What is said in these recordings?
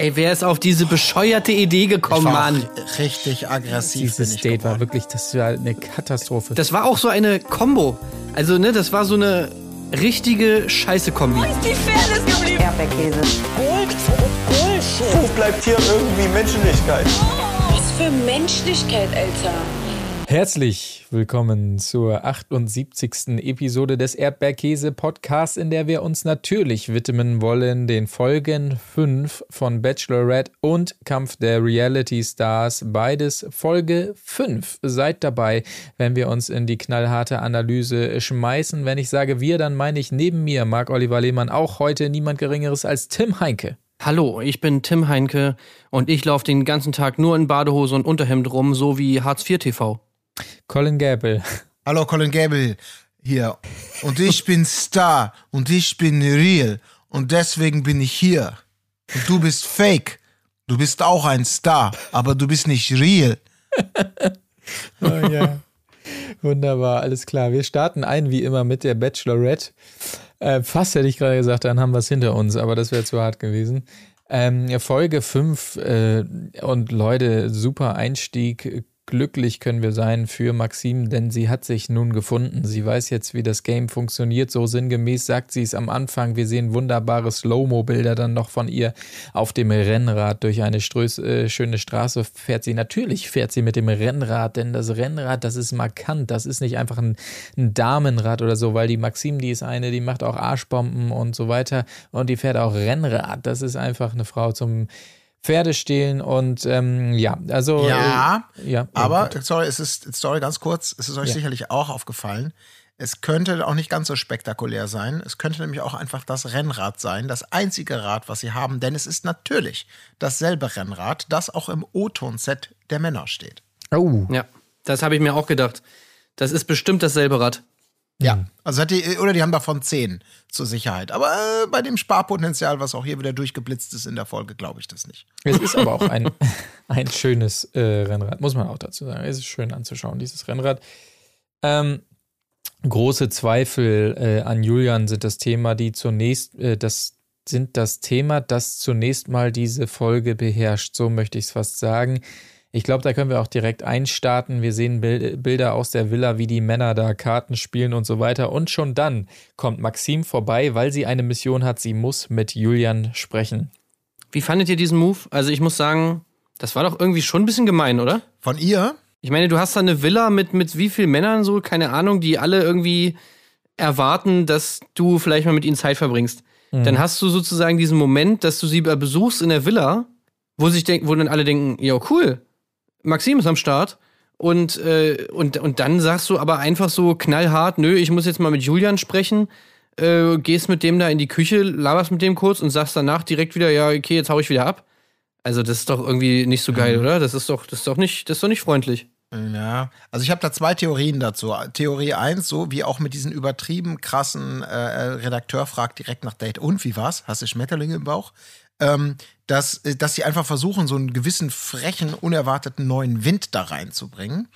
Ey, wer ist auf diese bescheuerte Idee gekommen, Ich war Mann? richtig aggressiv. Dieses bin ich Date war geworden. wirklich, das war eine Katastrophe. Das war auch so eine Combo. Also, ne, das war so eine richtige Scheiße-Kombi. Die Fairness geblieben. Erdbeerkäse. Gold, Bullshit. Wo bleibt hier irgendwie Menschlichkeit? Was für Menschlichkeit, Alter. Herzlich willkommen zur 78. Episode des Erdbeerkäse Podcasts, in der wir uns natürlich widmen wollen den Folgen 5 von Bachelorette und Kampf der Reality Stars. Beides Folge 5. Seid dabei, wenn wir uns in die knallharte Analyse schmeißen. Wenn ich sage wir, dann meine ich neben mir Marc Oliver Lehmann auch heute niemand Geringeres als Tim Heinke. Hallo, ich bin Tim Heinke und ich laufe den ganzen Tag nur in Badehose und Unterhemd rum, so wie Hartz IV TV. Colin Gable. Hallo, Colin Gable hier. Und ich bin Star und ich bin real. Und deswegen bin ich hier. Und du bist fake. Du bist auch ein Star, aber du bist nicht real. Oh, ja. Wunderbar, alles klar. Wir starten ein wie immer mit der Bachelorette. Äh, fast hätte ich gerade gesagt, dann haben wir es hinter uns, aber das wäre zu hart gewesen. Ähm, Folge 5 äh, und Leute, super Einstieg. Glücklich können wir sein für Maxim, denn sie hat sich nun gefunden. Sie weiß jetzt, wie das Game funktioniert. So sinngemäß sagt sie es am Anfang. Wir sehen wunderbare Slow-Mo-Bilder dann noch von ihr auf dem Rennrad durch eine Ströß, äh, schöne Straße fährt sie. Natürlich fährt sie mit dem Rennrad, denn das Rennrad, das ist markant. Das ist nicht einfach ein, ein Damenrad oder so, weil die Maxim, die ist eine, die macht auch Arschbomben und so weiter und die fährt auch Rennrad. Das ist einfach eine Frau zum Pferdestehlen und ähm, ja, also Ja, äh, ja, Aber, ja, sorry, es ist, sorry, ganz kurz, es ist euch Ja. sicherlich auch aufgefallen. Es könnte auch nicht ganz so spektakulär sein. Es könnte nämlich auch einfach das Rennrad sein, das einzige Rad, was sie haben, denn es ist natürlich dasselbe Rennrad, das auch im O-Ton-Set der Männer steht. Oh, Ja, das habe ich mir auch gedacht. Das ist bestimmt dasselbe Rad. Ja, also hat die, oder die haben davon zehn zur Sicherheit. Aber äh, bei dem Sparpotenzial, was auch hier wieder durchgeblitzt ist in der Folge, glaube ich das nicht. Es ist aber auch ein, ein schönes äh, Rennrad, muss man auch dazu sagen. Es ist schön anzuschauen, dieses Rennrad. Ähm, große Zweifel äh, an Julian sind das Thema, die zunächst, äh, das sind das Thema, das zunächst mal diese Folge beherrscht. So möchte ich es fast sagen. Ich glaube, da können wir auch direkt einstarten. Wir sehen Bild, Bilder aus der Villa, wie die Männer da Karten spielen und so weiter. Und schon dann kommt Maxim vorbei, weil sie eine Mission hat. Sie muss mit Julian sprechen. Wie fandet ihr diesen Move? Also, ich muss sagen, das war doch irgendwie schon ein bisschen gemein, oder? Von ihr? Ich meine, du hast da eine Villa mit, mit wie vielen Männern so, keine Ahnung, die alle irgendwie erwarten, dass du vielleicht mal mit ihnen Zeit verbringst. Dann hast du sozusagen diesen Moment, dass du sie besuchst in der Villa, wo sich denk, wo dann alle denken, ja cool, Maxim ist am Start. Und, äh, und, und dann sagst du aber einfach so knallhart, nö, ich muss jetzt mal mit Julian sprechen, äh, gehst mit dem da in die Küche, laberst mit dem kurz und sagst danach direkt wieder, ja, okay, jetzt hau ich wieder ab. Also das ist doch irgendwie nicht so geil, oder? Das ist doch, das ist doch nicht, das ist doch nicht freundlich. Ja, also ich habe da zwei Theorien dazu. Theorie eins, so wie auch mit diesen übertrieben krassen äh, Redakteur fragt direkt nach Date. Und wie war's? Hast du Schmetterlinge im Bauch? Ähm, dass, äh, dass sie einfach versuchen, so einen gewissen frechen, unerwarteten neuen Wind da reinzubringen.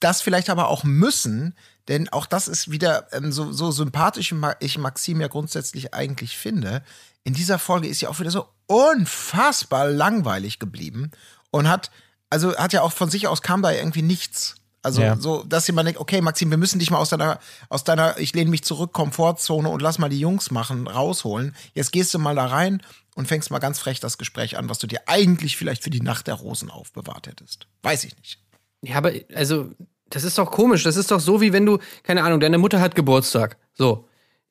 Das vielleicht aber auch müssen, denn auch das ist wieder ähm, so, so sympathisch, ich Maxim ja grundsätzlich eigentlich finde. In dieser Folge ist sie auch wieder so unfassbar langweilig geblieben und hat, also hat ja auch von sich aus kam da irgendwie nichts. Also Ja. so, dass jemand denkt, okay, Maxim, wir müssen dich mal aus deiner, aus deiner, ich lehne mich zurück, Komfortzone und lass mal die Jungs machen, rausholen. Jetzt gehst du mal da rein und fängst mal ganz frech das Gespräch an, was du dir eigentlich vielleicht für die Nacht der Rosen aufbewahrt hättest. Weiß ich nicht. Ja, aber also, das ist doch komisch. Das ist doch so, wie wenn du, keine Ahnung, deine Mutter hat Geburtstag. So.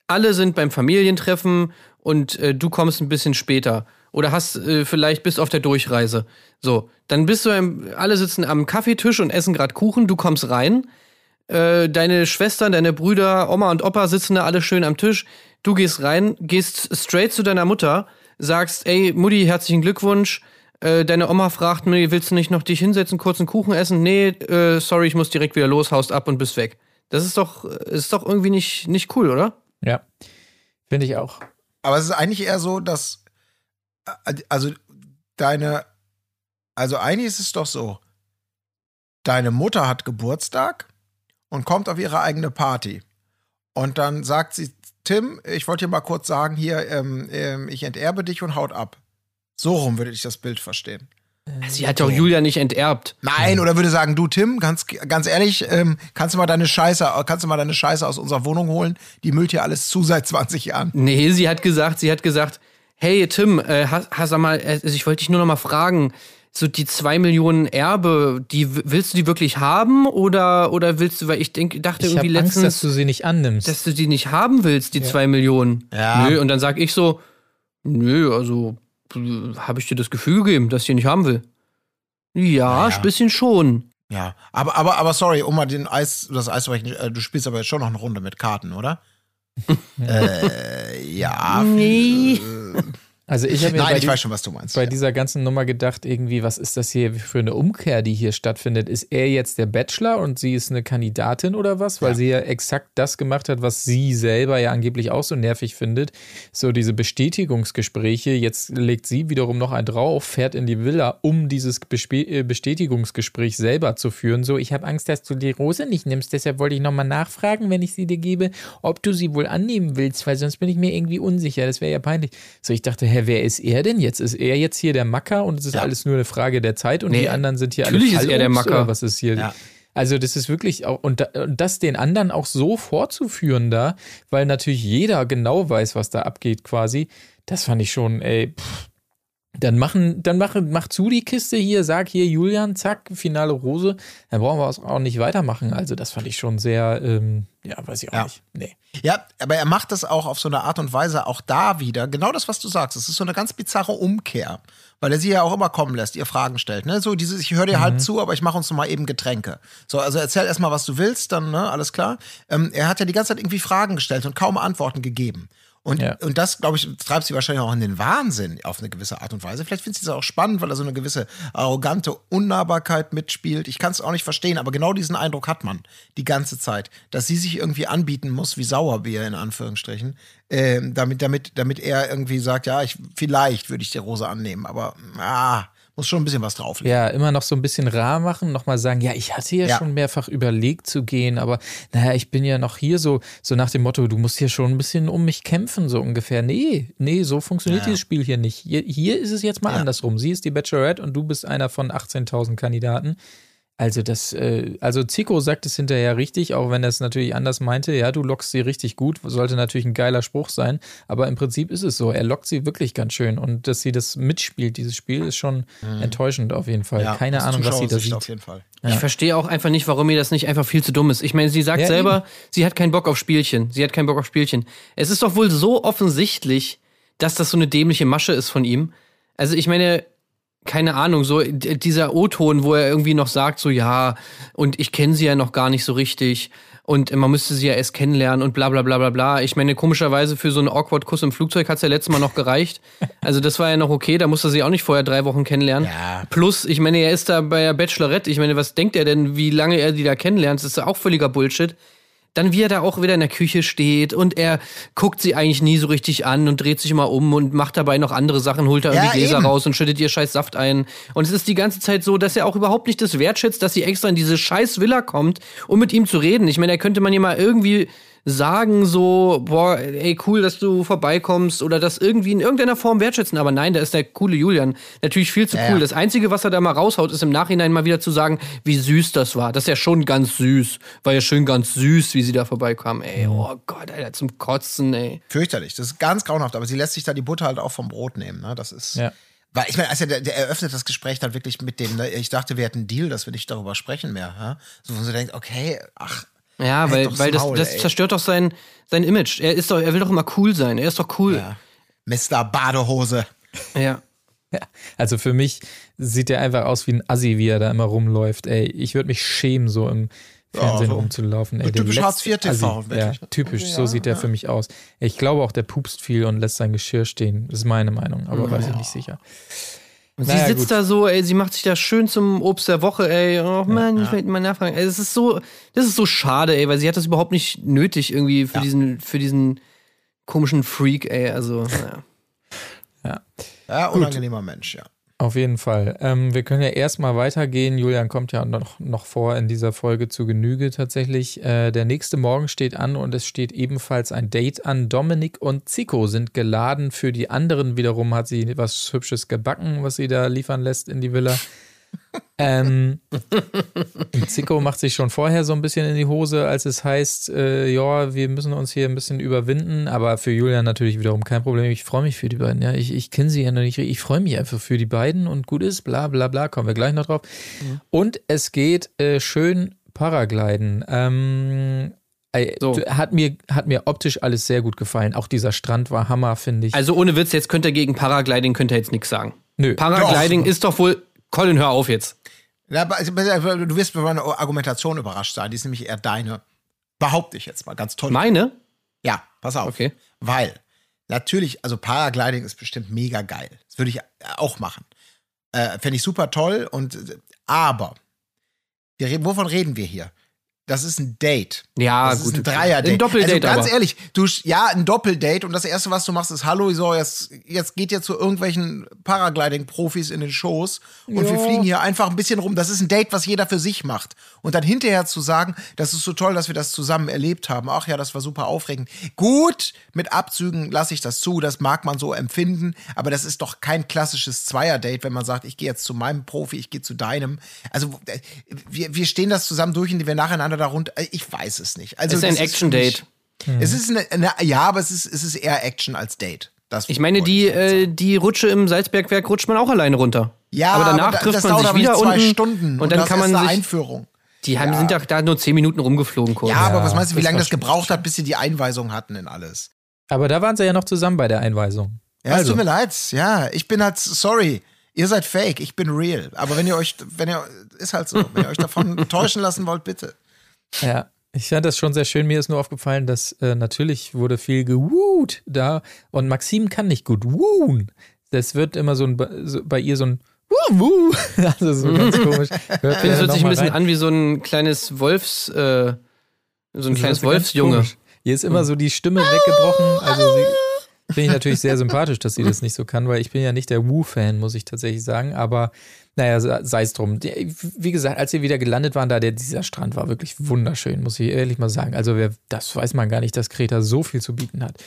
Alle sind beim Familientreffen und äh, du kommst ein bisschen später. Oder hast äh, vielleicht bist auf der Durchreise. So. Dann bist du, im, alle sitzen am Kaffeetisch und essen gerade Kuchen, du kommst rein. Äh, deine Schwestern, deine Brüder, Oma und Opa sitzen da alle schön am Tisch. Du gehst rein, gehst straight zu deiner Mutter, sagst, ey, Mutti, herzlichen Glückwunsch. Äh, deine Oma fragt mir, willst du nicht noch dich hinsetzen, kurz einen Kuchen essen? Nee, äh, sorry, ich muss direkt wieder los, haust ab und bist weg. Das ist doch, ist doch irgendwie nicht, nicht cool, oder? Ja, finde ich auch. Aber es ist eigentlich eher so, dass, äh, also deine, also eigentlich ist es doch so, deine Mutter hat Geburtstag und kommt auf ihre eigene Party. Und dann sagt sie, Tim, ich wollte dir mal kurz sagen, hier, ähm, ähm, ich enterbe dich und haut ab. So rum würde ich das Bild verstehen. Sie hat doch Julia nicht enterbt. Nein, oder würde sagen, du Tim, ganz, ganz ehrlich, ähm, kannst du mal deine Scheiße, kannst du mal deine Scheiße aus unserer Wohnung holen? Die müllt hier alles zu seit 20 Jahren. Nee, sie hat gesagt, sie hat gesagt, hey Tim, äh, hast, hast mal, also ich wollte dich nur noch mal fragen, so die zwei Millionen Erbe, die willst du die wirklich haben oder oder willst du, weil ich denk, dachte Ich irgendwie Angst, dass letztens, du sie nicht annimmst. dass du die nicht haben willst, die zwei Millionen. Ja. Nö, und dann sag ich so, nö, also habe ich dir das Gefühl gegeben, dass ich die nicht haben will. Ja, Naja. ein bisschen schon. Ja, aber, aber, aber sorry, um mal den Eis, das Eis zu brechen, äh, du spielst aber jetzt schon noch eine Runde mit Karten, oder? äh, ja. Nee. Äh, also ich habe mir nein, bei, ich die, weiß schon, was du meinst. bei ja. dieser ganzen Nummer gedacht, irgendwie, was ist das hier für eine Umkehr, die hier stattfindet? Ist er jetzt der Bachelor und sie ist eine Kandidatin oder was? Weil Ja. sie ja exakt das gemacht hat, was sie selber ja angeblich auch so nervig findet. So diese Bestätigungsgespräche. Jetzt legt sie wiederum noch einen drauf, fährt in die Villa, um dieses Bespe äh, Bestätigungsgespräch selber zu führen. So, ich habe Angst, dass du die Rose nicht nimmst. Deshalb wollte ich nochmal nachfragen, wenn ich sie dir gebe, ob du sie wohl annehmen willst, weil sonst bin ich mir irgendwie unsicher. Das wäre ja peinlich. So, ich dachte, wer ist er denn jetzt? Ist er jetzt hier der Macker und es ist Ja. alles nur eine Frage der Zeit und Nee, die anderen sind hier alle natürlich ist er der Macker. Was ist hier? Ja. Also das ist wirklich auch, und das den anderen auch so vorzuführen da, weil natürlich jeder genau weiß, was da abgeht quasi, das fand ich schon, ey, pff. Dann machen, dann mach, mach zu die Kiste hier, sag hier Julian, zack, finale Rose, dann brauchen wir es auch nicht weitermachen. Also das fand ich schon sehr, ähm, ja, weiß ich auch Ja. nicht. Nee. Ja, aber er macht das auch auf so eine Art und Weise, auch da wieder, genau das, was du sagst. Es ist so eine ganz bizarre Umkehr, weil er sie ja auch immer kommen lässt, ihr Fragen stellt. Ne? So dieses, ich höre dir Mhm. halb zu, aber ich mache uns noch mal eben Getränke. So, also erzähl erstmal, was du willst, dann, ne, alles klar. Ähm, er hat ja die ganze Zeit irgendwie Fragen gestellt und kaum Antworten gegeben. Und, Ja. und das, glaube ich, treibt sie wahrscheinlich auch in den Wahnsinn auf eine gewisse Art und Weise. Vielleicht findet sie es auch spannend, weil er so eine gewisse arrogante Unnahbarkeit mitspielt. Ich kann es auch nicht verstehen, aber genau diesen Eindruck hat man die ganze Zeit, dass sie sich irgendwie anbieten muss, wie Sauerbier in Anführungsstrichen, ähm, damit, damit, damit er irgendwie sagt, ja, ich, vielleicht würde ich die Rose annehmen, aber ah, muss schon ein bisschen was drauflegen. Ja, immer noch so ein bisschen rar machen, nochmal sagen, ja, ich hatte ja, Ja. schon mehrfach überlegt zu gehen, aber naja, ich bin ja noch hier so, so nach dem Motto, du musst hier schon ein bisschen um mich kämpfen, so ungefähr. Nee, nee, so funktioniert Ja. dieses Spiel hier nicht. Hier, hier ist es jetzt mal Ja. andersrum. Sie ist die Bachelorette und du bist einer von 18.000 Kandidaten. Also das, äh, also Zico sagt es hinterher richtig, auch wenn er es natürlich anders meinte. Ja, du lockst sie richtig gut, sollte natürlich ein geiler Spruch sein, aber im Prinzip ist es so. Er lockt sie wirklich ganz schön und dass sie das mitspielt, dieses Spiel, ist schon enttäuschend auf jeden Fall. Mhm. Ja, Keine Ahnung, was sie da sieht. Auf jeden Fall. Ich verstehe auch einfach nicht, warum ihr das nicht einfach viel zu dumm ist. Ich meine, sie sagt Ja, selber, sie hat keinen Bock auf Spielchen. Sie hat keinen Bock auf Spielchen. Es ist doch wohl so offensichtlich, dass das so eine dämliche Masche ist von ihm. Also ich meine, keine Ahnung, so dieser O-Ton, wo er irgendwie noch sagt, so ja, und ich kenne sie ja noch gar nicht so richtig und man müsste sie ja erst kennenlernen und bla bla bla bla bla. Ich meine, komischerweise für so einen awkward Kuss im Flugzeug hat's ja letztes Mal noch gereicht. Also das war ja noch okay, da musste sie auch nicht vorher drei Wochen kennenlernen. Ja. Plus, ich meine, er ist da bei der Bachelorette. Ich meine, was denkt er denn, wie lange er die da kennenlernt? Das ist ja auch völliger Bullshit. Dann, wie er da auch wieder in der Küche steht und er guckt sie eigentlich nie so richtig an und dreht sich immer um und macht dabei noch andere Sachen, holt da Ja, irgendwie Gläser eben. raus und schüttet ihr scheiß Saft ein. Und es ist die ganze Zeit so, dass er auch überhaupt nicht das wertschätzt, dass sie extra in diese scheiß Villa kommt, um mit ihm zu reden. Ich meine, da könnte man ja mal irgendwie sagen so, boah, ey, cool, dass du vorbeikommst oder das irgendwie in irgendeiner Form wertschätzen. Aber nein, da ist der coole Julian natürlich viel zu Ja, cool. ja. Das Einzige, was er da mal raushaut, ist im Nachhinein mal wieder zu sagen, wie süß das war. Das ist ja schon ganz süß. War ja schön ganz süß, wie sie da vorbeikam. Ey, oh Gott, Alter, zum Kotzen, ey. Fürchterlich. Das ist ganz grauenhaft, aber sie lässt sich da die Butter halt auch vom Brot nehmen. Ne? Das ist. Ja. Weil ich meine, also der, der eröffnet das Gespräch dann wirklich mit dem, ne? ich dachte, wir hätten einen Deal, dass wir nicht darüber sprechen mehr. Ja? So, wo sie denkt, okay, ach, Ja, Halt weil, weil das, Maul, das zerstört doch sein, sein Image. Er ist doch, er will doch immer cool sein. Er ist doch cool. ja. Mr. Badehose. ja. Ja, also für mich sieht er einfach aus wie ein Assi, wie er da immer rumläuft. Ey, ich würde mich schämen, so im Fernsehen so rumzulaufen. Ey, der typisch Hartz IV TV, Assi. Ja, typisch, so sieht er für mich aus. Ich glaube auch, der pupst viel und lässt sein Geschirr stehen. Das ist meine Meinung, aber weiß ich nicht sicher. Und Naja, sie sitzt gut. da so, ey, sie macht sich da schön zum Obst der Woche, ey. Oh Mann, ich möchte mal nachfragen. Ey, das ist so, das ist so schade, ey, weil sie hat das überhaupt nicht nötig irgendwie für Ja. diesen, für diesen komischen Freak, ey. Also, naja. Ja. Ja, unangenehmer Mensch, ja. Auf jeden Fall. Ähm, wir können ja erstmal weitergehen. Julian kommt ja noch, noch vor in dieser Folge zu Genüge tatsächlich. Äh, der nächste Morgen steht an und es steht ebenfalls ein Date an. Dominik und Zico sind geladen. Für die anderen wiederum hat sie was Hübsches gebacken, was sie da liefern lässt in die Villa. Ähm, Zico macht sich schon vorher so ein bisschen in die Hose, als es heißt, äh, ja, wir müssen uns hier ein bisschen überwinden, aber für Julian natürlich wiederum kein Problem. Ich freue mich für die beiden, ja. Ich, ich kenne sie ja noch nicht. Ich freue mich einfach für die beiden und gut ist, bla bla bla, kommen wir gleich noch drauf. Mhm. Und es geht äh, schön Paragliden. Ähm, äh, So. hat, mir, hat mir optisch alles sehr gut gefallen. Auch dieser Strand war Hammer, finde ich. Also ohne Witz, jetzt könnt ihr gegen Paragliding könnt ihr jetzt nichts sagen. Nö. Paragliding ist doch wohl. Colin, hör auf jetzt. Also, du wirst über meine Argumentation überrascht sein. Die ist nämlich eher deine. Behaupte ich jetzt mal ganz toll. Meine? Ja, pass auf. Okay. Weil, natürlich, also Paragliding ist bestimmt mega geil. Das würde ich äh, auch machen. Äh, Fände ich super toll. Und, äh, aber, wir wovon reden wir hier? Das ist ein Date. Ja, das gut. ist ein Dreier-Date. Ein Doppeldate, Also ganz aber. ehrlich, du, ja, ein Doppeldate und das erste, was du machst, ist Hallo, so, jetzt, jetzt geht ihr zu irgendwelchen Paragliding-Profis in den Shows und wir fliegen hier einfach ein bisschen rum. Das ist ein Date, was jeder für sich macht. Und dann hinterher zu sagen, das ist so toll, dass wir das zusammen erlebt haben. Ach ja, das war super aufregend. Gut, mit Abzügen lasse ich das zu, das mag man so empfinden, aber das ist doch kein klassisches Zweier-Date, wenn man sagt, ich gehe jetzt zu meinem Profi, ich gehe zu deinem. Also äh, wir, wir stehen das zusammen durch, indem wir nacheinander darunter. Ich weiß es nicht. Also Es ist ein Action-Date. mich- Es ist eine, eine, ja, aber es ist, es ist eher Action als Date. Das Ich meine, die, äh, die Rutsche im Salzbergwerk rutscht man auch alleine runter. ja, aber danach da- trifft das man dauert sich aber wieder zwei unten Stunden und dann das kann man ist eine sich. Einführung. Die haben, sind doch da nur zehn Minuten rumgeflogen kurz. Ja, aber was meinst du, wie lange das gebraucht hat, bis sie die Einweisung hatten in alles? Aber da waren sie ja noch zusammen bei der Einweisung. Ja, es Also. tut mir leid. Ja, ich bin halt sorry. Ihr seid fake, ich bin real. Aber wenn ihr euch, wenn ihr, ist halt so, wenn ihr euch davon täuschen lassen wollt, bitte. Ja, ich fand das schon sehr schön. Mir ist nur aufgefallen, dass äh, natürlich wurde viel gewut da und Maxim kann nicht gut wuhen. Das wird immer so, ein, so bei ihr so ein Wuh, wuh. Also so ganz komisch. Hört, Das hört sich ein bisschen rein. an wie so ein kleines Wolfs, äh, so ein Das kleines Wolfsjunge. Hier ist immer so die Stimme weggebrochen. Also sie finde ich natürlich sehr sympathisch, dass sie das nicht so kann, weil ich bin ja nicht der Woo-Fan, muss ich tatsächlich sagen. Aber naja, sei es drum. Wie gesagt, als wir wieder gelandet waren, da der, dieser Strand war wirklich wunderschön, muss ich ehrlich mal sagen. Also wer, das weiß man gar nicht, dass Kreta so viel zu bieten hat.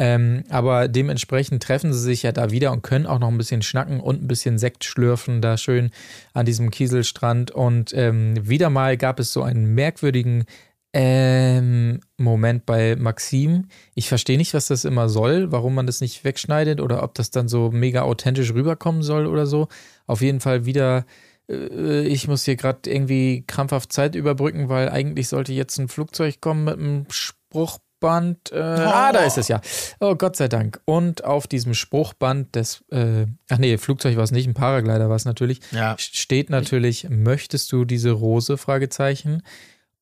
Ähm, aber dementsprechend treffen sie sich ja da wieder und können auch noch ein bisschen schnacken und ein bisschen Sekt schlürfen, da schön an diesem Kieselstrand. Und ähm, wieder mal gab es so einen merkwürdigen ähm, Moment bei Maxim. Ich verstehe nicht, was das immer soll, warum man das nicht wegschneidet oder ob das dann so mega authentisch rüberkommen soll oder so. Auf jeden Fall wieder, äh, ich muss hier gerade irgendwie krampfhaft Zeit überbrücken, weil eigentlich sollte jetzt ein Flugzeug kommen mit einem Spruchband. Äh, Ah, da ist es ja. Oh, Gott sei Dank. Und auf diesem Spruchband des, äh, ach nee, Flugzeug war es nicht, ein Paraglider war es natürlich, Ja. steht natürlich, möchtest du diese Rose? Fragezeichen.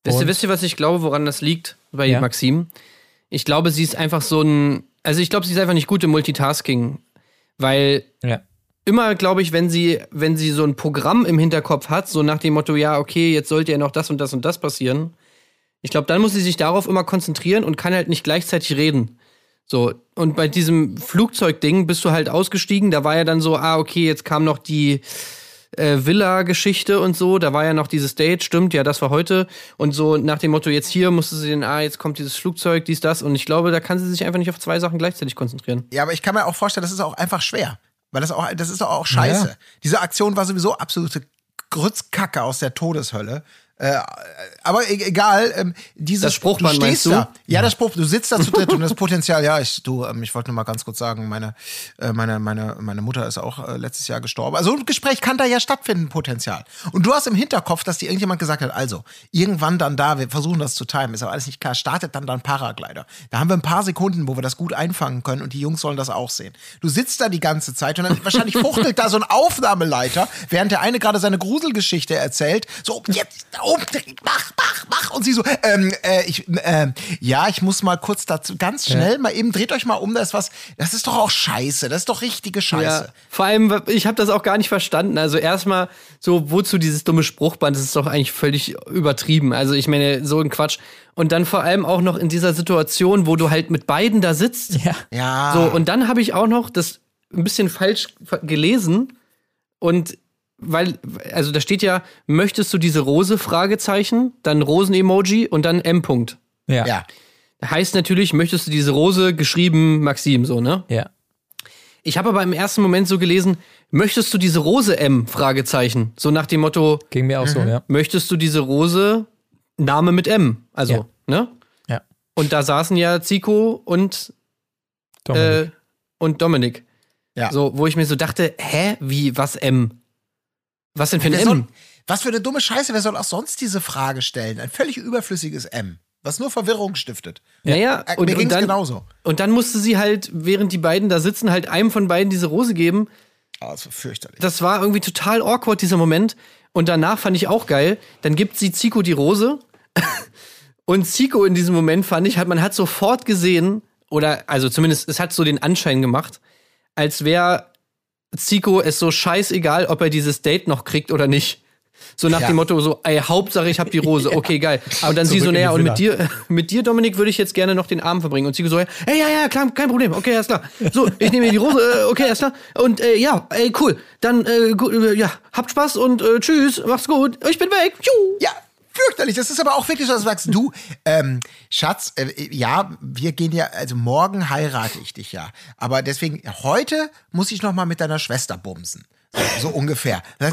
Wisst ihr, wisst ihr, was ich glaube, woran das liegt bei Ja. Maxim? Ich glaube, sie ist einfach so ein. Also ich glaube, sie ist einfach nicht gut im Multitasking. Weil Ja. Immer, glaube ich, wenn sie, wenn sie so ein Programm im Hinterkopf hat, so nach dem Motto, ja, okay, jetzt sollte ja noch das und das und das passieren. Ich glaube, dann muss sie sich darauf immer konzentrieren und kann halt nicht gleichzeitig reden. So, und bei diesem Flugzeugding bist du halt ausgestiegen, da war ja dann so, ah, okay, jetzt kam noch die äh, Villa-Geschichte und so, da war ja noch dieses Date, stimmt, ja, das war heute. Und so nach dem Motto, jetzt hier musste sie den, ah, jetzt kommt dieses Flugzeug, dies, das. Und ich glaube, da kann sie sich einfach nicht auf zwei Sachen gleichzeitig konzentrieren. Ja, aber ich kann mir auch vorstellen, das ist auch einfach schwer. Weil das auch, das ist doch auch scheiße. Ja. Diese Aktion war sowieso absolute Grützkacke aus der Todeshölle. Äh, aber e egal, ähm, dieses Das Spruchband du stehst du? da. Ja, das Spruch, du sitzt da zu dritt und das Potenzial, ja, ich, du, ähm, ich wollte nur mal ganz kurz sagen, meine, äh, meine, meine, meine Mutter ist auch äh, letztes Jahr gestorben. Also ein Gespräch kann da ja stattfinden, Potenzial. Und du hast im Hinterkopf, dass dir irgendjemand gesagt hat, also, irgendwann dann da, wir versuchen das zu timen, ist aber alles nicht klar, startet dann dann Paraglider. Da haben wir ein paar Sekunden, wo wir das gut einfangen können und die Jungs sollen das auch sehen. Du sitzt da die ganze Zeit und dann wahrscheinlich fuchtelt da so ein Aufnahmeleiter, während der eine gerade seine Gruselgeschichte erzählt, so, jetzt, umdrehen, mach, mach, mach. Und sie so, ähm, äh, ich, ähm, ja, ich muss mal kurz dazu, ganz schnell, mal eben, dreht euch mal um, da ist was, das ist doch auch scheiße, das ist doch richtige Scheiße. Ja, vor allem, ich habe das auch gar nicht verstanden. Also erstmal so, wozu dieses dumme Spruchband, das ist doch eigentlich völlig übertrieben. Also ich meine, so ein Quatsch. Und dann vor allem auch noch in dieser Situation, wo du halt mit beiden da sitzt. Ja. Ja. So, und dann habe ich auch noch das ein bisschen falsch gelesen. Und weil, also da steht ja, möchtest du diese Rose? Fragezeichen, dann Rosen-Emoji und dann M. -Punkt. Ja. Ja. Heißt natürlich, möchtest du diese Rose? Geschrieben Maxim, so, ne? Ja. Ich habe aber im ersten Moment so gelesen, möchtest du diese Rose M? Fragezeichen. So nach dem Motto, Ging mir auch so, ja. möchtest du diese Rose? Name mit M. Also, Ja. ne? Ja. Und da saßen ja Zico und, Dominik. äh, und Dominik. Ja. So, wo ich mir so dachte, hä, wie, was M? Was denn für ein Wer M? soll, was für eine dumme Scheiße, wer soll auch sonst diese Frage stellen? Ein völlig überflüssiges M, was nur Verwirrung stiftet. Naja, Äh, und, Mir und, ging's dann, genauso. und dann musste sie halt, während die beiden da sitzen, halt einem von beiden diese Rose geben. Ah, das war fürchterlich. Das war irgendwie total awkward, dieser Moment. Und danach fand ich auch geil. Dann gibt sie Zico die Rose. Und Zico in diesem Moment fand ich, hat, man hat sofort gesehen, oder also zumindest, es hat so den Anschein gemacht, als wäre Zico es so scheißegal, ob er dieses Date noch kriegt oder nicht. So nach Ja. dem Motto, so, ey, Hauptsache ich hab die Rose, okay, geil. Und dann sie so, zurück in naja, die und mit dir, mit dir, Dominik, würde ich jetzt gerne noch den Abend verbringen. Und Zico so, ey, ja, ja, klar, kein Problem, okay, alles klar. So, ich nehme mir die Rose, äh, okay, alles klar. Und äh, ja, ey, cool. Dann, äh, äh, ja, habt Spaß und äh, tschüss, macht's gut, ich bin weg. Tschu. Ja, fürchterlich. Das ist aber auch wirklich so, dass du sagst, du, ähm, Schatz, äh, ja, wir gehen ja, also morgen heirate ich dich ja. Aber deswegen, heute muss ich noch mal mit deiner Schwester bumsen. So, ungefähr. Äh,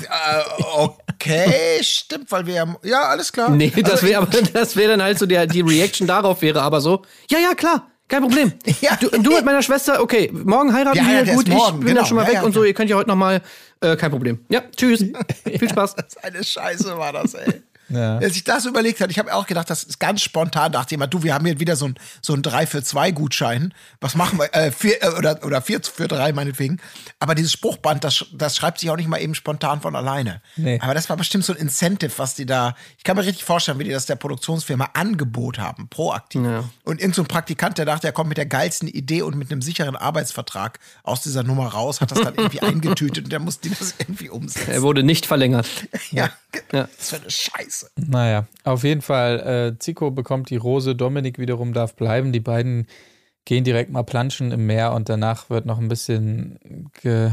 okay, stimmt, weil wir ja, ja, alles klar. Nee, das Also, wäre aber, das wäre dann halt so, der, die Reaction darauf wäre aber so, ja, ja, klar. Kein Problem. Ja. Du, du mit meiner Schwester, okay, morgen heiraten Wir wir, heiraten gut, morgen, ich bin genau. dann schon mal Ja, weg ja, und so, ihr könnt ja heute noch mal, äh, kein Problem. Ja, tschüss. Viel Spaß. Eine Scheiße war das, ey. Ja. Als ich das überlegt habe, ich habe auch gedacht, das ist ganz spontan, dachte jemand, du, wir haben hier wieder so ein, so ein 3 für 2 Gutschein. Was machen wir? Äh, vier, äh, oder, oder 4 für 3 meinetwegen. Aber dieses Spruchband, das, das schreibt sich auch nicht mal eben spontan von alleine. Nee. Aber das war bestimmt so ein Incentive, was die da, ich kann mir richtig vorstellen, wie die das der Produktionsfirma Angebot haben, proaktiv. Ja. Und irgend so ein Praktikant, der dachte, er kommt mit der geilsten Idee und mit einem sicheren Arbeitsvertrag aus dieser Nummer raus, hat das dann irgendwie eingetütet und der musste das irgendwie umsetzen. Er wurde nicht verlängert. Ja, Ja. das für eine Scheiße. Naja, auf jeden Fall, äh, Zico bekommt die Rose, Dominik wiederum darf bleiben. Die beiden gehen direkt mal planschen im Meer und danach wird noch ein bisschen ge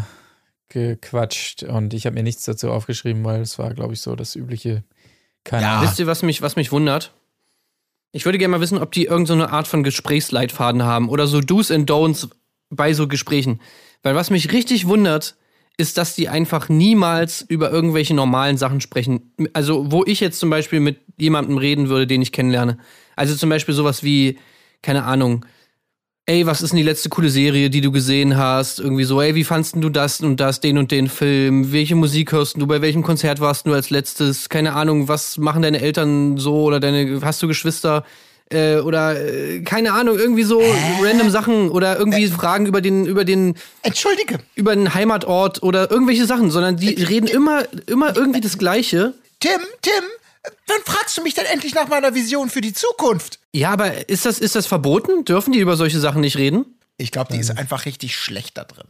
gequatscht. Und ich habe mir nichts dazu aufgeschrieben, weil es war, glaube ich, so das übliche. Keine Ja. Ahnung. Wisst ihr, was mich, was mich wundert? Ich würde gerne mal wissen, ob die irgendeine Art von Gesprächsleitfaden haben oder so Do's and Don'ts bei so Gesprächen. Weil was mich richtig wundert, ist, dass die einfach niemals über irgendwelche normalen Sachen sprechen. Also, wo ich jetzt zum Beispiel mit jemandem reden würde, den ich kennenlerne. Also zum Beispiel sowas wie, keine Ahnung, ey, was ist denn die letzte coole Serie, die du gesehen hast? Irgendwie so, ey, wie fandst du das und das, den und den Film? Welche Musik hörst du? Bei welchem Konzert warst du als letztes? Keine Ahnung, was machen deine Eltern so oder deine, hast du Geschwister? Äh, oder äh, keine Ahnung, irgendwie so random Sachen oder irgendwie Fragen über den, über den, Entschuldige. über den Heimatort oder irgendwelche Sachen, sondern die reden immer, immer irgendwie das Gleiche. Tim, Tim, wann fragst du mich denn endlich nach meiner Vision für die Zukunft? Ja, aber ist das, ist das verboten? Dürfen die über solche Sachen nicht reden? Ich glaube, die ist einfach richtig schlecht da drin.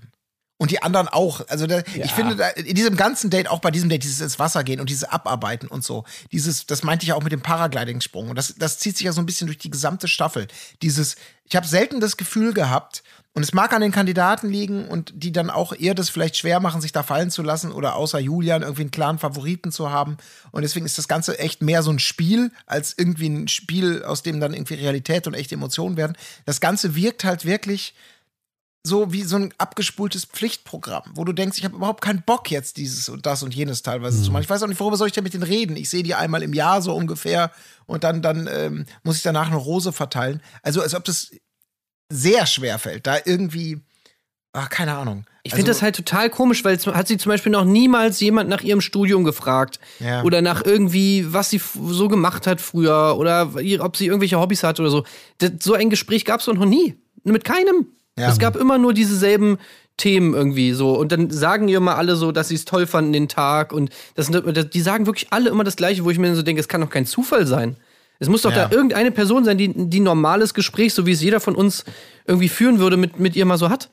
Und die anderen auch. Also da, ich finde, da, in diesem ganzen Date, auch bei diesem Date, dieses ins Wasser gehen und dieses Abarbeiten und so, dieses, das meinte ich ja auch mit dem Paragliding-Sprung. Und das, das zieht sich ja so ein bisschen durch die gesamte Staffel. Dieses, ich habe selten das Gefühl gehabt, und es mag an den Kandidaten liegen und die dann auch eher das vielleicht schwer machen, sich da fallen zu lassen oder außer Julian irgendwie einen klaren Favoriten zu haben. Und deswegen ist das Ganze echt mehr so ein Spiel als irgendwie ein Spiel, aus dem dann irgendwie Realität und echte Emotionen werden. Das Ganze wirkt halt wirklich so wie so ein abgespultes Pflichtprogramm, wo du denkst, ich habe überhaupt keinen Bock jetzt dieses und das und jenes teilweise zu machen. Ich weiß auch nicht, worüber soll ich denn mit denen reden? Ich sehe die einmal im Jahr so ungefähr und dann, dann ähm, muss ich danach eine Rose verteilen. Also als ob das sehr schwer fällt, da irgendwie, ach, keine Ahnung. Ich finde das halt total komisch, weil hat sie zum Beispiel noch niemals jemand nach ihrem Studium gefragt. Ja. Oder nach irgendwie, was sie so gemacht hat früher. Oder ob sie irgendwelche Hobbys hat oder so. Das, so ein Gespräch gab es noch nie. Mit keinem. Ja. Es gab immer nur dieselben Themen irgendwie so. Und dann sagen ihr mal alle so, dass sie es toll fanden den Tag. Und das, sind- die sagen wirklich alle immer das Gleiche, wo ich mir so denke, es kann doch kein Zufall sein. Es muss doch Ja. da irgendeine Person sein, die, die ein normales Gespräch, so wie es jeder von uns irgendwie führen würde, mit, mit ihr mal so hat.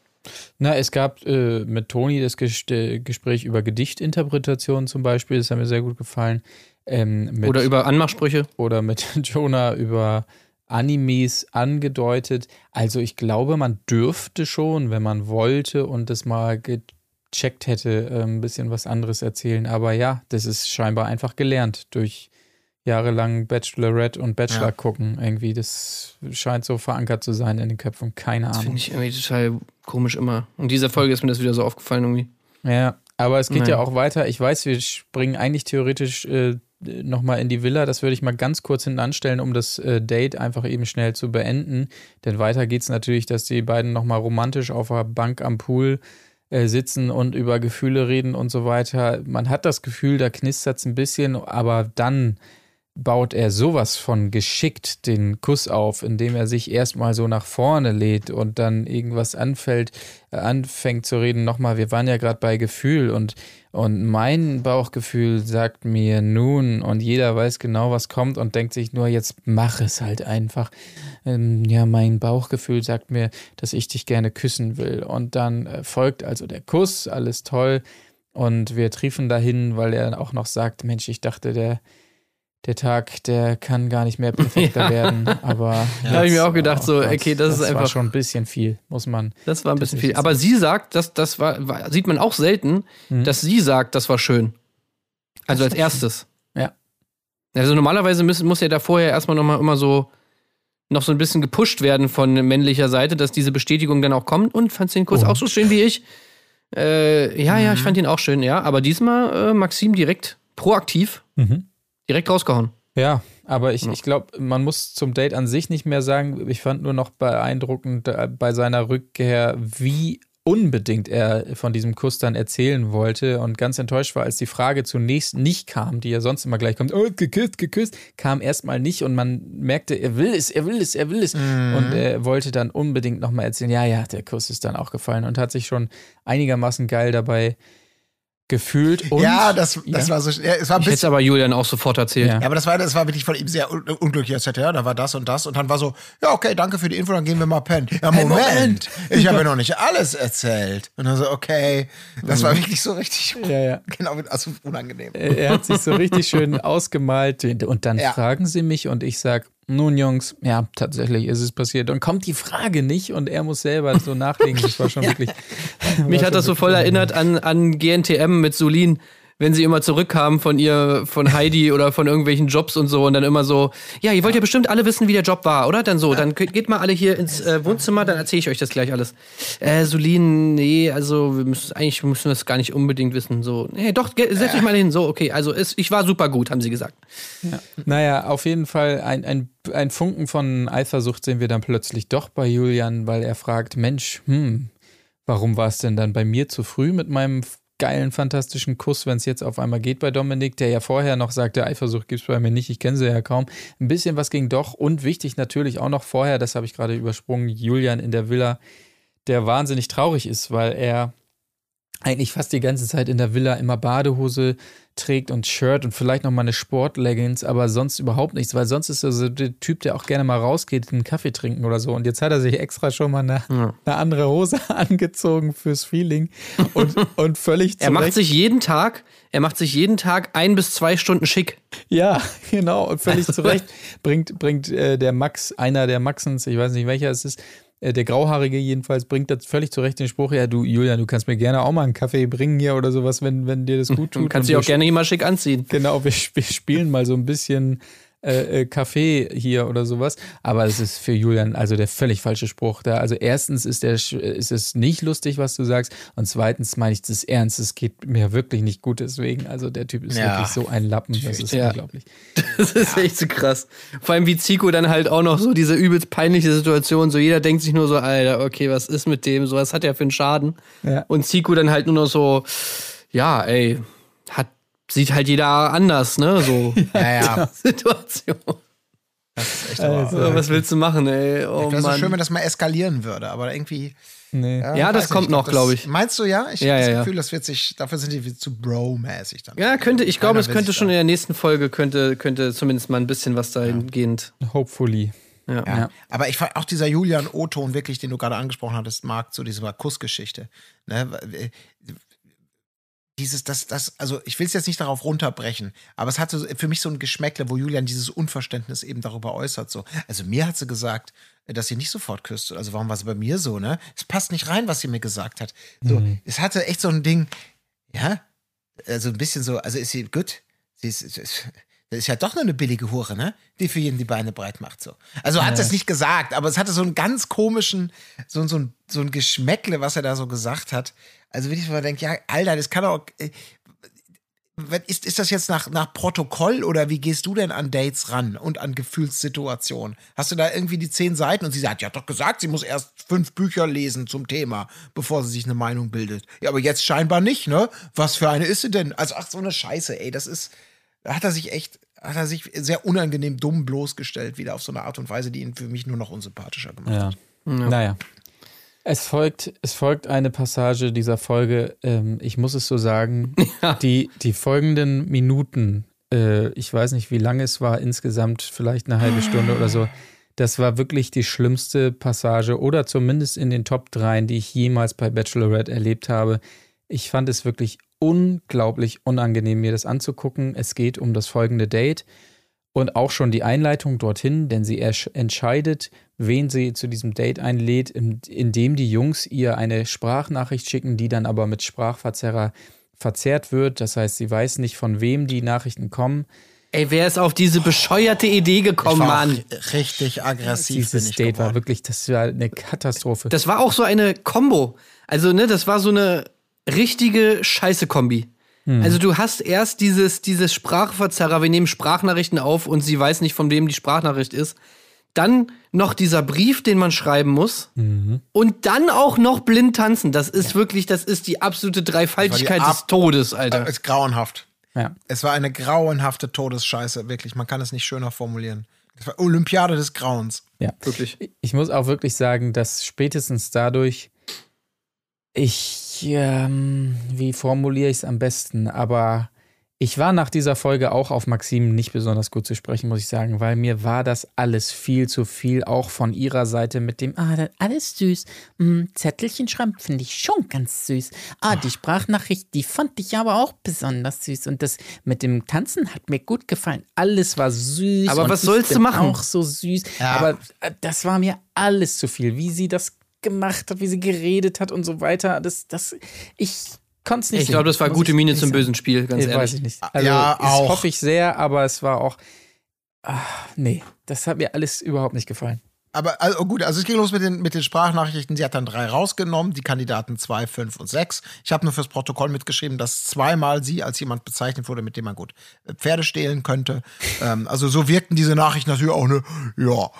Na, es gab äh, mit Toni das Ges äh, Gespräch über Gedichtinterpretation zum Beispiel, das hat mir sehr gut gefallen. Ähm, mit, Oder über Anmachsprüche. oder mit Jonah über Animes angedeutet. Also ich glaube, man dürfte schon, wenn man wollte und das mal gecheckt hätte, äh, ein bisschen was anderes erzählen. Aber ja, das ist scheinbar einfach gelernt durch jahrelang Bachelorette und Bachelor Ja. gucken. Irgendwie, das scheint so verankert zu sein in den Köpfen. Keine Das Ahnung. finde ich irgendwie total komisch immer. Und dieser Folge ist mir das wieder so aufgefallen irgendwie. Ja, aber es geht Naja. ja auch weiter. Ich weiß, wir springen eigentlich theoretisch äh, nochmal in die Villa. Das würde ich mal ganz kurz hinten anstellen, um das äh, Date einfach eben schnell zu beenden. Denn weiter geht es natürlich, dass die beiden nochmal romantisch auf der Bank am Pool äh, sitzen und über Gefühle reden und so weiter. Man hat das Gefühl, da knistert es ein bisschen, aber dann baut er sowas von geschickt den Kuss auf, indem er sich erstmal so nach vorne lädt und dann irgendwas anfällt, äh, anfängt zu reden. Nochmal, wir waren ja gerade bei Gefühl und, und mein Bauchgefühl sagt mir nun und jeder weiß genau, was kommt und denkt sich nur, jetzt mach es halt einfach. Ähm, ja, mein Bauchgefühl sagt mir, dass ich dich gerne küssen will. Und dann äh, folgt also der Kuss, alles toll. Und wir triefen dahin, weil er auch noch sagt, Mensch, ich dachte, der, der Tag, der kann gar nicht mehr perfekter Ja. werden. Aber Da habe ich mir auch gedacht, so, okay, das ist war einfach- schon ein bisschen viel, muss man. Das war ein bisschen ist viel. Aber sie sagt, das, das war, war, sieht man auch selten, Mhm. dass sie sagt, das war schön. Also als erstes. Ja. Also normalerweise muss, muss ja da vorher erstmal nochmal immer so noch so ein bisschen gepusht werden von männlicher Seite, dass diese Bestätigung dann auch kommt. Und fandst den Kurs Und? auch so schön wie ich? Äh, ja, ja, ich fand ihn auch schön, ja. Aber diesmal äh, Maxim direkt proaktiv, Mhm. Direkt rausgehauen. Ja, aber ich, Ja. ich glaube, man muss zum Date an sich nicht mehr sagen. Ich fand nur noch beeindruckend äh, bei seiner Rückkehr, wie unbedingt er von diesem Kuss dann erzählen wollte und ganz enttäuscht war, als die Frage zunächst nicht kam, die ja sonst immer gleich kommt, oh, geküsst, geküsst, kam erstmal nicht und man merkte, er will es, er will es, er will es und er wollte dann unbedingt nochmal erzählen, ja, ja, der Kuss ist dann auch gefallen und hat sich schon einigermaßen geil dabei gefühlt und ja, das, das Ja. war so. Ja, es war ein Ich hätte aber Julian auch sofort erzählt. Ja. Ja, aber das war, das war wirklich von ihm sehr un unglücklich. Er sagte, ja, da war das und das. Und dann war so, ja, okay, danke für die Info, dann gehen wir mal pennen. Ja, Hey, Moment, Moment. ich habe ja noch nicht alles erzählt. Und dann so, okay, das war wirklich so richtig, ja, ja. genau, also unangenehm. Er hat sich so richtig schön ausgemalt und dann Ja. fragen sie mich und ich sag, nun Jungs, ja, tatsächlich ist es passiert. Und kommt die Frage nicht und er muss selber so nachlegen. Das war schon wirklich. Mich hat das so voll erinnert an, an GNTM mit Solin, wenn sie immer zurückkamen von ihr, von Heidi oder von irgendwelchen Jobs und so und dann immer so, ja, ihr wollt ja bestimmt alle wissen, wie der Job war, oder? Dann so, dann geht mal alle hier ins äh, Wohnzimmer, dann erzähle ich euch das gleich alles. Äh, Solin, nee, also wir müssen, eigentlich müssen wir das gar nicht unbedingt wissen. So, nee, doch, setzt euch mal hin. So, okay, also es, ich war super gut, haben sie gesagt. Naja, auf jeden Fall ein, ein, ein Funken von Eifersucht sehen wir dann plötzlich doch bei Julian, weil er fragt, Mensch, hm, warum war es denn dann bei mir zu früh mit meinem geilen, fantastischen Kuss, wenn es jetzt auf einmal geht bei Dominik, der ja vorher noch sagte, Eifersucht gibt's bei mir nicht, ich kenne sie ja kaum. Ein bisschen was ging doch und wichtig natürlich auch noch vorher, das habe ich gerade übersprungen, Julian in der Villa, der wahnsinnig traurig ist, weil er eigentlich fast die ganze Zeit in der Villa immer Badehose trägt und Shirt und vielleicht noch mal eine Sportleggings, aber sonst überhaupt nichts, weil sonst ist er so der Typ, der auch gerne mal rausgeht, einen Kaffee trinken oder so. Und jetzt hat er sich extra schon mal eine, Ja. eine andere Hose angezogen fürs Feeling und, und völlig Er macht zurecht- sich jeden Tag, er macht sich jeden Tag ein bis zwei Stunden schick. Ja, genau. Und völlig zurecht bringt, bringt äh, der Max, einer der Maxens, ich weiß nicht welcher es ist, der Grauhaarige jedenfalls, bringt das völlig zurecht den Spruch, ja, du, Julian, du kannst mir gerne auch mal einen Kaffee bringen hier oder sowas, wenn, wenn dir das gut Du tut. kannst Und dich auch gerne immer schick anziehen. Genau, wir, wir spielen mal so ein bisschen äh, äh, Kaffee hier oder sowas. Aber es ist für Julian also der völlig falsche Spruch. Da, also erstens ist, der, Sch- ist es nicht lustig, was du sagst. Und zweitens meine ich das ernst. Es geht mir wirklich nicht gut deswegen. Also der Typ ist Ja. wirklich so ein Lappen. Das ist Ja. unglaublich. Das ist echt so krass. Vor allem wie Zico dann halt auch noch so diese übelst peinliche Situation, so jeder denkt sich nur so, Alter, okay, was ist mit dem? So, was hat er für einen Schaden? Ja. Und Zico dann halt nur noch so, ja, ey, hat, sieht halt jeder anders, ne? So Ja, ja. Situation. Das ist echt Also, So, was willst du machen, ey? Oh wäre so schön, wenn das mal eskalieren würde, aber irgendwie. Nee. Ja, das weiß kommt nicht, noch, das- glaub ich. Meinst du ja? Ich Ja, habe das ja, ja. Gefühl, das wird sich, dafür sind die zu bro-mäßig dann. Ja, könnte, ich glaube, es könnte schon in der nächsten Folge, könnte, könnte zumindest mal ein bisschen was dahingehend. Hopefully. Ja. Ja. Ja. Aber ich fand auch dieser Julian O-Ton wirklich, den du gerade angesprochen hattest, Marc, zu dieser Kussgeschichte. Ne? Dieses, das, das, also ich will es jetzt nicht darauf runterbrechen, aber es hatte für mich so ein Geschmäckle, wo Julian dieses Unverständnis eben darüber äußert. So. Also mir hat sie gesagt, dass sie nicht sofort küsst. Also warum war sie bei mir so, ne? Es passt nicht rein, was sie mir gesagt hat. So, es hatte echt so ein Ding, ja, also ein bisschen so, also ist sie gut? Sie ist, ist, ist das ist ja doch nur eine billige Hure, ne? Die für jeden die Beine breit macht, so. Also hat es nicht gesagt, aber es hatte so einen ganz komischen, so, so, ein, so ein Geschmäckle, was er da so gesagt hat. Also wenn ich mal denke, ja, Alter, das kann doch, äh, ist, ist das jetzt nach, nach Protokoll oder wie gehst du denn an Dates ran und an Gefühlssituationen? Hast du da irgendwie die zehn Seiten und sie sagt, ja, hat doch gesagt, sie muss erst fünf Bücher lesen zum Thema, bevor sie sich eine Meinung bildet. Ja, aber jetzt scheinbar nicht, ne? Was für eine ist sie denn? Also, ach, so eine Scheiße, ey, das ist, da hat er sich echt, hat er sich sehr unangenehm dumm bloßgestellt, wieder auf so eine Art und Weise, die ihn für mich nur noch unsympathischer gemacht Ja. hat. Naja. Es folgt, es folgt eine Passage dieser Folge, ähm, ich muss es so sagen, die, die folgenden Minuten, äh, ich weiß nicht, wie lange es war, insgesamt vielleicht eine halbe Stunde oder so, das war wirklich die schlimmste Passage oder zumindest in den Top 3, die ich jemals bei Bachelorette erlebt habe. Ich fand es wirklich unglaublich unangenehm, mir das anzugucken. Es geht um das folgende Date und auch schon die Einleitung dorthin, denn sie entscheidet, wen sie zu diesem Date einlädt, in- indem die Jungs ihr eine Sprachnachricht schicken, die dann aber mit Sprachverzerrer verzerrt wird. Das heißt, sie weiß nicht, von wem die Nachrichten kommen. Ey, wer ist auf diese bescheuerte Idee Ich gekommen, war Mann? richtig aggressiv bin Dieses ich Date war geworden. wirklich, das war eine Katastrophe. Das war auch so eine Combo. Also, ne, das war so eine richtige Scheiße-Kombi. Also du hast erst dieses, dieses Sprachverzerrer, wir nehmen Sprachnachrichten auf und sie weiß nicht, von wem die Sprachnachricht ist. Dann noch dieser Brief, den man schreiben muss. Und dann auch noch blind tanzen. Das ist wirklich, das ist die absolute Dreifaltigkeit Ab- des Todes, Alter. Es ist grauenhaft. ja. Es war eine grauenhafte Todesscheiße, wirklich. Man kann es nicht schöner formulieren. Es war Olympiade des Grauens. Ja. Wirklich. Ich muss auch wirklich sagen, dass spätestens dadurch ich, ähm, wie formuliere ich es am besten, aber ich war nach dieser Folge auch auf Maxim nicht besonders gut zu sprechen, muss ich sagen, weil mir war das alles viel zu viel, auch von ihrer Seite mit dem, ah, das- alles süß, mm, Zettelchen schreiben finde ich schon ganz süß. Ah, die Sprachnachricht, die fand ich aber auch besonders süß und das mit dem Tanzen hat mir gut gefallen. Alles war süß. Aber was sollst du machen? Auch so süß. Ja. Aber äh, das war mir alles zu viel, wie sie das gemacht hat, wie sie geredet hat und so weiter. Das, das, ich konnte es nicht. Ich glaube, das war gute Miene zum bösen Spiel, ganz ehrlich. weiß ich nicht. Also, Ja, das auch. hoffe ich sehr, aber es war auch. Ah, nee, das hat mir alles überhaupt nicht gefallen. Aber also gut, also es ging los mit den, mit den Sprachnachrichten. Sie hat dann drei rausgenommen, die Kandidaten zwei, fünf und sechs. Ich habe nur fürs Protokoll mitgeschrieben, dass zweimal sie als jemand bezeichnet wurde, mit dem man gut äh, Pferde stehlen könnte. ähm, also so wirkten diese Nachrichten natürlich auch, ne? Ja.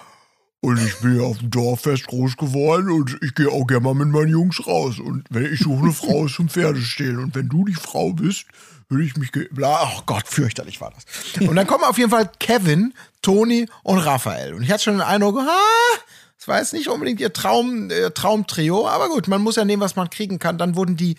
Und ich bin ja auf dem Dorffest groß geworden und ich gehe auch gerne mal mit meinen Jungs raus. Und wenn ich suche eine Frau zum Pferdestehlen und wenn du die Frau bist, würde ich mich. ach Gott, fürchterlich war das. Und dann kommen auf jeden Fall Kevin, Toni und Raphael. Und ich hatte schon den Eindruck, ah, das war jetzt nicht unbedingt ihr Traum, äh, Traumtrio, aber gut, man muss ja nehmen, was man kriegen kann. Dann wurden die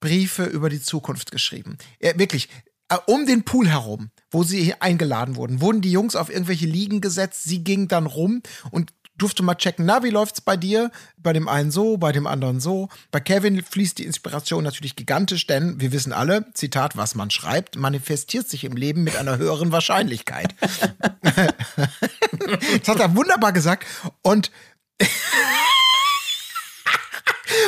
Briefe über die Zukunft geschrieben. Ja, wirklich, äh, um den Pool herum, wo sie eingeladen wurden, wurden die Jungs auf irgendwelche Liegen gesetzt. Sie ging dann rum und durfte mal checken, na, wie läuft's bei dir? Bei dem einen so, bei dem anderen so. Bei Kevin fließt die Inspiration natürlich gigantisch, denn wir wissen alle, Zitat, was man schreibt, manifestiert sich im Leben mit einer höheren Wahrscheinlichkeit. das hat er wunderbar gesagt. Und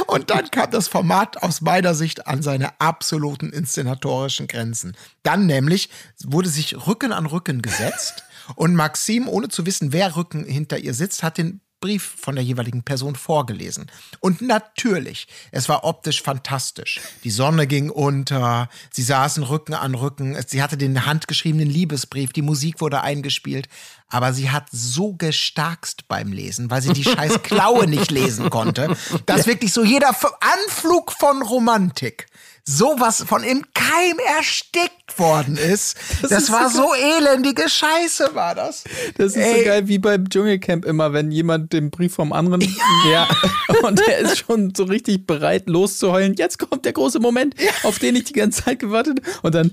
und dann kam das Format aus meiner Sicht an seine absoluten inszenatorischen Grenzen. Dann nämlich wurde sich Rücken an Rücken gesetzt und Maxim, ohne zu wissen, wer Rücken hinter ihr sitzt, hat den Brief von der jeweiligen Person vorgelesen. Und natürlich, es war optisch fantastisch. Die Sonne ging unter, sie saßen Rücken an Rücken, sie hatte den handgeschriebenen Liebesbrief, die Musik wurde eingespielt, aber sie hat so gestarkst beim Lesen, weil sie die scheiß Klaue nicht lesen konnte, dass wirklich so jeder Anflug von Romantik sowas von im Keim erstickt worden ist. Das, ist war so elendige Scheiße, war das. Das ist Ey. so geil wie beim Dschungelcamp immer, wenn jemand den Brief vom anderen. Ja. Und der ist schon so richtig bereit loszuheulen. Jetzt kommt der große Moment, auf den ich die ganze Zeit gewartet habe. Und dann,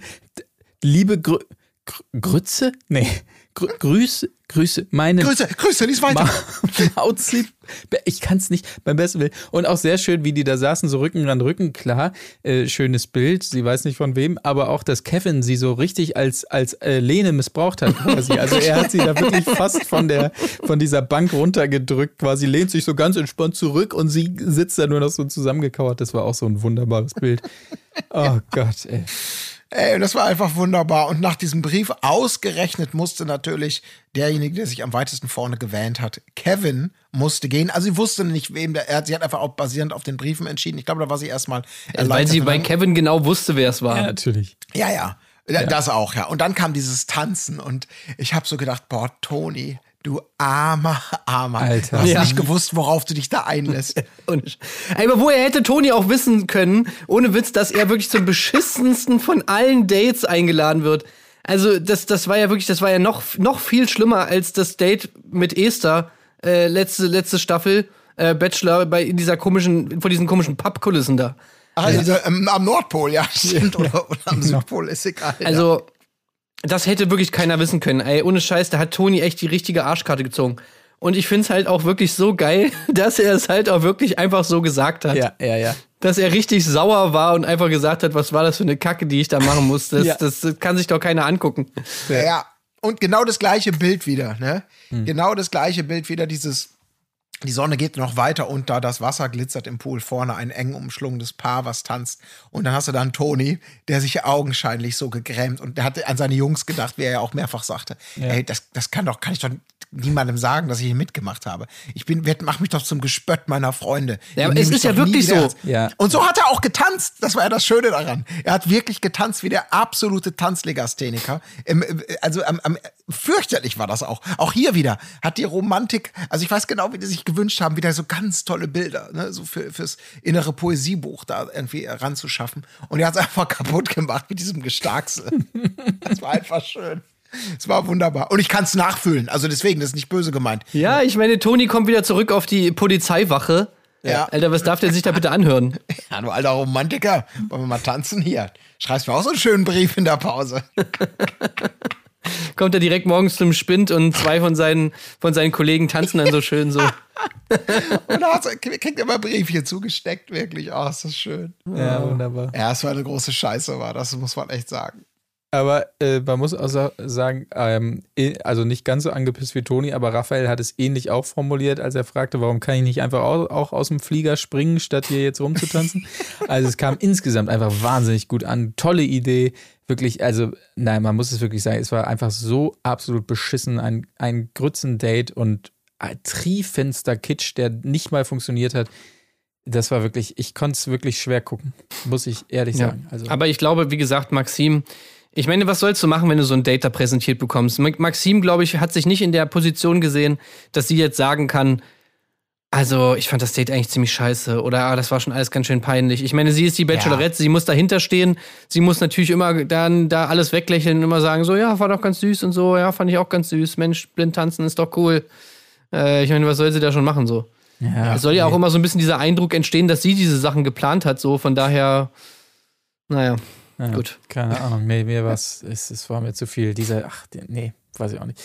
liebe Grü Gr Grütze? Nee. Grü Grüße, Grüße, meine Grüße, Grüße, lies weiter. Ma-. Ich kann es nicht beim besten Willen. Und auch sehr schön, wie die da saßen, so Rücken an Rücken, klar. Äh, schönes Bild, sie weiß nicht von wem, aber auch, dass Kevin sie so richtig als, als äh, Lene missbraucht hat. Quasi. Also er hat sie da wirklich fast von, der, von dieser Bank runtergedrückt, quasi lehnt sich so ganz entspannt zurück und sie sitzt da nur noch so zusammengekauert. Das war auch so ein wunderbares Bild. Oh Gott, ey. Ey, und das war einfach wunderbar. Und nach diesem Brief ausgerechnet musste natürlich derjenige, der sich am weitesten vorne gewähnt hat, Kevin, musste gehen. Also sie wusste nicht, wem der, er, sie hat einfach auch basierend auf den Briefen entschieden. Ich glaube, da war sie erstmal Also, weil sie bei Kevin genau wusste, wer es war. Ja, natürlich. Ja, ja. Ja, Das auch, ja. Und dann kam dieses Tanzen und ich habe so gedacht, boah, Toni, du armer, armer. Alter. Du hast Ja. nicht gewusst, worauf du dich da einlässt. Und, aber woher hätte Toni auch wissen können, ohne Witz, dass er wirklich zum beschissensten von allen Dates eingeladen wird. Also das, das war ja wirklich, das war ja noch, noch viel schlimmer als das Date mit Esther äh, letzte, letzte Staffel äh, Bachelor bei in dieser komischen, vor diesen komischen Pappkulissen da. Also ähm, am Nordpol, ja, stimmt. Oder, oder am Südpol, ist egal. ja. Das hätte wirklich keiner wissen können. Ey, ohne Scheiß, da hat Toni echt die richtige Arschkarte gezogen. Und ich find's halt auch wirklich so geil, dass er es halt auch wirklich einfach so gesagt hat. Ja, ja, ja. dass er richtig sauer war und einfach gesagt hat, was war das für eine Kacke, die ich da machen muss. Das, Ja. das, das kann sich doch keiner angucken. Ja. ja. Und genau das gleiche Bild wieder, ne? Hm. Genau das gleiche Bild wieder, dieses. Die Sonne geht noch weiter unter, das Wasser glitzert im Pool vorne, ein eng umschlungenes Paar, was tanzt. Und dann hast du dann Toni, der sich augenscheinlich so gegrämt und der hat an seine Jungs gedacht, wie er ja auch mehrfach sagte. Ey, das, das kann doch, kann ich doch niemandem sagen, dass ich hier mitgemacht habe. Ich bin, mach mich doch zum Gespött meiner Freunde. Ja, es ist ja wirklich so. Ja. Und so hat er auch getanzt. Das war ja das Schöne daran. Er hat wirklich getanzt wie der absolute Tanzlegastheniker. Also am, am, fürchterlich war das auch. Auch hier wieder hat die Romantik, also ich weiß genau, wie die sich gewünscht haben, wieder so ganz tolle Bilder, ne, so für, fürs innere Poesiebuch da irgendwie ranzuschaffen. Und er hat es einfach kaputt gemacht mit diesem Gestarksel. das war einfach schön. Es war wunderbar. Und ich kann es nachfühlen. Also deswegen, das ist nicht böse gemeint. Ja, ich meine, Toni kommt wieder zurück auf die Polizeiwache. Ja. Alter, was darf der sich da bitte anhören? Ja, du alter Romantiker, wollen wir mal tanzen hier? Schreibst mir auch so einen schönen Brief in der Pause. Kommt er direkt morgens zum Spind und zwei von seinen, von seinen Kollegen tanzen dann so schön so. Und hat's- kriegt er mal Briefchen zugesteckt, wirklich. Oh, ist das schön. Ja, wunderbar. Ja, es war eine große Scheiße, war das, muss man echt sagen. Aber äh, man muss auch sa- sagen, ähm, also nicht ganz so angepisst wie Toni, aber Raphael hat es ähnlich auch formuliert, als er fragte, warum kann ich nicht einfach au- auch aus dem Flieger springen, statt hier jetzt rumzutanzen. also es kam insgesamt einfach wahnsinnig gut an. Tolle Idee. Wirklich, also nein, man muss es wirklich sagen, es war einfach so absolut beschissen. Ein, ein Grützendate und ein triefenster Kitsch, der nicht mal funktioniert hat. Das war wirklich, ich konnte es wirklich schwer gucken, muss ich ehrlich Ja. sagen. Also, Aber ich glaube, wie gesagt, Maxim, ich meine, was sollst du machen, wenn du so ein Date da präsentiert bekommst? Ma- Maxim, glaube ich, hat sich nicht in der Position gesehen, dass sie jetzt sagen kann, also ich fand das Date eigentlich ziemlich scheiße oder ah, das war schon alles ganz schön peinlich. Ich meine, sie ist die Bachelorette, sie muss dahinter stehen, sie muss natürlich immer dann da alles weglächeln und immer sagen so, ja, war doch ganz süß und so, ja, fand ich auch ganz süß, Mensch, blind tanzen ist doch cool. Äh, ich meine, was soll sie da schon machen so? ja, Es soll ja auch immer so ein bisschen dieser Eindruck entstehen, dass sie diese Sachen geplant hat, so von daher, naja, Ja, Gut. Keine Ahnung, mir, mir was, es, es war mir zu viel. Dieser, ach, nee, weiß ich auch nicht.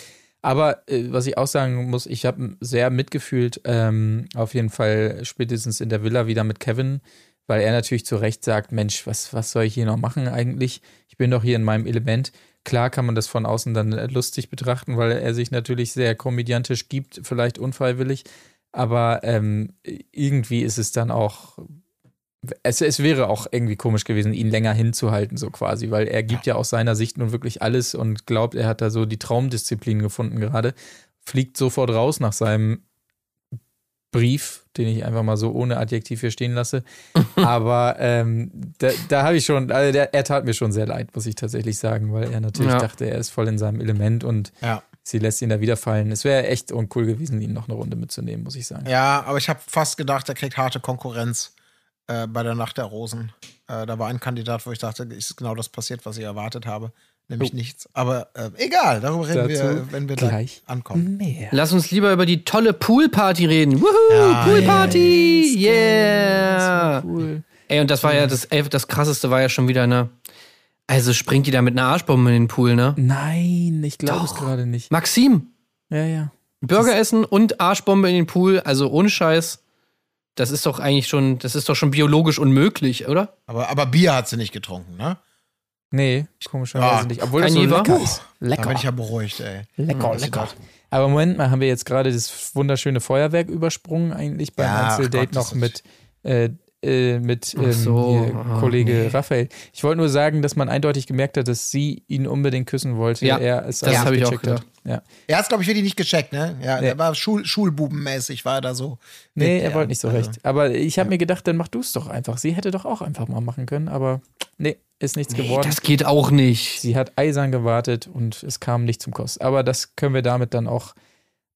Aber äh, was ich auch sagen muss, ich habe sehr mitgefühlt, ähm, auf jeden Fall spätestens in der Villa wieder mit Kevin, weil er natürlich zu Recht sagt, Mensch, was, was soll ich hier noch machen eigentlich? Ich bin doch hier in meinem Element. Klar kann man das von außen dann äh, lustig betrachten, weil er sich natürlich sehr komödiantisch gibt, vielleicht unfreiwillig. Aber ähm, irgendwie ist es dann auch es, es wäre auch irgendwie komisch gewesen, ihn länger hinzuhalten, so quasi, weil er gibt ja aus seiner Sicht nun wirklich alles und glaubt, er hat da so die Traumdisziplin gefunden gerade, fliegt sofort raus nach seinem Brief, den ich einfach mal so ohne Adjektiv hier stehen lasse. Aber ähm, da, da habe ich schon, also der, er tat mir schon sehr leid, muss ich tatsächlich sagen, weil er natürlich Ja. dachte, er ist voll in seinem Element und Ja. sie lässt ihn da wieder fallen. Es wäre echt uncool gewesen, ihn noch eine Runde mitzunehmen, muss ich sagen. Ja, aber ich habe fast gedacht, er kriegt harte Konkurrenz äh, bei der Nacht der Rosen. Äh, da war ein Kandidat, wo ich dachte, ist genau das passiert, was ich erwartet habe. Nämlich Oh. nichts. Aber äh, egal, darüber reden wir, Dazu wenn wir gleich da ankommen. mehr. Lass uns lieber über die tolle Poolparty reden. Wuhu, Ja, Poolparty! Yeah! Cool. Ey, und das war ja das, ey, das krasseste war ja schon wieder, ne? Also springt die da mit einer Arschbombe in den Pool, ne? Nein, ich glaube es gerade nicht. Maxim, Ja, ja. Burger essen und Arschbombe in den Pool, also ohne Scheiß. Das ist doch eigentlich schon, das ist doch schon biologisch unmöglich, oder? Aber, aber Bier hat sie nicht getrunken, ne? Nee, komischerweise Ah, nicht. Obwohl kein das so Jever? lecker ist. Da Lecker. bin ich ja beruhigt, ey. Lecker, sie lecker. Aber Moment mal, haben wir jetzt gerade das wunderschöne Feuerwerk übersprungen, eigentlich beim Ja, Einzeldate noch mit, äh, äh, mit ähm, so, hier, ah, Kollege nee. Raphael. Ich wollte nur sagen, dass man eindeutig gemerkt hat, dass sie ihn unbedingt küssen wollte. Ja, er es das aber nicht hab ich auch gecheckt hat. Ja. Er hat glaube ich, wirklich nicht gecheckt, ne? Ja, Nee. er war Schul Schulbubenmäßig, war er da so. Nee, er ja, wollte nicht so also- recht. Aber ich habe mir gedacht, dann mach du es doch einfach. Sie hätte doch auch einfach mal machen können, aber nee, ist nichts Nee, geworden. das geht auch nicht. Sie hat eisern gewartet und es kam nicht zum Kost. Aber das können wir damit dann auch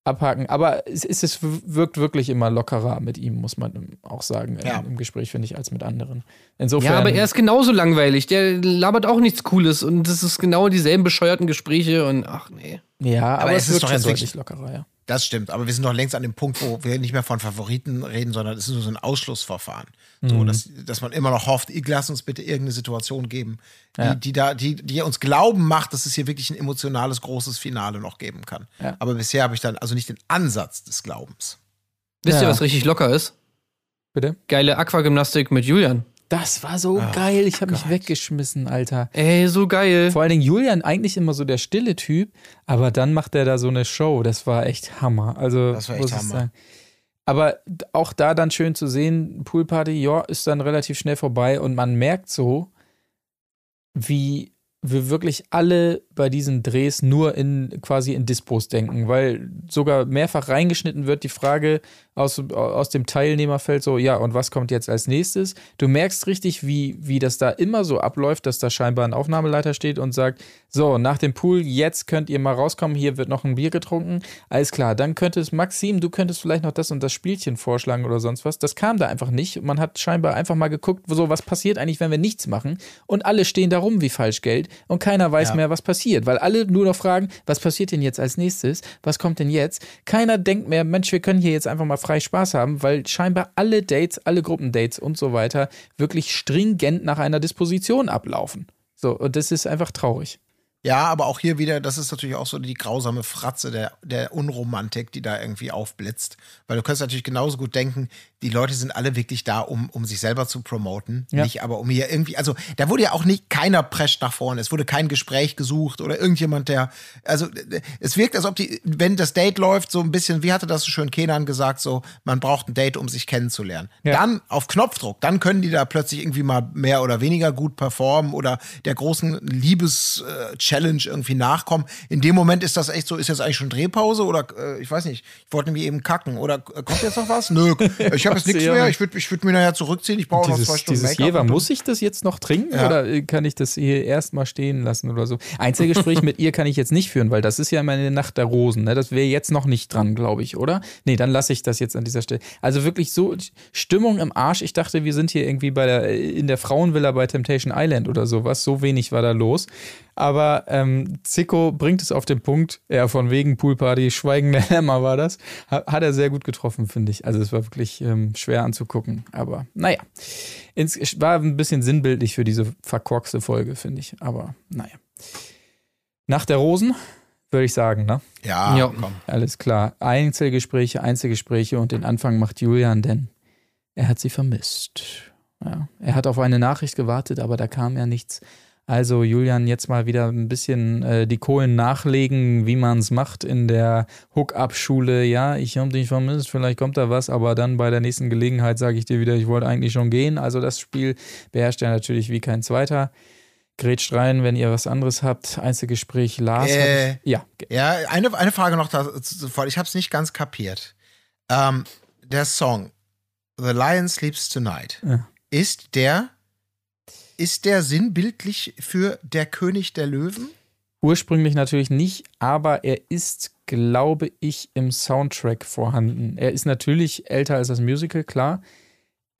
abhaken. Aber es, es, es wirkt wirklich immer lockerer mit ihm, muss man auch sagen, Ja. im, Gespräch, finde ich, als mit anderen. Insofern. Ja, aber er ist genauso langweilig. Der labert auch nichts Cooles und das ist genau dieselben bescheuerten Gespräche und ach nee. ja, aber, Aber es es ist doch jetzt wirklich- lockerer, ja. Das stimmt, aber wir sind doch längst an dem Punkt, wo wir nicht mehr von Favoriten reden, sondern es ist nur so ein Ausschlussverfahren. So, Mhm. dass, dass man immer noch hofft, lass uns bitte irgendeine Situation geben, die, Ja. die, da, die, die uns glauben macht, dass es hier wirklich ein emotionales, großes Finale noch geben kann. Ja. Aber bisher habe ich dann also nicht den Ansatz des Glaubens. Wisst Ja. ihr, was richtig locker ist? Bitte? Geile Aquagymnastik mit Julian. Das war so Ach geil. Ich habe mich weggeschmissen, Alter. Ey, so geil. Vor allen Dingen Julian eigentlich immer so der stille Typ, aber dann macht er da so eine Show. Das war echt Hammer. Also Das war echt muss ich Hammer. sagen. Aber auch da dann schön zu sehen, Poolparty, ja, ist dann relativ schnell vorbei und man merkt so, wie wir wirklich alle bei diesen Drehs nur in quasi in Dispos denken, weil sogar mehrfach reingeschnitten wird die Frage aus, aus dem Teilnehmerfeld so, ja, und was kommt jetzt als nächstes? Du merkst richtig, wie, wie das da immer so abläuft, dass da scheinbar ein Aufnahmeleiter steht und sagt, so, nach dem Pool, jetzt könnt ihr mal rauskommen, hier wird noch ein Bier getrunken. Alles klar, dann könnte es, Maxim, du könntest vielleicht noch das und das Spielchen vorschlagen oder sonst was. Das kam da einfach nicht. Man hat scheinbar einfach mal geguckt, so, was passiert eigentlich, wenn wir nichts machen? Und alle stehen da rum wie Falschgeld und keiner weiß Ja. mehr, was passiert, weil alle nur noch fragen, was passiert denn jetzt als nächstes? Was kommt denn jetzt? Keiner denkt mehr, Mensch, wir können hier jetzt einfach mal frei Spaß haben, weil scheinbar alle Dates, alle Gruppendates und so weiter wirklich stringent nach einer Disposition ablaufen. So, und das ist einfach traurig. Ja, aber auch hier wieder, das ist natürlich auch so die grausame Fratze der, der Unromantik, die da irgendwie aufblitzt. Weil du kannst natürlich genauso gut denken, die Leute sind alle wirklich da, um, um sich selber zu promoten. Ja. Nicht aber um hier irgendwie, also da wurde ja auch nicht keiner prescht nach vorne. Es wurde kein Gespräch gesucht oder irgendjemand, der, also es wirkt, als ob die, wenn das Date läuft, so ein bisschen, wie hatte das so schön Kenan gesagt, so, man braucht ein Date, um sich kennenzulernen. Ja. Dann auf Knopfdruck, dann können die da plötzlich irgendwie mal mehr oder weniger gut performen oder der großen Liebes-Challenge irgendwie nachkommen. In dem Moment ist das echt so, ist jetzt eigentlich schon Drehpause oder äh, ich weiß nicht, ich wollte nämlich eben kacken oder äh, kommt jetzt noch was? Nö, ich habe jetzt nichts mehr, ich würde ich würd mir nachher zurückziehen, ich brauche noch zwei Stunden dieses. Jever, muss ich das jetzt noch trinken Ja. oder äh, kann ich das hier erstmal stehen lassen oder so? Einzelgespräch mit ihr kann ich jetzt nicht führen, weil das ist ja meine Nacht der Rosen. Ne? Das wäre jetzt noch nicht dran, glaube ich, oder? Nee, dann lasse ich das jetzt an dieser Stelle. Also wirklich so Stimmung im Arsch. Ich dachte, wir sind hier irgendwie bei der, in der Frauenvilla bei Temptation Island oder sowas. So wenig war da los. Aber ähm, Zico bringt es auf den Punkt, ja, von wegen Poolparty, schweigende Lämmer war das. Hat, er sehr gut getroffen, finde ich. Also es war wirklich ähm, schwer anzugucken. Aber naja, Ins, es war ein bisschen sinnbildlich für diese verkorkste Folge, finde ich. Aber naja. Nach der Rosen, würde ich sagen, ne? Ja, Ja. komm. Alles klar. Einzelgespräche, Einzelgespräche und den Anfang macht Julian, denn er hat sie vermisst. Ja, er hat auf eine Nachricht gewartet, aber da kam ja nichts. Also Julian, jetzt mal wieder ein bisschen äh, die Kohlen nachlegen, wie man es macht in der Hook-Up-Schule. Ja, ich habe dich vermisst, vielleicht kommt da was, aber dann bei der nächsten Gelegenheit sage ich dir wieder, ich wollte eigentlich schon gehen. Also das Spiel beherrscht er natürlich wie kein zweiter. Grätscht rein, wenn ihr was anderes habt. Einzelgespräch, Lars. Äh, ja, Ja, eine, eine Frage noch sofort. Ich habe es nicht ganz kapiert. Ähm, der Song The Lion Sleeps Tonight Ja. ist der ist der sinnbildlich für der König der Löwen? Ursprünglich natürlich nicht, aber er ist, glaube ich, im Soundtrack vorhanden. Er ist natürlich älter als das Musical, klar.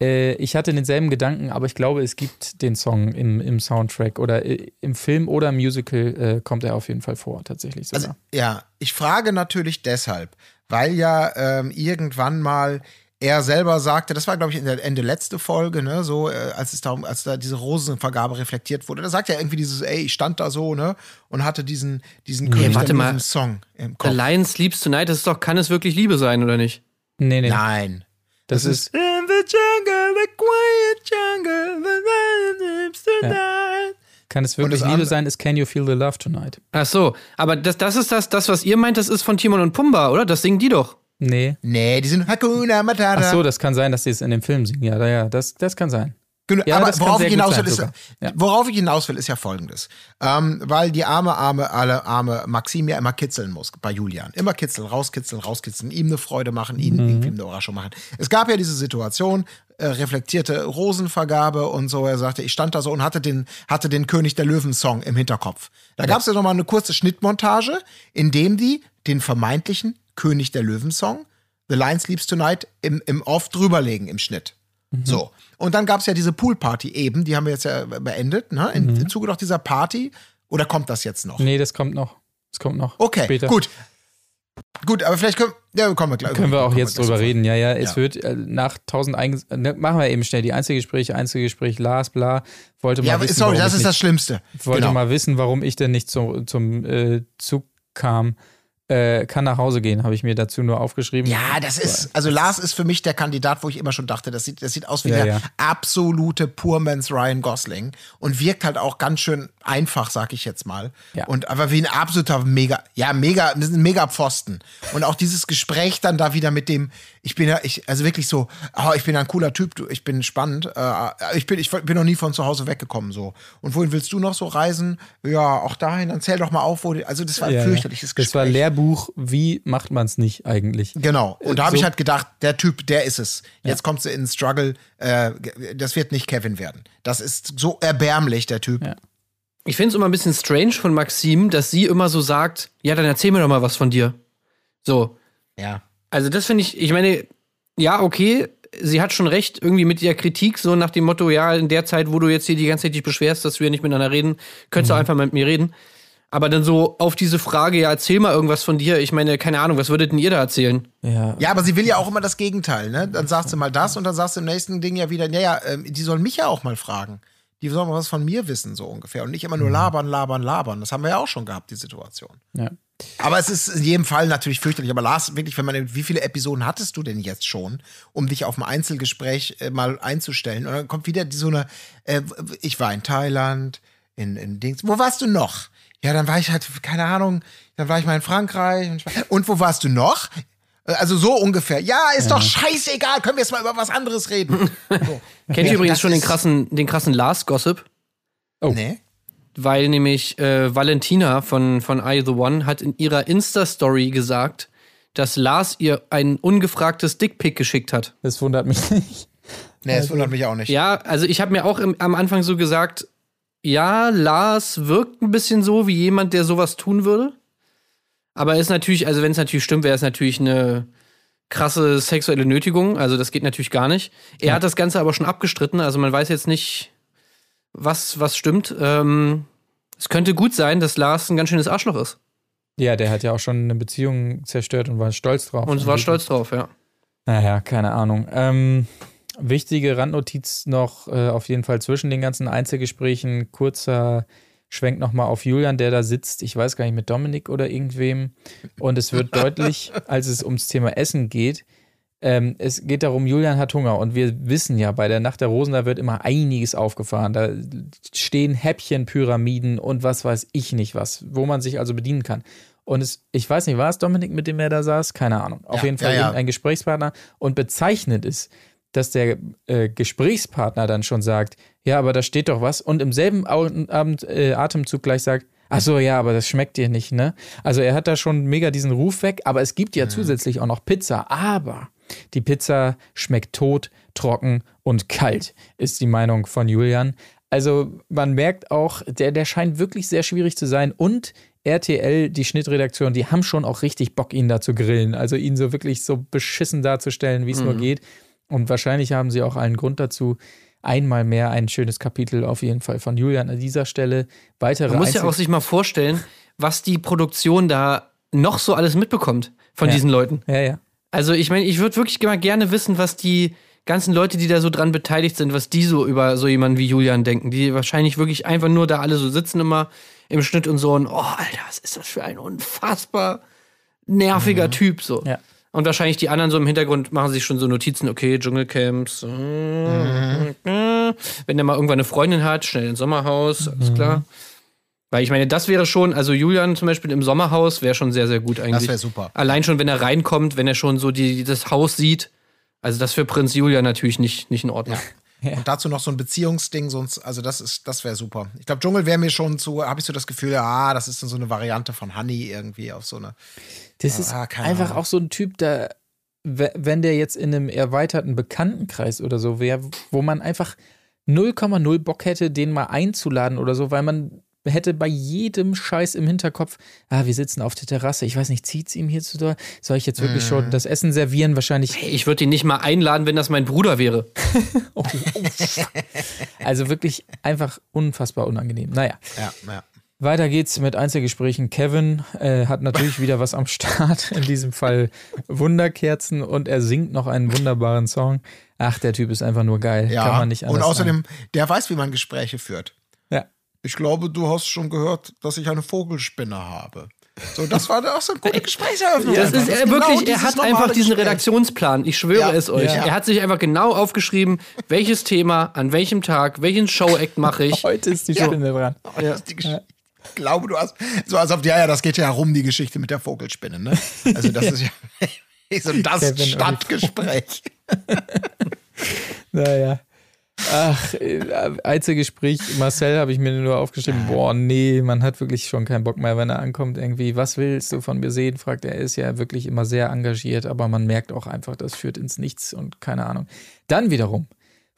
Äh, ich hatte denselben Gedanken, aber ich glaube, es gibt den Song im, im Soundtrack oder äh, im Film oder im Musical äh, kommt er auf jeden Fall vor, tatsächlich sogar. Also ja, ich frage natürlich deshalb, weil ja ähm, irgendwann mal er selber sagte, das war, glaube ich, in der Ende letzte Folge, ne, so, äh, als es darum, als da diese Rosenvergabe reflektiert wurde, da sagt er irgendwie dieses, ey, ich stand da so, ne, und hatte diesen, diesen König warte mal. Song im The Kopf. Lion Sleeps Tonight, das ist doch, kann es wirklich Liebe sein, oder nicht? Nee, nee. Nein. das, ist, In the jungle, the quiet jungle, the lion sleeps tonight. kann es wirklich das Liebe sein, ist Can You Feel the Love Tonight? Ach so, aber das, das ist das, das, was ihr meint, das ist von Timon und Pumba, oder? Das singen die doch. Nee. Nee, die sind Hakuna Matata. Ach so, das kann sein, dass sie es in dem Film singen. Ja, ja, das, das kann sein. Genau, Ja, aber worauf ich, hinaus will, ist. Ja. worauf ich hinaus will, ist ja folgendes. Ähm, weil die arme, arme, alle arme Maxim ja immer kitzeln muss bei Julian. Immer kitzeln, rauskitzeln, rauskitzeln, ihm eine Freude machen, ihn Mhm. irgendwie eine Überraschung machen. Es gab ja diese Situation, äh, reflektierte Rosenvergabe und so. Er sagte, ich stand da so und hatte den, hatte den König der Löwen-Song im Hinterkopf. Da gab es ja nochmal eine kurze Schnittmontage, in dem die den vermeintlichen König der Löwen-Song The Lion Sleeps Tonight im, im Off drüberlegen im Schnitt. Mhm. So. Und dann gab es ja diese Poolparty eben, die haben wir jetzt ja beendet, ne? Mhm. Im Zuge doch dieser Party. Oder kommt das jetzt noch? Nee, das kommt noch. Das kommt noch. Okay, Später. gut. Gut, aber vielleicht können, ja, kommen wir gleich. Können wir auch jetzt drüber reden. Ja, ja, es Ja. wird äh, nach 1000 Einges ne, machen wir eben schnell die Einzelgespräche, Einzelgespräch, Lars, bla. Wollte mal Ja, wissen, sorry, das ist nicht, das Schlimmste. wollte Genau. mal wissen, warum ich denn nicht zu, zum äh, Zug kam. Äh, kann nach Hause gehen, habe ich mir dazu nur aufgeschrieben. Ja, das ist, also Lars ist für mich der Kandidat, wo ich immer schon dachte, das sieht, das sieht aus wie Ja, der ja. absolute Purmans Ryan Gosling und wirkt halt auch ganz schön einfach, sag ich jetzt mal. Ja. Und aber wie ein absoluter mega, ja, mega, ein mega Pfosten. Und auch dieses Gespräch dann da wieder mit dem, ich bin ja, ich, also wirklich so, oh, ich bin ein cooler Typ, du, ich bin spannend, äh, ich bin, ich bin noch nie von zu Hause weggekommen, so. Und wohin willst du noch so reisen? Ja, auch dahin, dann zähl doch mal auf, wo, die, also das war ein Ja, ja. fürchterliches Gespräch. Das war Lehrbuch, wie macht man es nicht eigentlich? Genau. Und da habe so- ich halt gedacht, der Typ, der ist es. Jetzt kommt sie in den Struggle. Äh, das wird nicht Kevin werden. Das ist so erbärmlich, der Typ. Ja. Ich finde es immer ein bisschen strange von Maxim, dass sie immer so sagt, ja, dann erzähl mir doch mal was von dir. So. Ja. Also das finde ich, ich meine, ja, okay, sie hat schon recht, irgendwie mit der Kritik, so nach dem Motto, ja, in der Zeit, wo du jetzt hier die ganze Zeit dich beschwerst, dass wir nicht miteinander reden, könntest du einfach mal mit mir reden. Aber dann so auf diese Frage, ja, erzähl mal irgendwas von dir. Ich meine, keine Ahnung, was würdet denn ihr da erzählen? Ja, Ja, aber sie will ja auch immer das Gegenteil, ne? Dann sagt sie mal das und dann sagst du im nächsten Ding ja wieder, naja, ähm, die sollen mich ja auch mal fragen. Die sollen mal was von mir wissen, so ungefähr. Und nicht immer nur labern, labern, labern. Das haben wir ja auch schon gehabt, die Situation. ja. Aber es ist in jedem Fall natürlich fürchterlich. Aber Lars, wirklich, wenn man, wie viele Episoden hattest du denn jetzt schon, um dich auf ein Einzelgespräch äh, mal einzustellen? Und dann kommt wieder so eine, äh, ich war in Thailand, in, in Dings. Wo warst du noch? Ja, dann war ich halt, keine Ahnung, dann war ich mal in Frankreich. Und, wo warst du noch? Äh, Also so ungefähr. Ja, ist doch scheißegal, können wir jetzt mal über was anderes reden. So. Kennt ihr Ja, übrigens schon den krassen, den krassen Lars-Gossip? Oh. Nee? Weil nämlich äh, Valentina von, von I The One hat in ihrer Insta-Story gesagt, dass Lars ihr ein ungefragtes Dickpick geschickt hat. Das wundert mich nicht. Nee, das wundert mich auch nicht. Ja, also ich habe mir auch im, am Anfang so gesagt, ja, Lars wirkt ein bisschen so wie jemand, der sowas tun würde. Aber ist natürlich, also wenn es natürlich stimmt, wäre es natürlich eine krasse sexuelle Nötigung. Also das geht natürlich gar nicht. Er hat das Ganze aber schon abgestritten. Also man weiß jetzt nicht, was, was stimmt. Ähm, es könnte gut sein, dass Lars ein ganz schönes Arschloch ist. Ja, der hat ja auch schon eine Beziehung zerstört und war stolz drauf. Und war stolz drauf, ja. Naja, keine Ahnung. Ähm, wichtige Randnotiz noch äh, auf jeden Fall zwischen den ganzen Einzelgesprächen. Kurzer Schwenk nochmal auf Julian, der da sitzt. Ich weiß gar nicht, mit Dominik oder irgendwem. Und es wird deutlich, als es ums Thema Essen geht. Ähm, es geht darum, Julian hat Hunger und wir wissen ja, bei der Nacht der Rosen, da wird immer einiges aufgefahren. Da stehen Häppchenpyramiden und was weiß ich nicht was, wo man sich also bedienen kann. Und es, ich weiß nicht, war es Dominik, mit dem er da saß? Keine Ahnung. Auf Ja, jeden Fall ja, ja. irgendein Gesprächspartner. Und bezeichnet ist, dass der äh, Gesprächspartner dann schon sagt, ja, aber da steht doch was. Und im selben Abend, äh, Atemzug gleich sagt, ach so, ja, aber das schmeckt dir nicht, ne? Also er hat da schon mega diesen Ruf weg, aber es gibt ja zusätzlich auch noch Pizza. Aber die Pizza schmeckt tot, trocken und kalt, ist die Meinung von Julian. Also man merkt auch, der, der scheint wirklich sehr schwierig zu sein und RTL, die Schnittredaktion, die haben schon auch richtig Bock, ihn da zu grillen. Also ihn so wirklich so beschissen darzustellen, wie es nur geht. Und wahrscheinlich haben sie auch allen Grund dazu. Einmal mehr ein schönes Kapitel auf jeden Fall von Julian an dieser Stelle. Weitere Man muss ja Einzel- auch sich mal vorstellen, was die Produktion da noch so alles mitbekommt von Ja. diesen Leuten. Ja, ja. Also ich meine, ich würde wirklich mal gerne wissen, was die ganzen Leute, die da so dran beteiligt sind, was die so über so jemanden wie Julian denken. Die wahrscheinlich wirklich einfach nur da alle so sitzen immer im Schnitt und so und oh, Alter, was ist das für ein unfassbar nerviger Typ so. Ja. Und wahrscheinlich die anderen so im Hintergrund machen sich schon so Notizen, okay, Dschungelcamps. äh, äh, Wenn der mal irgendwann eine Freundin hat, schnell ins Sommerhaus, alles klar. Weil ich meine, das wäre schon, also Julian zum Beispiel im Sommerhaus wäre schon sehr, sehr gut eigentlich. Das wäre super. Allein schon, wenn er reinkommt, wenn er schon so die, das Haus sieht. Also das für Prinz Julian natürlich nicht, nicht in Ordnung. Und dazu noch so ein Beziehungsding, sonst, also das ist, das wäre super. Ich glaube, Dschungel wäre mir schon zu, habe ich so das Gefühl, ja, das ist dann so eine Variante von Honey irgendwie auf so eine. Das ist Ah, keine einfach Ahnung. auch so ein Typ, der, we- wenn der jetzt in einem erweiterten Bekanntenkreis oder so wäre, wo man einfach 0,0 Bock hätte, den mal einzuladen oder so, weil man hätte bei jedem Scheiß im Hinterkopf, ah, wir sitzen auf der Terrasse, ich weiß nicht, zieht's ihm hier zu doll? Soll ich jetzt wirklich Mhm. schon das Essen servieren? Wahrscheinlich. Hey, ich würde ihn nicht mal einladen, wenn das mein Bruder wäre. Also wirklich einfach unfassbar unangenehm. Naja. Ja, ja. Weiter geht's mit Einzelgesprächen. Kevin äh, hat natürlich wieder was am Start, in diesem Fall Wunderkerzen und er singt noch einen wunderbaren Song. Ach, der Typ ist einfach nur geil. ja. Kann man nicht anders Und außerdem, sagen. der weiß, wie man Gespräche führt. Ja. Ich glaube, du hast schon gehört, dass ich eine Vogelspinne habe. So, das war auch so eine gute Gesprächseröffnung. Das ist er genau wirklich, er dieses hat einfach diesen Gespräch. Redaktionsplan. Ich schwöre Ja, es euch. ja. Er hat sich einfach genau aufgeschrieben, welches Thema, an welchem Tag, welchen Show-Act mache ich. Heute ist die Ja. Spinne dran. Oh, das ist die Gesch- Ich glaube, du hast so als auf ja, ja, das geht ja herum, die Geschichte mit der Vogelspinne, ne? Also das ist ja so das Stadtgespräch. Naja. Ach, äh, Einzelgespräch, Marcel habe ich mir nur aufgeschrieben, boah, nee, man hat wirklich schon keinen Bock mehr, wenn er ankommt, irgendwie, was willst du von mir sehen, fragt er, er ist ja wirklich immer sehr engagiert, aber man merkt auch einfach, das führt ins Nichts und keine Ahnung. Dann wiederum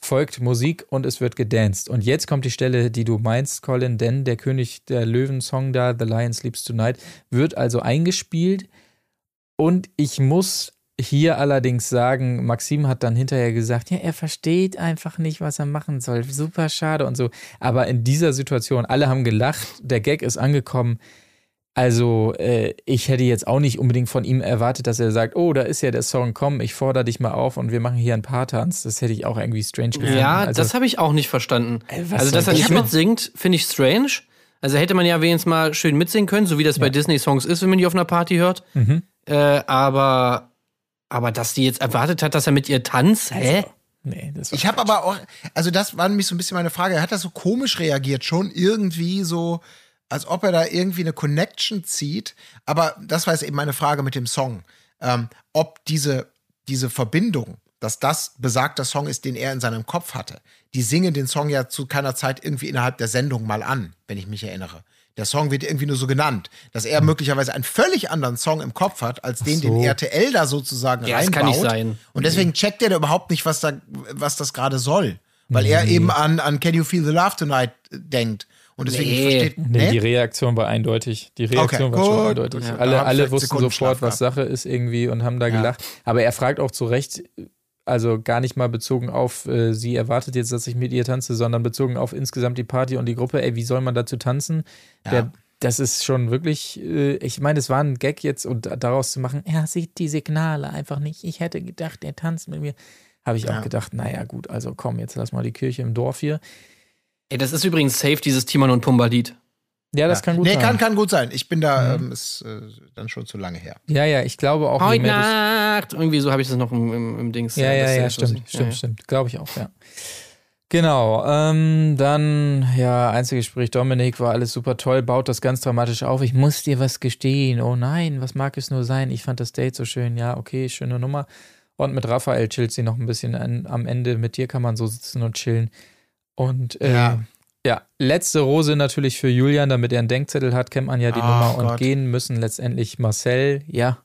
folgt Musik und es wird gedanced. Und jetzt kommt die Stelle, die du meinst, Colin, denn der König der Löwen-Song da, The Lion Sleeps Tonight, wird also eingespielt. Und ich muss hier allerdings sagen, Maxim hat dann hinterher gesagt, ja, er versteht einfach nicht, was er machen soll. Super schade und so. Aber in dieser Situation, alle haben gelacht, der Gag ist angekommen. Also, äh, ich hätte jetzt auch nicht unbedingt von ihm erwartet, dass er sagt, oh, da ist ja der Song, komm, ich fordere dich mal auf und wir machen hier ein Paartanz. Das hätte ich auch irgendwie strange gefunden. Ja, also, das habe ich auch nicht verstanden. Was also, dass er nicht mitsingt, finde ich strange. Also hätte man ja wenigstens mal schön mitsingen können, so wie das bei Disney-Songs ist, wenn man die auf einer Party hört. Mhm. Äh, aber, aber dass die jetzt erwartet hat, dass er mit ihr tanzt, hä? Nee, das war Ich habe aber auch, also das war nämlich so ein bisschen meine Frage, er hat da so komisch reagiert, schon irgendwie so, als ob er da irgendwie eine Connection zieht. Aber das war jetzt eben meine Frage mit dem Song. Ähm, ob diese, diese Verbindung, dass das besagter Song ist, den er in seinem Kopf hatte. Die singen den Song ja zu keiner Zeit irgendwie innerhalb der Sendung mal an, wenn ich mich erinnere. Der Song wird irgendwie nur so genannt, dass er möglicherweise einen völlig anderen Song im Kopf hat, als den, den RTL da sozusagen Ja, das reinbaut. kann nicht sein. Und deswegen checkt er da überhaupt nicht, was, da, was das gerade soll. Weil er eben an, an Can You Feel the Love Tonight äh, denkt. Und deswegen Nee. versteht. Nee, die Reaktion war eindeutig. Die Reaktion Okay, war schon eindeutig. Ja, alle alle wussten Sekundenschlaf sofort, was. Sache ist irgendwie und haben da gelacht. Aber er fragt auch zu Recht, also gar nicht mal bezogen auf, äh, sie erwartet jetzt, dass ich mit ihr tanze, sondern bezogen auf insgesamt die Party und die Gruppe. Ey, wie soll man dazu tanzen? Der, das ist schon wirklich, äh, ich meine, es war ein Gag jetzt und daraus zu machen, er sieht die Signale einfach nicht. Ich hätte gedacht, er tanzt mit mir. Habe ich auch gedacht, naja, gut, also komm, jetzt lass mal die Kirche im Dorf hier. Ey, das ist übrigens safe, dieses Timon und Pumba-Lied. Ja, das kann gut nee, sein. kann, kann gut sein. Ich bin da, ähm, ist äh, dann schon zu lange her. ja, ja, ich glaube auch. Heute Nacht. Irgendwie so habe ich das noch im, im, im Dings. Ja, ja, ja, das- stimmt, ja, stimmt, ja. stimmt. Glaube ich auch, ja. Genau, ähm, dann, ja, Einzelgespräch, Dominik war alles super toll, baut das ganz dramatisch auf. Ich muss dir was gestehen. Oh nein, was mag es nur sein? Ich fand das Date so schön. Ja, okay, schöne Nummer. Und mit Raphael chillt sie noch ein bisschen an, am Ende. Mit dir kann man so sitzen und chillen. Und äh, Ja. Ja. letzte Rose natürlich für Julian, damit er einen Denkzettel hat, kennt man ja die Oh Nummer. Und Gott. gehen müssen letztendlich Marcel. Ja,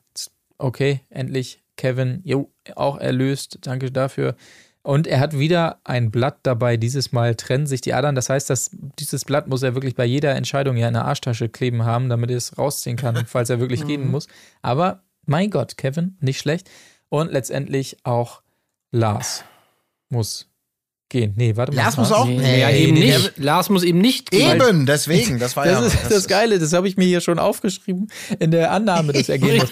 okay, endlich. Kevin, jo, auch erlöst. Danke dafür. Und er hat wieder ein Blatt dabei. Dieses Mal trennen sich die Adern. Das heißt, dass dieses Blatt muss er wirklich bei jeder Entscheidung ja in der Arschtasche kleben haben, damit er es rausziehen kann, falls er wirklich gehen muss. Aber mein Gott, Kevin, nicht schlecht. Und letztendlich auch Lars muss gehen. Nee, warte mal. Lars muss auch. Nee, ja, eben nicht. Lars muss eben nicht. gehen. Eben, deswegen. Das war Das ja. ist das, Geile, das habe ich mir hier schon aufgeschrieben in der Annahme des Ergebnisses.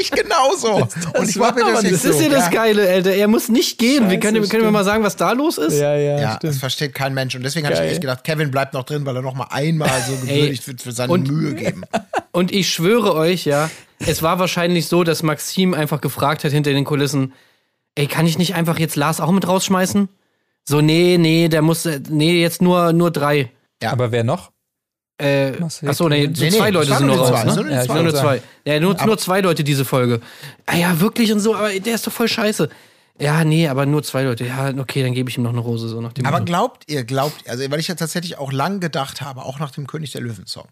Ich genauso. Und ich war mir das jetzt Das ist ja das. Geile, Alter. Er muss nicht gehen. wir Scheiße, können, wir können wir mal sagen, was da los ist? ja, ja, Ja, das versteht kein Mensch. Und deswegen habe ich echt gedacht, Kevin bleibt noch drin, weil er noch mal einmal so gewürdigt wird für seine und- Mühe geben. Und ich schwöre euch, ja, es war wahrscheinlich so, dass Maxim einfach gefragt hat hinter den Kulissen, ey, kann ich nicht einfach jetzt Lars auch mit rausschmeißen? So, nee, nee, der muss, äh, nee, jetzt nur, nur drei. Ja. Aber wer noch? Äh, achso, nee, so Nee, zwei nee, Leute sind nur nur raus, zwei, ne? Ja, nur, nur zwei. Ja, nur, nur zwei Leute diese Folge. Ah ja, wirklich und so, aber der ist doch voll scheiße. Ja, nee, aber nur zwei Leute. Ja, okay, dann gebe ich ihm noch eine Rose, so nach dem Aber Motto. glaubt ihr, glaubt, also weil ich ja tatsächlich auch lang gedacht habe, auch nach dem König der Löwen-Song,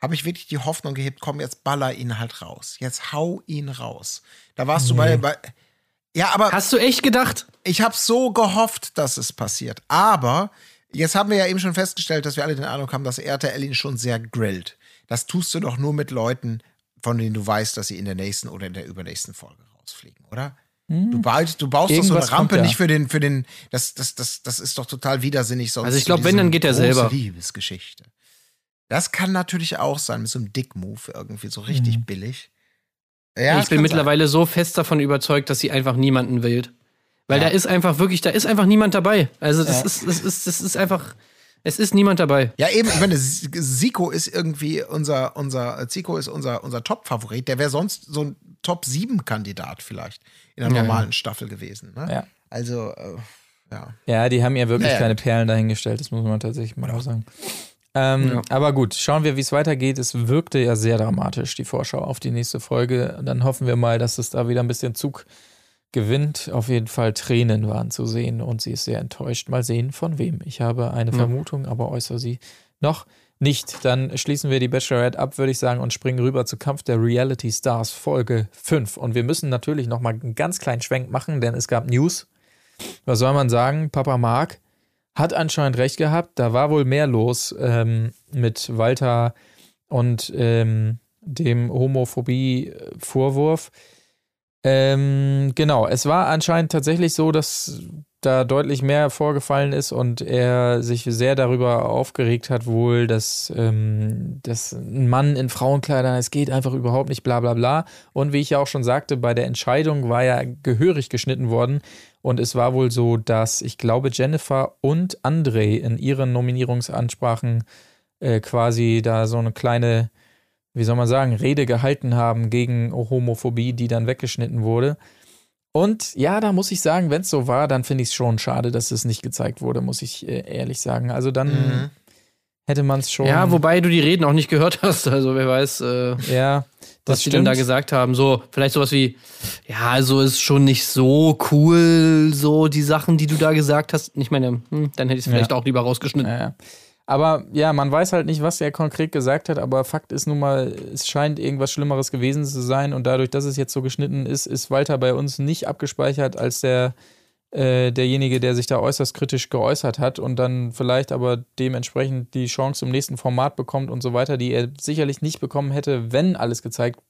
habe ich wirklich die Hoffnung gehebt, komm, jetzt baller ihn halt raus. Jetzt hau ihn raus. Da warst du bei, bei. Ja, aber Hast du echt gedacht? ich habe so gehofft, dass es passiert. Aber jetzt haben wir ja eben schon festgestellt, dass wir alle den Eindruck haben, dass RTL ihn schon sehr grillt. Das tust du doch nur mit Leuten, von denen du weißt, dass sie in der nächsten oder in der übernächsten Folge rausfliegen, oder? Du baust, du baust doch so eine Rampe nicht für den, für den, das, das, das, das ist doch total widersinnig sonst. Also ich zu glaub, wenn, dann geht er selber. Liebesgeschichte. Das kann natürlich auch sein, mit so einem Dick-Move irgendwie so richtig Mhm. billig. Ja, ich bin mittlerweile so fest davon überzeugt, dass sie einfach niemanden wählt. Weil Ja. da ist einfach wirklich, da ist einfach niemand dabei. Also das Ja. ist, das ist, das ist einfach, es ist niemand dabei. Ja, eben, ich meine, Zico ist irgendwie unser, unser, Zico ist unser, unser Top-Favorit. Der wäre sonst so ein Top-7-Kandidat vielleicht in einer Ja, normalen Staffel gewesen. Ne? Ja. Also, äh, ja. Ja, die haben ja wirklich keine Perlen dahingestellt, das muss man tatsächlich mal auch sagen. Ähm, Ja. Aber gut, schauen wir, wie es weitergeht. Es wirkte ja sehr dramatisch, die Vorschau auf die nächste Folge. Dann hoffen wir mal, dass es da wieder ein bisschen Zug gewinnt. Auf jeden Fall Tränen waren zu sehen und sie ist sehr enttäuscht. Mal sehen, von wem. Ich habe eine Ja. Vermutung, aber äußere sie noch nicht. Dann schließen wir die Bachelorette ab, würde ich sagen, und springen rüber zu Kampf der Reality Stars Folge 5. Und wir müssen natürlich noch mal einen ganz kleinen Schwenk machen, denn es gab News. Was soll man sagen? Papa Mark hat anscheinend recht gehabt. Da war wohl mehr los ähm, mit Walter und ähm, dem Homophobie-Vorwurf. Ähm, genau, es war anscheinend tatsächlich so, dass da deutlich mehr vorgefallen ist und er sich sehr darüber aufgeregt hat, wohl, dass, ähm, dass ein Mann in Frauenkleidern, es geht einfach überhaupt nicht, bla bla bla. Und wie ich ja auch schon sagte, bei der Entscheidung war ja gehörig geschnitten worden. Und es war wohl so, dass ich glaube, Jennifer und André in ihren Nominierungsansprachen äh, quasi da so eine kleine, wie soll man sagen, Rede gehalten haben gegen Homophobie, die dann weggeschnitten wurde. Und ja, da muss ich sagen, wenn es so war, dann finde ich es schon schade, dass es nicht gezeigt wurde, muss ich äh, ehrlich sagen. Also dann Mhm. hätte man es schon. Ja, wobei du die Reden auch nicht gehört hast. Also wer weiß, äh, Ja, das was die denn da stimmt. gesagt haben. So, vielleicht sowas wie, ja, also ist schon nicht so cool, so die Sachen, die du da gesagt hast. Ich meine, hm, dann hätte ich es vielleicht Ja. auch lieber rausgeschnitten. Ja, ja. Aber ja, man weiß halt nicht, was er konkret gesagt hat, aber Fakt ist nun mal, es scheint irgendwas Schlimmeres gewesen zu sein und dadurch, dass es jetzt so geschnitten ist, ist Walter bei uns nicht abgespeichert als der äh, derjenige, der sich da äußerst kritisch geäußert hat und dann vielleicht aber dementsprechend die Chance im nächsten Format bekommt und so weiter, die er sicherlich nicht bekommen hätte, wenn alles gezeigt.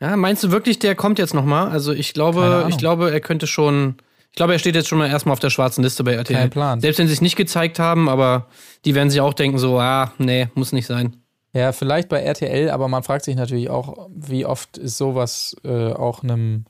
Ja, meinst du wirklich, der kommt jetzt nochmal? Also ich glaube, ich glaube, er könnte schon. Ich glaube, er steht jetzt schon mal erstmal auf der schwarzen Liste bei RTL. Kein Plan. Selbst wenn sie es nicht gezeigt haben, aber die werden sich auch denken, so, ah, nee, muss nicht sein. Ja, vielleicht bei RTL, aber man fragt sich natürlich auch, wie oft ist sowas äh, auch einem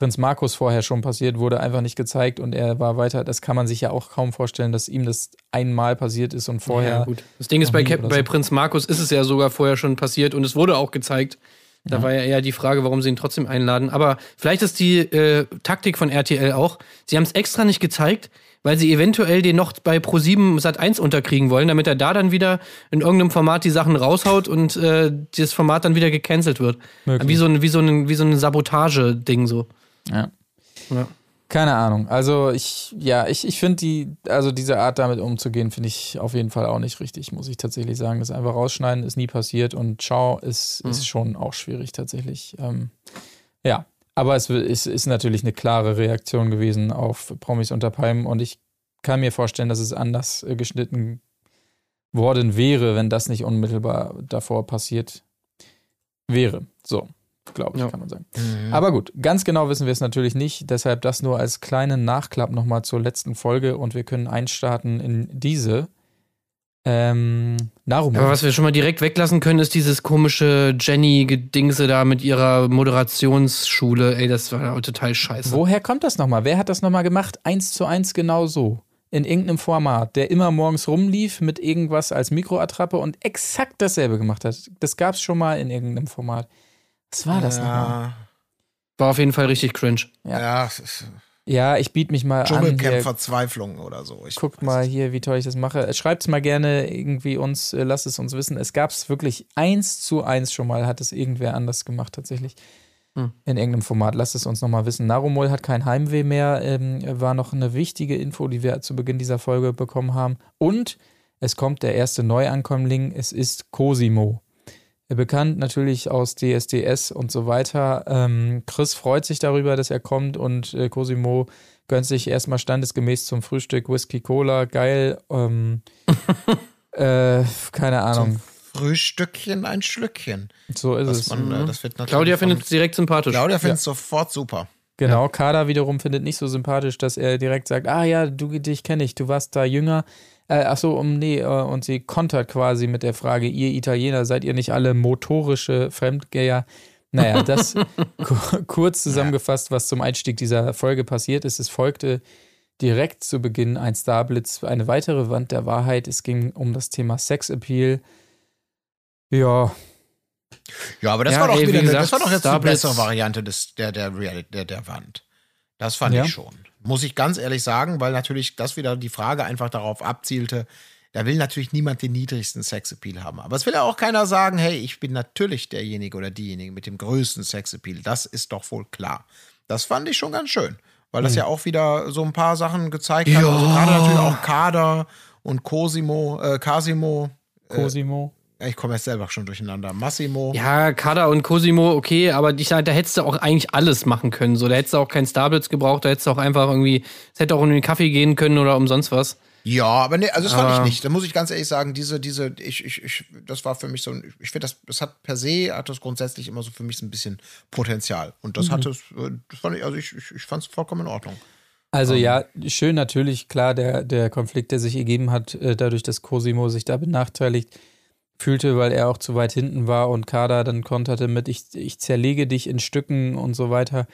Prinz Markus vorher schon passiert, wurde einfach nicht gezeigt und er war weiter. Das kann man sich ja auch kaum vorstellen, dass ihm das einmal passiert ist und vorher. Ja, gut. Das Ding ist, bei, Cap oder bei so. Prinz Markus ist es ja sogar vorher schon passiert und es wurde auch gezeigt. Da Ja. war ja eher die Frage, warum sie ihn trotzdem einladen. Aber vielleicht ist die äh, Taktik von RTL auch, sie haben es extra nicht gezeigt, weil sie eventuell den noch bei Pro7 Sat 1 unterkriegen wollen, damit er da dann wieder in irgendeinem Format die Sachen raushaut und äh, das Format dann wieder gecancelt wird. Möglich. Wie so ein, wie so ein, wie so ein Sabotage-Ding so. Ja. Ja. Keine Ahnung. Also ich, ja, ich, ich finde die, also diese Art damit umzugehen, finde ich auf jeden Fall auch nicht richtig, muss ich tatsächlich sagen. Das einfach rausschneiden ist nie passiert und Ciao ist, Mhm. ist schon auch schwierig tatsächlich. Ähm, ja, aber es ist, ist natürlich eine klare Reaktion gewesen auf Promis unter Palmen und ich kann mir vorstellen, dass es anders äh, geschnitten worden wäre, wenn das nicht unmittelbar davor passiert wäre. So. Glaube ich, Ja. kann man sagen. Aber gut, ganz genau wissen wir es natürlich nicht. Deshalb das nur als kleinen Nachklapp nochmal zur letzten Folge und wir können einstarten in diese. Ähm, Narumo. Aber was wir schon mal direkt weglassen können, ist dieses komische Jenny-Gedingse da mit ihrer Moderationsschule. Ey, das war total scheiße. Woher kommt das nochmal? Wer hat das nochmal gemacht? Eins zu eins genau so. In irgendeinem Format, der immer morgens rumlief mit irgendwas als Mikroattrappe und exakt dasselbe gemacht hat. Das gab es schon mal in irgendeinem Format. Was war das nochmal? ja, War auf jeden Fall richtig cringe. Ja. ja, ist Ja, ich biete mich mal an. Dschungelcamp. Verzweiflung oder so. Ich Guckt mal hier, wie toll ich das mache. Schreibt es mal gerne irgendwie uns, äh, lasst es uns wissen. Es gab es wirklich eins zu eins schon mal, hat es irgendwer anders gemacht tatsächlich. Hm. In irgendeinem Format. Lasst es uns nochmal wissen. Narumol hat kein Heimweh mehr, ähm, war noch eine wichtige Info, die wir zu Beginn dieser Folge bekommen haben. Und es kommt der erste Neuankömmling, es ist Cosimo. Äh, Bekannt natürlich aus DSDS und so weiter. Ähm, Chris freut sich darüber, dass er kommt und äh, Cosimo gönnt sich erstmal standesgemäß zum Frühstück Whisky Cola, geil. Ähm, äh, keine Ahnung. Frühstückchen, ein Schlückchen. So ist Das, es. man, äh, das wird natürlich Claudia findet es direkt sympathisch. Claudia findet es sofort super. Genau, Kader wiederum findet nicht so sympathisch, dass er direkt sagt, ah ja, du dich kenne ich, du warst da jünger. Äh, ach so, um nee, äh, und sie kontert quasi mit der Frage, ihr Italiener, seid ihr nicht alle motorische Fremdgeher? Naja, das ku- kurz zusammengefasst, was zum Einstieg dieser Folge passiert ist. Es folgte direkt zu Beginn ein Starblitz, eine weitere Wand der Wahrheit. Es ging um das Thema Sexappeal. Ja, Ja, aber das Ja, war doch ey, wie wieder, eine- das gesagt, war doch jetzt die Starblitz- bessere Variante des, der, der, der, der Wand. Das fand Ja. ich schon. Muss ich ganz ehrlich sagen, weil natürlich das wieder die Frage einfach darauf abzielte, da will natürlich niemand den niedrigsten Sexappeal haben. Aber es will ja auch keiner sagen, hey, ich bin natürlich derjenige oder diejenige mit dem größten Sexappeal. Das ist doch wohl klar. Das fand ich schon ganz schön, weil das ja auch wieder so ein paar Sachen gezeigt hat. Also gerade natürlich auch Kader und Cosimo, äh, Casimo. Cosimo. Ich komme jetzt selber schon durcheinander. Massimo. Ja, Kada und Cosimo, okay, aber ich sag, da hättest du auch eigentlich alles machen können. So, da hättest du auch keinen Starblitz gebraucht, da hättest du auch einfach irgendwie, es hätte auch um den Kaffee gehen können oder umsonst was. Ja, aber nee, also das fand ich Aber- nicht. Da muss ich ganz ehrlich sagen, diese, diese, ich, ich, ich, das war für mich so ein, ich finde, das, das hat per se, hat das grundsätzlich immer so für mich so ein bisschen Potenzial. Und das hat es, äh, das fand ich, also ich, ich, ich fand es vollkommen in Ordnung. Also Ähm. ja, schön natürlich, klar, der, der Konflikt, der sich ergeben hat, äh, dadurch, dass Cosimo sich da benachteiligt fühlte, weil er auch zu weit hinten war und Kada dann konterte mit, ich, ich zerlege dich in Stücken und so weiter.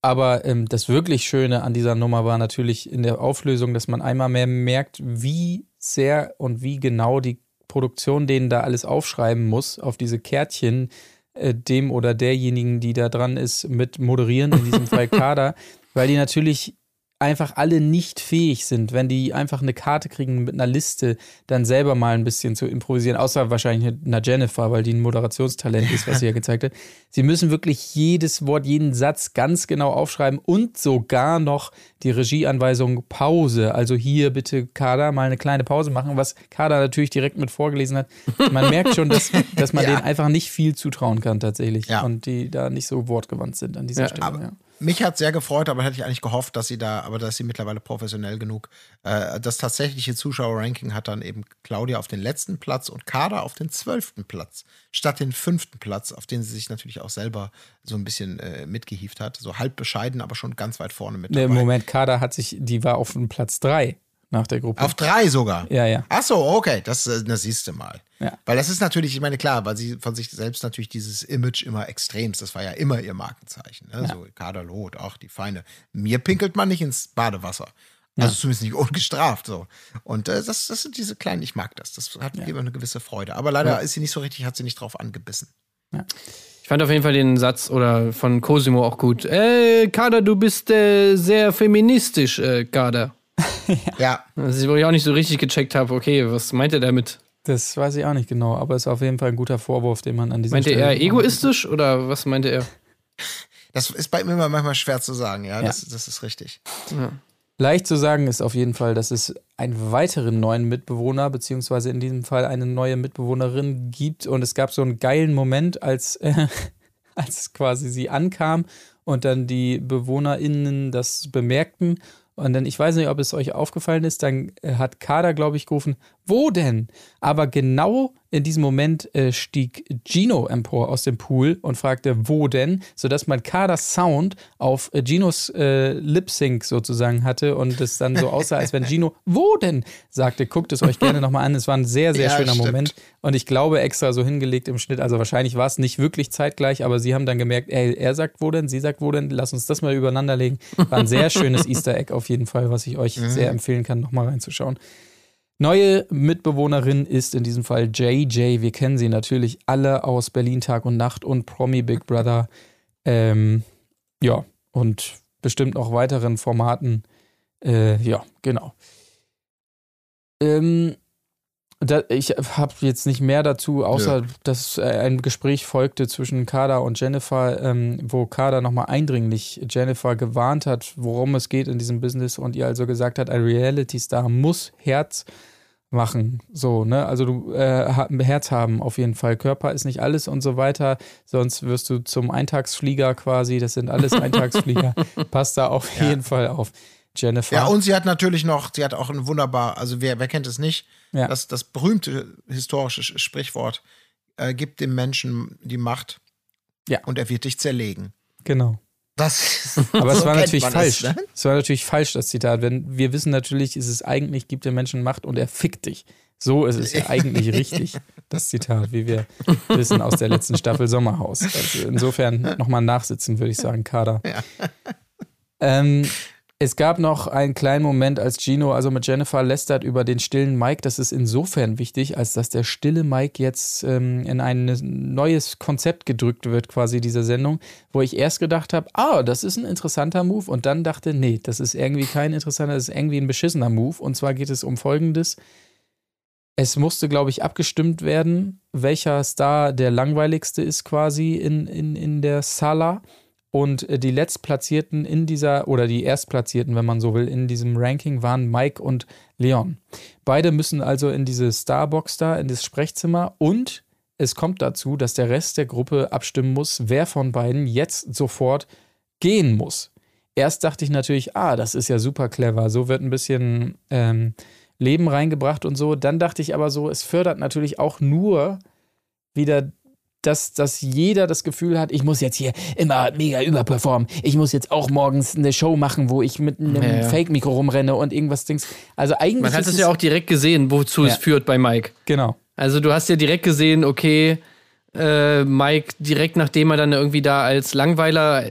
Aber ähm, das wirklich Schöne an dieser Nummer war natürlich in der Auflösung, dass man einmal mehr merkt, wie sehr und wie genau die Produktion denen da alles aufschreiben muss, auf diese Kärtchen äh, dem oder derjenigen, die da dran ist, mit moderieren, in diesem Fall Kader, weil die natürlich einfach alle nicht fähig sind, wenn die einfach eine Karte kriegen mit einer Liste, dann selber mal ein bisschen zu improvisieren, außer wahrscheinlich einer Jennifer, weil die ein Moderationstalent ist, was sie ja gezeigt hat. Sie müssen wirklich jedes Wort, jeden Satz ganz genau aufschreiben und sogar noch die Regieanweisung Pause. Also hier bitte Kader mal eine kleine Pause machen, was Kader natürlich direkt mit vorgelesen hat. Man merkt schon, dass, dass man Ja. denen einfach nicht viel zutrauen kann tatsächlich Ja. und die da nicht so wortgewandt sind an dieser Ja, Stelle. aber-. Mich hat sehr gefreut, aber hätte ich eigentlich gehofft, dass sie da, aber dass sie mittlerweile professionell genug. Äh, das tatsächliche Zuschauerranking hat dann eben Claudia auf den letzten Platz und Kader auf den zwölften Platz, statt den fünften Platz, auf den sie sich natürlich auch selber so ein bisschen äh, mitgehieft hat. So halb bescheiden, aber schon ganz weit vorne mit Nee, dabei. Moment, Kader hat sich, die war auf dem Platz 3 nach der Gruppe. Auf drei sogar. ja, ja. Ach so, okay, das, äh, das siehst du mal. Ja. Weil das ist natürlich, ich meine, klar, weil sie von sich selbst natürlich dieses Image immer extremst, das war ja immer ihr Markenzeichen. Ne? So Kaderlot, ach, die Feine. Mir pinkelt man nicht ins Badewasser. Also zumindest nicht ungestraft so. Und äh, das, das sind diese kleinen, ich mag das. Das hat immer eine gewisse Freude. Aber leider ist sie nicht so richtig, hat sie nicht drauf angebissen. Ich fand auf jeden Fall den Satz oder von Cosimo auch gut. Äh, Kader, du bist äh, sehr feministisch, äh, Kader. Ja, Also, wo ich auch nicht so richtig gecheckt habe, okay, was meint er damit? Das weiß ich auch nicht genau, aber ist auf jeden Fall ein guter Vorwurf, den man an dieser Meinte Stelle er egoistisch oder was meinte er? das ist bei mir immer manchmal schwer zu sagen. Ja, Ja. Das, das ist richtig. Leicht zu sagen ist auf jeden Fall, dass es einen weiteren neuen Mitbewohner, beziehungsweise in diesem Fall eine neue Mitbewohnerin gibt. Und es gab so einen geilen Moment, als, äh, als quasi sie ankam und dann die BewohnerInnen das bemerkten. Und dann, ich weiß nicht, ob es euch aufgefallen ist, dann äh, hat Kader, glaube ich, gerufen, wo denn? Aber genau in diesem Moment äh, stieg Gino empor aus dem Pool und fragte, wo denn? Sodass man Kaders Sound auf äh, Ginos äh, Lip-Sync sozusagen hatte und es dann so aussah, als wenn Gino, wo denn? sagte. Guckt es euch gerne nochmal an. Es war ein sehr, sehr Ja, schöner stimmt. Moment. Und ich glaube, extra so hingelegt im Schnitt. Also wahrscheinlich war es nicht wirklich zeitgleich, aber sie haben dann gemerkt, ey, er sagt wo denn, sie sagt wo denn, lass uns das mal übereinander legen. War ein sehr schönes Easter Egg auf jeden Fall, was ich euch sehr empfehlen kann, nochmal reinzuschauen. Neue Mitbewohnerin ist in diesem Fall JJ. Wir kennen sie natürlich alle aus Berlin Tag und Nacht und Promi Big Brother. Ähm, ja, und bestimmt noch weiteren Formaten. Äh, ja, genau. Ähm, da, ich habe jetzt nicht mehr dazu, außer dass äh, ein Gespräch folgte zwischen Kada und Jennifer, ähm, wo Kada nochmal eindringlich Jennifer gewarnt hat, worum es geht in diesem Business und ihr also gesagt hat, ein Reality-Star muss Herz machen. So, ne? Also du äh, Herz haben auf jeden Fall. Körper ist nicht alles und so weiter. Sonst wirst du zum Eintagsflieger quasi. Das sind alles Eintagsflieger. Passt da auf Ja. jeden Fall auf. Jennifer. Ja, und sie hat natürlich noch, sie hat auch ein wunderbar, also wer, wer kennt es nicht, Ja. das, das berühmte historische Sch- Sprichwort, äh, gibt dem Menschen die Macht Ja. und er wird dich zerlegen. genau. Das Aber es so war kennt natürlich falsch. Es, ne? Es war natürlich falsch, das Zitat. Wenn wir wissen natürlich, ist es eigentlich, gibt der Menschen Macht und er fickt dich. So ist es ja eigentlich richtig, das Zitat, wie wir wissen aus der letzten Staffel Sommerhaus. Also insofern nochmal nachsitzen, würde ich sagen, Kader. Ähm, es gab noch einen kleinen Moment, als Gino also mit Jennifer lästert über den stillen Mike. Das ist insofern wichtig, als dass der stille Mike jetzt ähm, in ein neues Konzept gedrückt wird, quasi dieser Sendung, wo ich erst gedacht habe, ah, das ist ein interessanter Move und dann dachte, nee, das ist irgendwie kein interessanter, das ist irgendwie ein beschissener Move. Und zwar geht es um Folgendes. Es musste, glaube ich, abgestimmt werden, welcher Star der langweiligste ist quasi in, in, in der Sala. Und äh, die Letztplatzierten in dieser, oder die Erstplatzierten, wenn man so will, in diesem Ranking waren Mike und Leon. Beide müssen also in diese Starbox da, in das Sprechzimmer. Und es kommt dazu, dass der Rest der Gruppe abstimmen muss, wer von beiden jetzt sofort gehen muss. Erst dachte ich natürlich, ah, das ist ja super clever. So wird ein bisschen ähm, Leben reingebracht und so. Dann dachte ich aber so, es fördert natürlich auch nur wieder dass, dass jeder das Gefühl hat, ich muss jetzt hier immer mega überperformen. Ich muss jetzt auch morgens eine Show machen, wo ich mit einem Ja, ja. Fake-Mikro rumrenne und irgendwas Dings. Also eigentlich Man hat es ja auch direkt gesehen, wozu Ja. es führt bei Mike. Genau. Also du hast ja direkt gesehen, okay, äh, Mike, direkt nachdem er dann irgendwie da als Langweiler äh,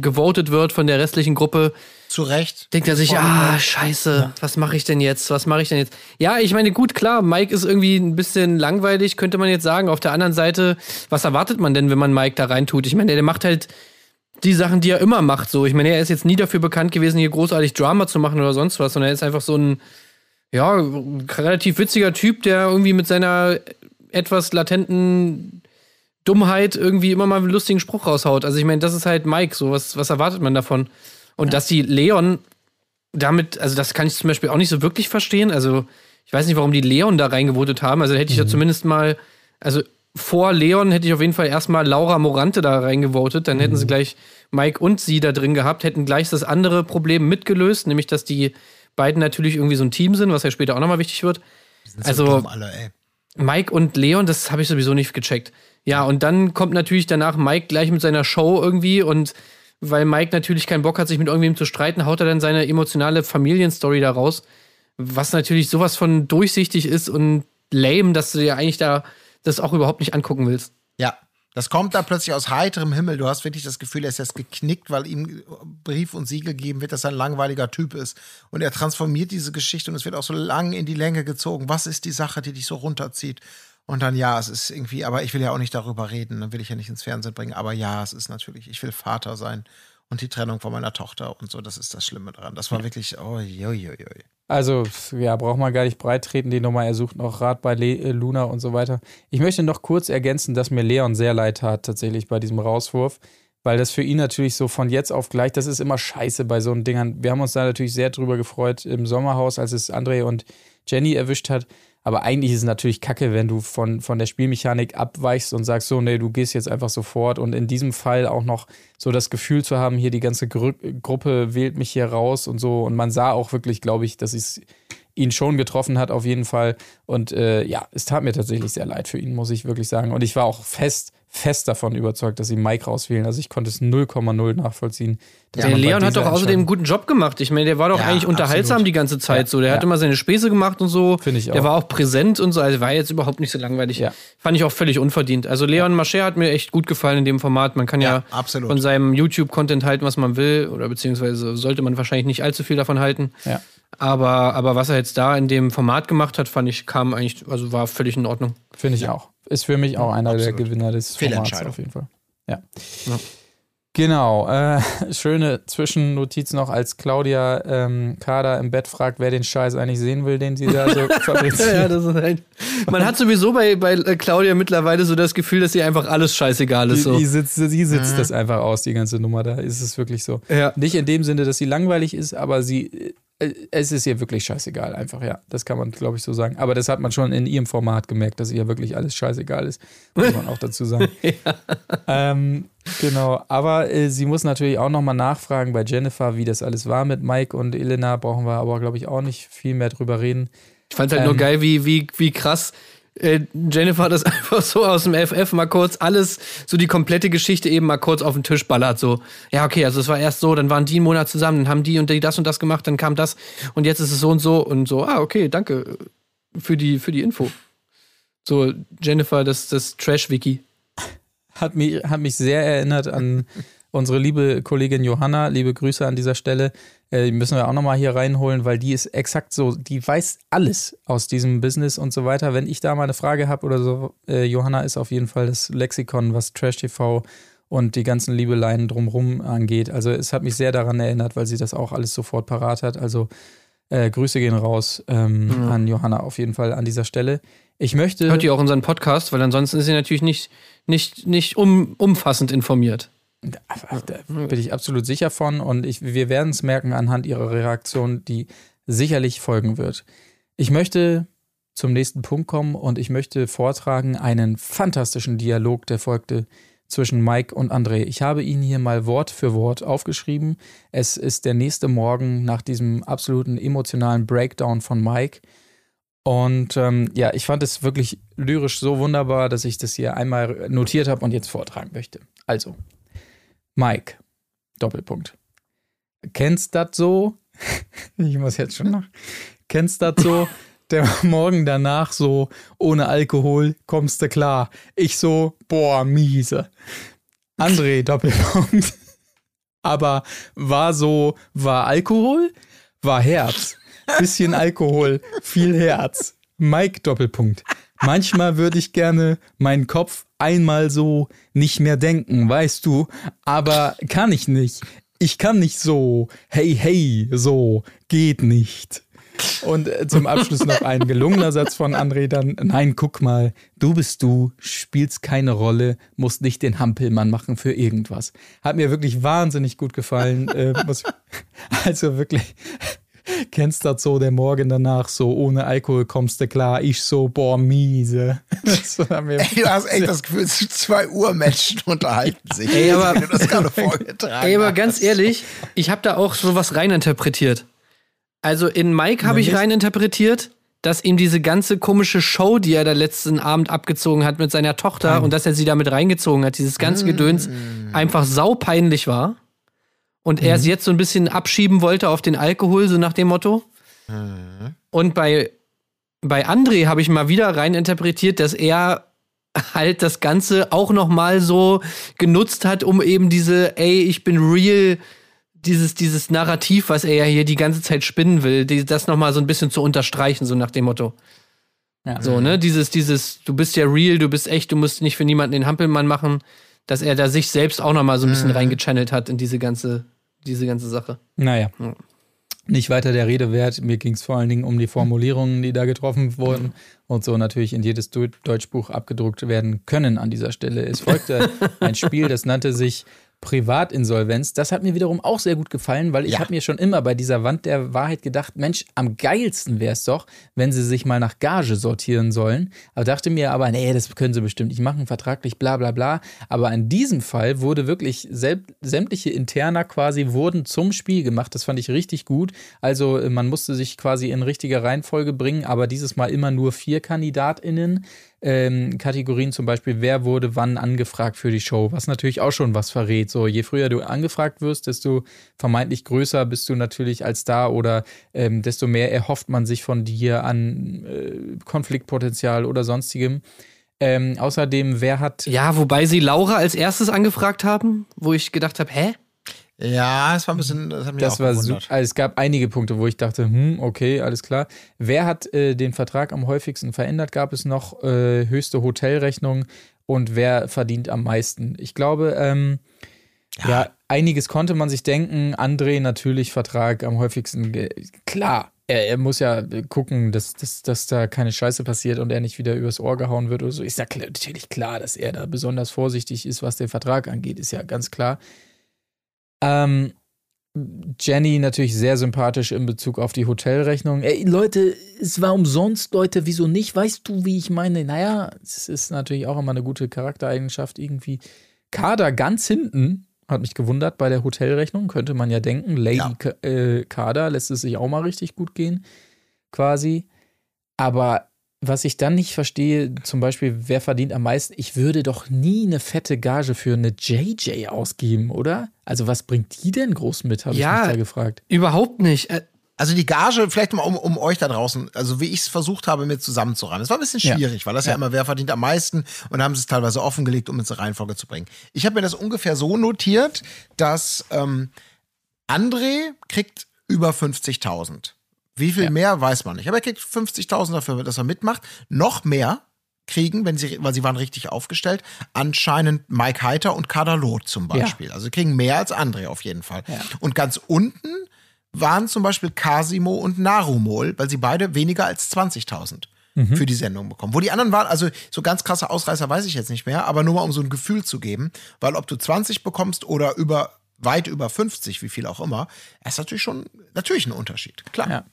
gewotet wird von der restlichen Gruppe, Zu Recht. denkt er sich, ah, scheiße, was mache ich denn jetzt? Was mache ich denn jetzt? Ja, ich meine, gut, klar, Mike ist irgendwie ein bisschen langweilig, könnte man jetzt sagen. Auf der anderen Seite, was erwartet man denn, wenn man Mike da reintut? Ich meine, der macht halt die Sachen, die er immer macht. So, ich meine, er ist jetzt nie dafür bekannt gewesen, hier großartig Drama zu machen oder sonst was, sondern er ist einfach so ein, ja, relativ witziger Typ, der irgendwie mit seiner etwas latenten Dummheit irgendwie immer mal einen lustigen Spruch raushaut. Also ich meine, das ist halt Mike, so was, was erwartet man davon? Und dass die Leon damit, also das kann ich zum Beispiel auch nicht so wirklich verstehen. Also ich weiß nicht, warum die Leon da reingevotet haben. Also hätte ich ja zumindest mal, also vor Leon hätte ich auf jeden Fall erstmal Laura Morante da reingevotet. Dann hätten sie gleich Mike und sie da drin gehabt, hätten gleich das andere Problem mitgelöst, nämlich dass die beiden natürlich irgendwie so ein Team sind, was ja später auch nochmal wichtig wird. Sind Also- so dumm alle, ey. Mike und Leon, das habe ich sowieso nicht gecheckt. Ja, und dann kommt natürlich danach Mike gleich mit seiner Show irgendwie und weil Mike natürlich keinen Bock hat, sich mit irgendwem zu streiten, haut er dann seine emotionale Familienstory da raus, was natürlich sowas von durchsichtig ist und lame, dass du dir eigentlich da das auch überhaupt nicht angucken willst. Ja, das kommt da plötzlich aus heiterem Himmel. Du hast wirklich das Gefühl, er ist jetzt geknickt, weil ihm Brief und Siegel gegeben wird, dass er ein langweiliger Typ ist. Und er transformiert diese Geschichte und es wird auch so lang in die Länge gezogen. Was ist die Sache, die dich so runterzieht? Und dann, ja, es ist irgendwie, aber ich will ja auch nicht darüber reden, dann will ich ja nicht ins Fernsehen bringen. Aber ja, es ist natürlich, ich will Vater sein und die Trennung von meiner Tochter und so, das ist das Schlimme daran. Das war wirklich, oh, joi, joi, joi. Also, ja, braucht man gar nicht breit treten, die Nummer. Er sucht noch Rat bei Le äh, Luna und so weiter. Ich möchte noch kurz ergänzen, dass mir Leon sehr leid tat, tatsächlich bei diesem Rauswurf, weil das für ihn natürlich so von jetzt auf gleich, das ist immer scheiße bei so Dingern. Wir haben uns da natürlich sehr drüber gefreut im Sommerhaus, als es André und Jenny erwischt hat. Aber eigentlich ist es natürlich kacke, wenn du von, von der Spielmechanik abweichst und sagst, so, nee, du gehst jetzt einfach sofort. Und in diesem Fall auch noch so das Gefühl zu haben, hier die ganze Gru Gruppe wählt mich hier raus und so. Und man sah auch wirklich, glaube ich, dass es ihn schon getroffen hat, auf jeden Fall. Und äh, ja, es tat mir tatsächlich sehr leid für ihn, muss ich wirklich sagen. Und ich war auch fest, fest davon überzeugt, dass sie Mike rauswählen. Also ich konnte es 0,0 nachvollziehen. dass Der Leon hat doch außerdem einen guten Job gemacht. Ich meine, der war doch Ja, eigentlich unterhaltsam absolut. die ganze Zeit Ja, so. Der ja. hat immer seine Späße gemacht und so. Finde ich Der auch. war auch präsent und so. Also war jetzt überhaupt nicht so langweilig. Ja. Fand ich auch völlig unverdient. Also Leon Mascher hat mir echt gut gefallen in dem Format. Man kann ja, Ja, absolut. von seinem YouTube-Content halten, was man will. Oder beziehungsweise sollte man wahrscheinlich nicht allzu viel davon halten. Ja. Aber, aber was er jetzt da in dem Format gemacht hat, fand ich, kam eigentlich, also war völlig in Ordnung. Finde ich auch. Ist für mich auch einer der absolut. Gewinner des Formats auf jeden Fall. Ja. Ja. Genau. Äh, schöne Zwischennotiz noch, als Claudia ähm, Kader im Bett fragt, wer den Scheiß eigentlich sehen will, den sie da so fabriziert. Ja, das ist halt. Man hat sowieso bei, bei äh, Claudia mittlerweile so das Gefühl, dass ihr einfach alles scheißegal ist. Die, So. die sitzt, sie sitzt das einfach aus, die ganze Nummer. Da ist es wirklich so. Ja. Nicht in dem Sinne, dass sie langweilig ist, aber sie, äh, es ist ihr wirklich scheißegal, einfach, ja. Das kann man, glaube ich, so sagen. Aber das hat man schon in ihrem Format gemerkt, dass ihr wirklich alles scheißegal ist. Muss man auch dazu sagen. ähm, genau. Aber äh, sie muss natürlich auch nochmal nachfragen bei Jennifer, wie das alles war mit Mike und Elena. Brauchen wir aber, glaube ich, auch nicht viel mehr drüber reden. Ich fand halt nur Ähm. geil, wie, wie, wie krass äh, Jennifer das einfach so aus dem FF mal kurz alles, so die komplette Geschichte eben mal kurz auf den Tisch ballert. So, ja, okay, also es war erst so, dann waren die einen Monat zusammen, dann haben die und die das und das gemacht, dann kam das und jetzt ist es so und so und so, ah, okay, danke für die, für die Info. So, Jennifer, das, das Trash-Wiki. Hat mich, hat mich sehr erinnert an unsere liebe Kollegin Johanna. Liebe Grüße an dieser Stelle. Äh, die müssen wir auch nochmal hier reinholen, weil die ist exakt so, die weiß alles aus diesem Business und so weiter. Wenn ich da mal eine Frage habe oder so, äh, Johanna ist auf jeden Fall das Lexikon, was Trash TV und die ganzen Liebeleien drumrum angeht. Also es hat mich sehr daran erinnert, weil sie das auch alles sofort parat hat. Also äh, Grüße gehen raus ähm, an Johanna auf jeden Fall an dieser Stelle. Ich möchte. Hört ihr auch unseren Podcast, weil ansonsten ist sie natürlich nicht, nicht, nicht um, umfassend informiert. Da bin ich absolut sicher von und ich, wir werden es merken anhand ihrer Reaktion, die sicherlich folgen wird. Ich möchte zum nächsten Punkt kommen und ich möchte vortragen einen fantastischen Dialog, der folgte zwischen Mike und André. Ich habe ihn hier mal Wort für Wort aufgeschrieben. Es ist der nächste Morgen nach diesem absoluten emotionalen Breakdown von Mike. Und ähm, ja, ich fand es wirklich lyrisch so wunderbar, dass ich das hier einmal notiert habe und jetzt vortragen möchte. Also, Mike, Doppelpunkt. Kennst das so? Ich muss jetzt schon nach. Kennst das so? Der Morgen danach so, ohne Alkohol, kommst du klar. Ich so, boah, miese. André, Doppelpunkt. Aber war so, war Alkohol? War Herz. Bisschen Alkohol, viel Herz. Mike, Doppelpunkt. Manchmal würde ich gerne meinen Kopf einmal so nicht mehr denken, weißt du, aber kann ich nicht. Ich kann nicht so, hey, hey, so, geht nicht. Und äh, zum Abschluss noch ein gelungener Satz von André dann. Nein, guck mal, du bist du, spielst keine Rolle, musst nicht den Hampelmann machen für irgendwas. Hat mir wirklich wahnsinnig gut gefallen. Äh, also wirklich, kennst das so, der Morgen danach so, ohne Alkohol kommst du klar, ich so, boah, miese. Das Ey, du hast echt das Gefühl, es sind zwei Urmenschen unterhalten sich. Ey, aber- Ey, aber ganz ehrlich, ich habe da auch sowas reininterpretiert. Also in Mike habe ich reininterpretiert, dass ihm diese ganze komische Show, die er da letzten Abend abgezogen hat mit seiner Tochter und dass er sie damit reingezogen hat, dieses ganze Gedöns, einfach saupeinlich war. Und er es jetzt so ein bisschen abschieben wollte auf den Alkohol, so nach dem Motto. Und bei, bei André habe ich mal wieder reininterpretiert, dass er halt das Ganze auch noch mal so genutzt hat, um eben diese, ey, ich bin real, dieses, dieses Narrativ, was er ja hier die ganze Zeit spinnen will, die, das noch mal so ein bisschen zu unterstreichen, so nach dem Motto. Ja. So, ne? Dieses, dieses, du bist ja real, du bist echt, du musst nicht für niemanden den Hampelmann machen, dass er da sich selbst auch noch mal so ein bisschen reingechannelt hat in diese ganze, diese ganze Sache. Naja. Ja. Nicht weiter der Rede wert. Mir ging es vor allen Dingen um die Formulierungen, die da getroffen wurden und so natürlich in jedes Deutschbuch abgedruckt werden können an dieser Stelle. Es folgte ein Spiel, das nannte sich Privatinsolvenz. Das hat mir wiederum auch sehr gut gefallen, weil ich Ja. habe mir schon immer bei dieser Wand der Wahrheit gedacht, Mensch, am geilsten wäre es doch, wenn sie sich mal nach Gage sortieren sollen. Aber dachte mir aber, nee, das können sie bestimmt nicht machen, vertraglich, bla bla bla. Aber in diesem Fall wurde wirklich säm- sämtliche Interna quasi wurden zum Spiel gemacht. Das fand ich richtig gut. Also äh, man musste sich quasi in richtiger Reihenfolge bringen, aber dieses Mal immer nur vier KandidatInnen. Ähm, Kategorien zum Beispiel, wer wurde wann angefragt für die Show, was natürlich auch schon was verrät. So, je früher du angefragt wirst, desto vermeintlich größer bist du natürlich als Star oder ähm, desto mehr erhofft man sich von dir an äh, Konfliktpotenzial oder sonstigem. Ähm, außerdem, wer hat Ja, wobei sie Laura als erstes angefragt haben, wo ich gedacht habe, hä? Ja, es war ein bisschen, das hat mich Das war super. gewundert. Also es gab einige Punkte, wo ich dachte, hm, okay, alles klar. Wer hat äh, den Vertrag am häufigsten verändert? Gab es noch äh, höchste Hotelrechnung und wer verdient am meisten? Ich glaube, ähm, ja. einiges konnte man sich denken. André natürlich Vertrag am häufigsten. Klar, er, er muss ja gucken, dass, dass, dass da keine Scheiße passiert und er nicht wieder übers Ohr gehauen wird oder so. Ist ja klar, natürlich klar, dass er da besonders vorsichtig ist, was den Vertrag angeht, ist ja ganz klar. Ähm, Jenny natürlich sehr sympathisch in Bezug auf die Hotelrechnung. Ey, Leute, es war umsonst, Leute, wieso nicht? Weißt du, wie ich meine? Naja, es ist natürlich auch immer eine gute Charaktereigenschaft irgendwie. Kader ganz hinten, hat mich gewundert bei der Hotelrechnung, könnte man ja denken. Lady Ja. Äh, Kader lässt es sich auch mal richtig gut gehen, quasi. Aber was ich dann nicht verstehe, zum Beispiel, wer verdient am meisten? Ich würde doch nie eine fette Gage für eine JJ ausgeben, oder? Also, was bringt die denn groß mit, habe Ja. ich mich da gefragt. Überhaupt nicht. Äh, Also die Gage, vielleicht mal um, um euch da draußen, also wie ich es versucht habe, mir zusammenzureimen. Es war ein bisschen Ja. schwierig, weil das ja. Ja. immer, wer verdient am meisten und haben sie es teilweise offengelegt, um ins Reihenfolge zu bringen. Ich habe mir das ungefähr so notiert, dass ähm, André kriegt über 50.000. Wie viel Ja. mehr, weiß man nicht. Aber er kriegt 50.000 dafür, dass er mitmacht. Noch mehr kriegen, wenn sie, weil sie waren richtig aufgestellt, anscheinend Mike Heiter und Kader Loth zum Beispiel. Also sie kriegen mehr als André auf jeden Fall. Ja. Und ganz unten waren zum Beispiel Casimo und Narumol, weil sie beide weniger als 20.000 für die Sendung bekommen. Wo die anderen waren, also so ganz krasse Ausreißer weiß ich jetzt nicht mehr, aber nur mal um so ein Gefühl zu geben, weil ob du 20 bekommst oder über weit über 50, wie viel auch immer, ist natürlich schon natürlich ein Unterschied. Klar. Ja.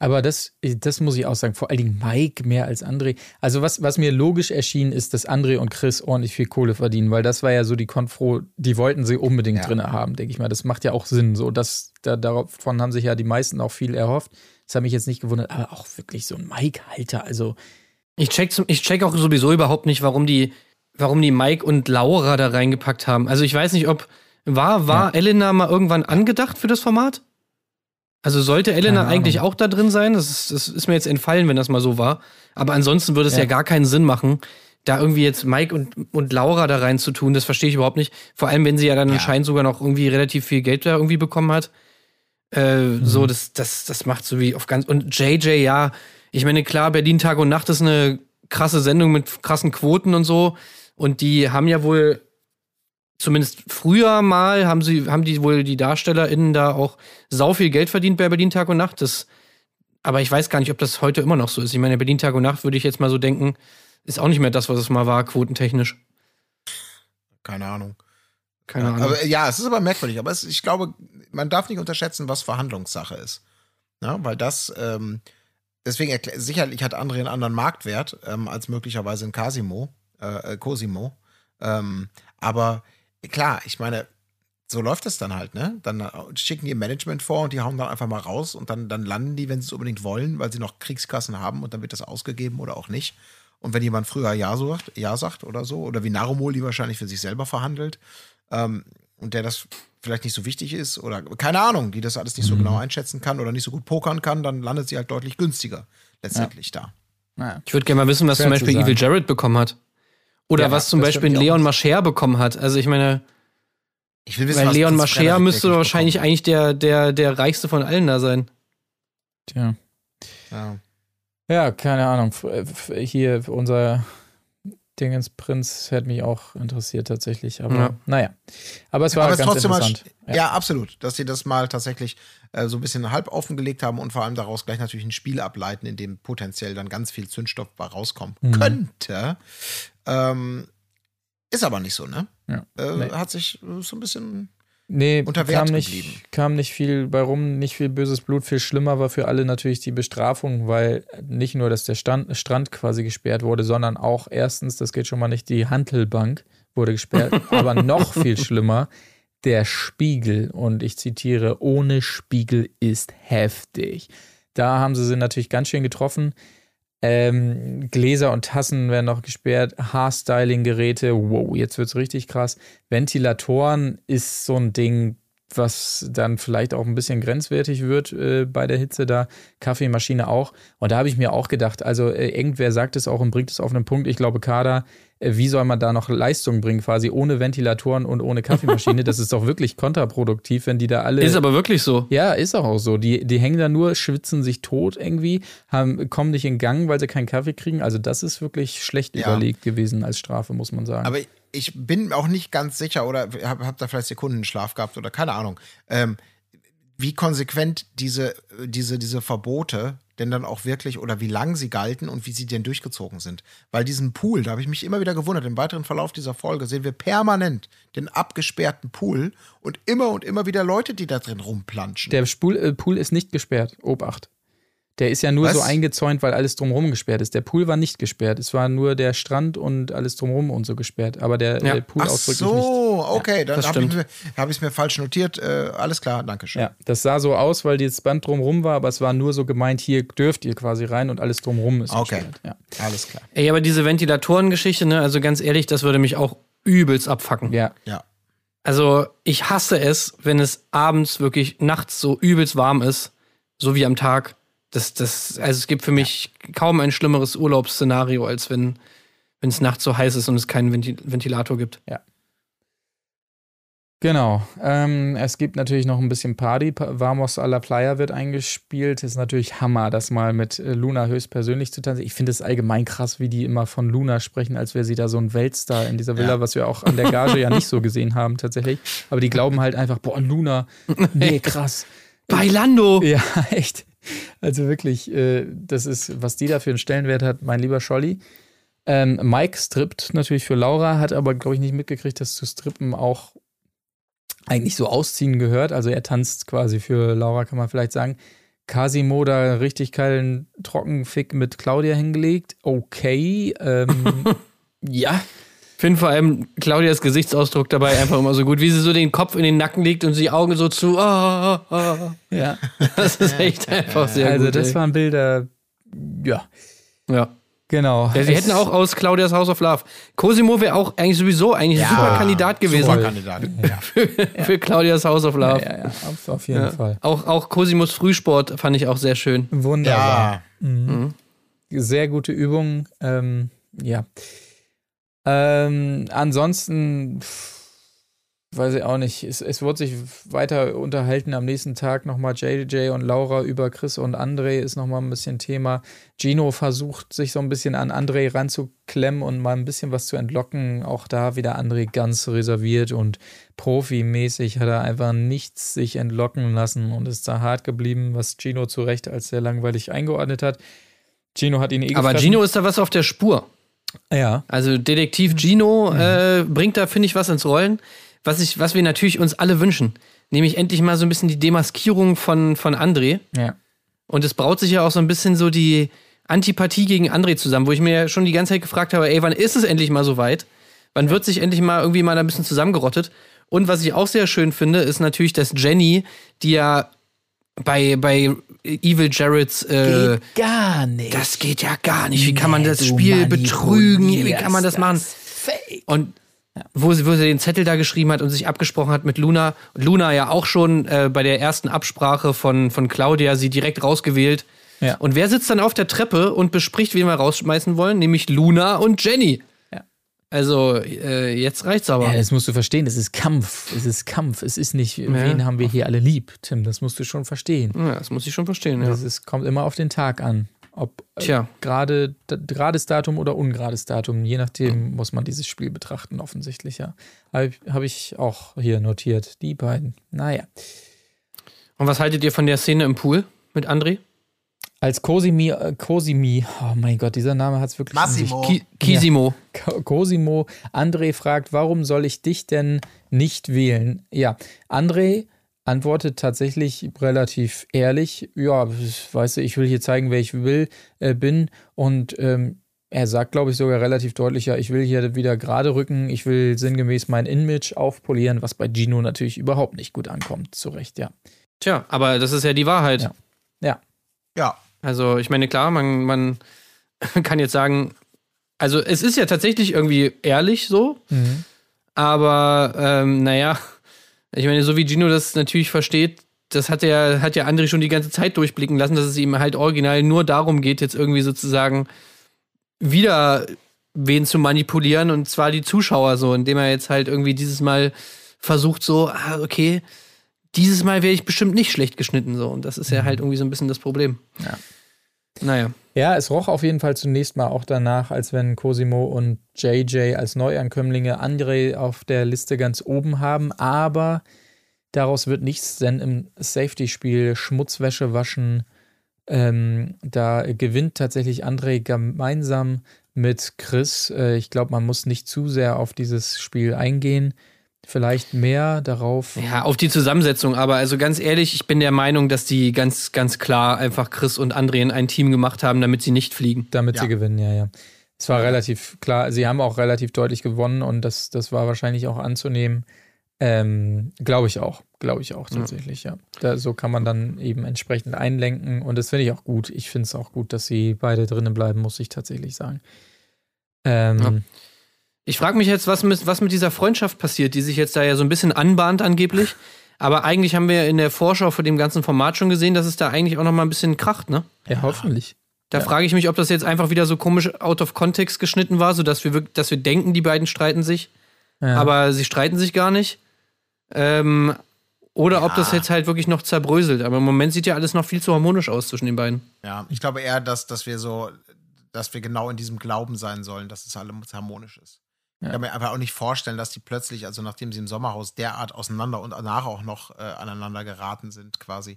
Aber das, das muss ich auch sagen, vor allen Dingen Mike mehr als André. Also was, was mir logisch erschien, ist, dass André und Chris ordentlich viel Kohle verdienen, weil das war ja so die Konfro, die wollten sie unbedingt Ja. drin haben, denke ich mal. Das macht ja auch Sinn. So, das, da, davon haben sich ja die meisten auch viel erhofft. Das hat mich jetzt nicht gewundert, aber auch wirklich so ein Mike-Halter. Also, Ich check, ich check auch sowieso überhaupt nicht, warum die, warum die Mike und Laura da reingepackt haben. Also ich weiß nicht, ob war war Elena mal irgendwann angedacht für das Format? Also sollte Elena eigentlich auch da drin sein? Das ist, das ist mir jetzt entfallen, wenn das mal so war. Aber ansonsten würde es ja. Ja. gar keinen Sinn machen, da irgendwie jetzt Mike und, und Laura da reinzutun. Das verstehe ich überhaupt nicht. Vor allem, wenn sie ja dann Ja. anscheinend sogar noch irgendwie relativ viel Geld da irgendwie bekommen hat. Äh, Mhm. So, das, das, das macht so wie auf ganz. Und JJ, ja, ich meine, klar, Berlin Tag und Nacht ist eine krasse Sendung mit krassen Quoten und so. Und die haben ja wohl, zumindest früher mal, haben sie, haben die wohl die DarstellerInnen da auch sau viel Geld verdient bei Berlin Tag und Nacht. Das, aber ich weiß gar nicht, ob das heute immer noch so ist. Ich meine, Berlin Tag und Nacht würde ich jetzt mal so denken, ist auch nicht mehr das, was es mal war, quotentechnisch. Keine Ahnung. Keine Ahnung. Aber, ja, es ist aber merkwürdig. Aber es, ich glaube, man darf nicht unterschätzen, was Verhandlungssache ist. Ja, weil das, ähm, deswegen sicherlich hat André einen anderen Marktwert ähm, als möglicherweise ein Casimo, äh, äh, Cosimo. Ähm, aber klar, ich meine, so läuft es dann halt, ne? Dann äh, schicken die ihr Management vor und die hauen dann einfach mal raus und dann, dann landen die, wenn sie es unbedingt wollen, weil sie noch Kriegskassen haben und dann wird das ausgegeben oder auch nicht. Und wenn jemand früher Ja sagt, ja sagt oder so, oder wie Narumol, die wahrscheinlich für sich selber verhandelt, ähm, und der das vielleicht nicht so wichtig ist oder keine Ahnung, die das alles nicht so Mhm. genau einschätzen kann oder nicht so gut pokern kann, dann landet sie halt deutlich günstiger letztendlich da. naja. Ich würde gerne mal wissen, was Schwer zum zu Beispiel. Evil Jared bekommen hat. Oder Ja, was zum Beispiel ja Leon. Mascher bekommen hat. Also ich meine, Ich will wissen, weil was Leon Prinz Mascher müsste wahrscheinlich bekommt. eigentlich der, der, der reichste von allen da sein. Tja. Ja. Ja, keine Ahnung. Hier unser Dingensprinz hätte mich auch interessiert tatsächlich. Aber Ja. naja. Aber es war Aber es ganz trotzdem mal, interessant. ja. absolut, dass sie das mal tatsächlich äh, so ein bisschen halb offengelegt haben und vor allem daraus gleich natürlich ein Spiel ableiten, in dem potenziell dann ganz viel Zündstoff rauskommen Mhm. könnte. Ähm, Ist aber nicht so, ne? Ja. Äh, Nee. Hat sich äh, so ein bisschen. Nee, unter kam Wert nicht, geblieben. kam nicht viel bei rum, nicht viel böses Blut. Viel schlimmer war für alle natürlich die Bestrafung, weil nicht nur, dass der Stand, Strand quasi gesperrt wurde, sondern auch erstens, das geht schon mal nicht, die Hantelbank wurde gesperrt, aber noch viel schlimmer, der Spiegel. Und ich zitiere, ohne Spiegel ist heftig. Da haben sie sie natürlich ganz schön getroffen. Ähm, Gläser und Tassen werden noch gesperrt, Haarstyling-Geräte, wow, jetzt wird's richtig krass. Ventilatoren ist so ein Ding, was dann vielleicht auch ein bisschen grenzwertig wird äh, bei der Hitze da. Kaffeemaschine auch. Und da habe ich mir auch gedacht, also äh, irgendwer sagt es auch und bringt es auf einen Punkt. Ich glaube, Kader, äh, wie soll man da noch Leistung bringen, quasi ohne Ventilatoren und ohne Kaffeemaschine? das ist doch wirklich kontraproduktiv, wenn die da alle. Ist aber wirklich so. Ja, ist auch, auch so. Die, die hängen da nur, schwitzen sich tot irgendwie, haben, kommen nicht in Gang, weil sie keinen Kaffee kriegen. Also das ist wirklich schlecht Ja. überlegt gewesen als Strafe, muss man sagen. Aber ich bin auch nicht ganz sicher oder habe hab da vielleicht Sekundenschlaf gehabt oder keine Ahnung, ähm, wie konsequent diese, diese, diese Verbote denn dann auch wirklich oder wie lang sie galten und wie sie denn durchgezogen sind. Weil diesen Pool, da habe ich mich immer wieder gewundert, im weiteren Verlauf dieser Folge sehen wir permanent den abgesperrten Pool und immer und immer wieder Leute, die da drin rumplanschen. der Spul, äh, Pool ist nicht gesperrt, Obacht. Der ist ja nur Was? so eingezäunt, weil alles drumherum gesperrt ist. Der Pool war nicht gesperrt. Es war nur der Strand und alles drumherum und so gesperrt. Aber der Ja. äh, Pool Ach ausdrücklich so, nicht. okay, dann das habe ich es mir, hab mir falsch notiert. Äh, alles klar, danke schön. Ja, das sah so aus, weil dieses Band drumrum war, aber es war nur so gemeint, hier dürft ihr quasi rein und alles drumrum ist Okay. gesperrt. Ja. Alles klar. Ey, aber diese Ventilatorengeschichte, ne, also ganz ehrlich, das würde mich auch übelst abfacken. ja, Ja. Also, ich hasse es, wenn es abends wirklich nachts so übelst warm ist, so wie am Tag. Das, das, also es gibt für mich kaum ein schlimmeres Urlaubsszenario, als wenn wenn es nachts so heiß ist und es keinen Ventil Ventilator gibt. Genau. Ähm, es gibt natürlich noch ein bisschen Party. Pa- Vamos a la Playa wird eingespielt. Ist natürlich Hammer, das mal mit äh, Luna höchstpersönlich zu tanzen. Ich finde es allgemein krass, wie die immer von Luna sprechen, als wäre sie da so ein Weltstar in dieser Villa, Ja. was wir auch an der Gage ja nicht so gesehen haben tatsächlich. Aber die glauben halt einfach, boah, Luna, nee, krass. Bailando! Ja, echt. Also wirklich, äh, das ist, was die da für einen Stellenwert hat, mein lieber Scholli. Ähm, Mike strippt natürlich für Laura, hat aber, glaube ich, nicht mitgekriegt, dass zu strippen auch eigentlich so ausziehen gehört. Also er tanzt quasi für Laura, kann man vielleicht sagen. Casimo da richtig geilen Trockenfick mit Claudia hingelegt. Okay. Ähm, ja. Finde vor allem Claudias Gesichtsausdruck dabei einfach immer so gut, wie sie so den Kopf in den Nacken legt und die Augen so zu. Ah, ah, ah. Ja. Das ist echt einfach sehr also gut. das ey. waren Bilder. Ja. ja. Genau. Ja, Es- hätten auch aus Claudias House of Love. Cosimo wäre auch eigentlich sowieso eigentlich ein super Kandidat gewesen Super Kandidat. Ja. für Claudias House of Love. Ja, ja, ja, auf, jeden Ja. Fall. Auch, auch Cosimos Frühsport fand ich auch sehr schön. Wunderbar. ja. Mhm. Sehr gute Übung. Ähm, ja. Ähm, ansonsten pff, weiß ich auch nicht. Es, es wurde sich weiter unterhalten am nächsten Tag nochmal JJ und Laura über Chris und André ist nochmal ein bisschen Thema. Gino versucht sich so ein bisschen an André ranzuklemmen und mal ein bisschen was zu entlocken. Auch da wieder André ganz reserviert und profimäßig hat er einfach nichts sich entlocken lassen und ist da hart geblieben, was Gino zu Recht als sehr langweilig eingeordnet hat. Gino hat ihn eh Aber gefressen. Gino ist da was auf der Spur. Ja. Also Detektiv Gino äh, bringt da, finde ich, was ins Rollen, was, ich, was wir natürlich uns alle wünschen. Nämlich endlich mal so ein bisschen die Demaskierung von, von André. Ja. Und es braut sich ja auch so ein bisschen so die Antipathie gegen André zusammen, wo ich mir schon die ganze Zeit gefragt habe, ey, wann ist es endlich mal so weit? Wann wird sich endlich mal irgendwie mal ein bisschen zusammengerottet? Und was ich auch sehr schön finde, ist natürlich, dass Jenny, die ja bei, bei Evil Jareds äh, gar nicht. das geht ja gar nicht. Wie kann man Nee, das Spiel betrügen? Wie kann man das machen? Fake. Und wo sie, wo sie den Zettel da geschrieben hat und sich abgesprochen hat mit Luna. Und Luna ja auch schon äh, bei der ersten Absprache von, von Claudia sie direkt rausgewählt. Ja. Und wer sitzt dann auf der Treppe und bespricht, wen wir rausschmeißen wollen? Nämlich Luna und Jenny. Ja. Also, äh, jetzt reicht's aber. Ja, das musst du verstehen. Es ist Kampf. Es ist Kampf. Es ist nicht, wen haben wir hier alle lieb, Tim. Das musst du schon verstehen. Ja, das muss ich schon verstehen, ja. Das ist, kommt immer auf den Tag an. Ob äh, gerade gerades Datum oder ungerades Datum. Je nachdem muss man dieses Spiel betrachten, offensichtlich, ja. Habe hab ich auch hier notiert. Die beiden. Naja. Und was haltet ihr von der Szene im Pool mit André? Als Cosimi, äh, Cosimi, oh mein Gott, dieser Name hat es wirklich. Massimo. Ki Kisimo. Ko- Cosimo, André fragt, warum soll ich dich denn nicht wählen? Ja, André antwortet tatsächlich relativ ehrlich, ja, weißt du, ich will hier zeigen, wer ich will, äh, bin und ähm, er sagt, glaube ich, sogar relativ deutlicher, ich will hier wieder gerade rücken, ich will sinngemäß mein Image aufpolieren, was bei Gino natürlich überhaupt nicht gut ankommt, zu Recht, ja. Tja, aber das ist ja die Wahrheit. Ja. Ja, Ja, Also, ich meine, klar, man, man kann jetzt sagen, also es ist ja tatsächlich irgendwie ehrlich so, mhm. aber ähm, naja, ich meine, so wie Gino das natürlich versteht, das hat er, hat ja André schon die ganze Zeit durchblicken lassen, dass es ihm halt original nur darum geht, jetzt irgendwie sozusagen wieder wen zu manipulieren und zwar die Zuschauer so, indem er jetzt halt irgendwie dieses Mal versucht so, ah, okay, dieses Mal werde ich bestimmt nicht schlecht geschnitten so und das ist ja halt irgendwie so ein bisschen das Problem. Ja. Naja. Ja, es roch auf jeden Fall zunächst mal auch danach, als wenn Cosimo und JJ als Neuankömmlinge André auf der Liste ganz oben haben, aber daraus wird nichts, denn im Safety-Spiel Schmutzwäsche waschen, ähm, da gewinnt tatsächlich André gemeinsam mit Chris. Äh, ich glaube, man muss nicht zu sehr auf dieses Spiel eingehen. Vielleicht mehr darauf. Ja, auf die Zusammensetzung, aber also ganz ehrlich, ich bin der Meinung, dass die ganz, ganz klar einfach Chris und André in ein Team gemacht haben, damit sie nicht fliegen. Damit Ja. sie gewinnen, ja, ja. Es war relativ klar, sie haben auch relativ deutlich gewonnen und das, das war wahrscheinlich auch anzunehmen. Ähm, glaube ich auch, glaube ich auch tatsächlich, ja. Da, so kann man dann eben entsprechend einlenken und das finde ich auch gut. Ich finde es auch gut, dass sie beide drinnen bleiben, muss ich tatsächlich sagen. Ähm, Ja. Ich frage mich jetzt, was mit, was mit dieser Freundschaft passiert, die sich jetzt da ja so ein bisschen anbahnt angeblich. Aber eigentlich haben wir in der Vorschau vor dem ganzen Format schon gesehen, dass es da eigentlich auch noch mal ein bisschen kracht, ne? ja, hoffentlich. Da frage ich mich, ob das jetzt einfach wieder so komisch out of context geschnitten war, sodass wir wirklich, dass wir denken, die beiden streiten sich, Ja. aber sie streiten sich gar nicht. Ähm, oder ob das jetzt halt wirklich noch zerbröselt. Aber im Moment sieht ja alles noch viel zu harmonisch aus zwischen den beiden. ja. Ich glaube eher, dass, dass wir so, dass wir genau in diesem Glauben sein sollen, dass es alles harmonisch ist. Ich Ja. kann mir einfach auch nicht vorstellen, dass die plötzlich, also nachdem sie im Sommerhaus derart auseinander und danach auch noch äh, aneinander geraten sind, quasi,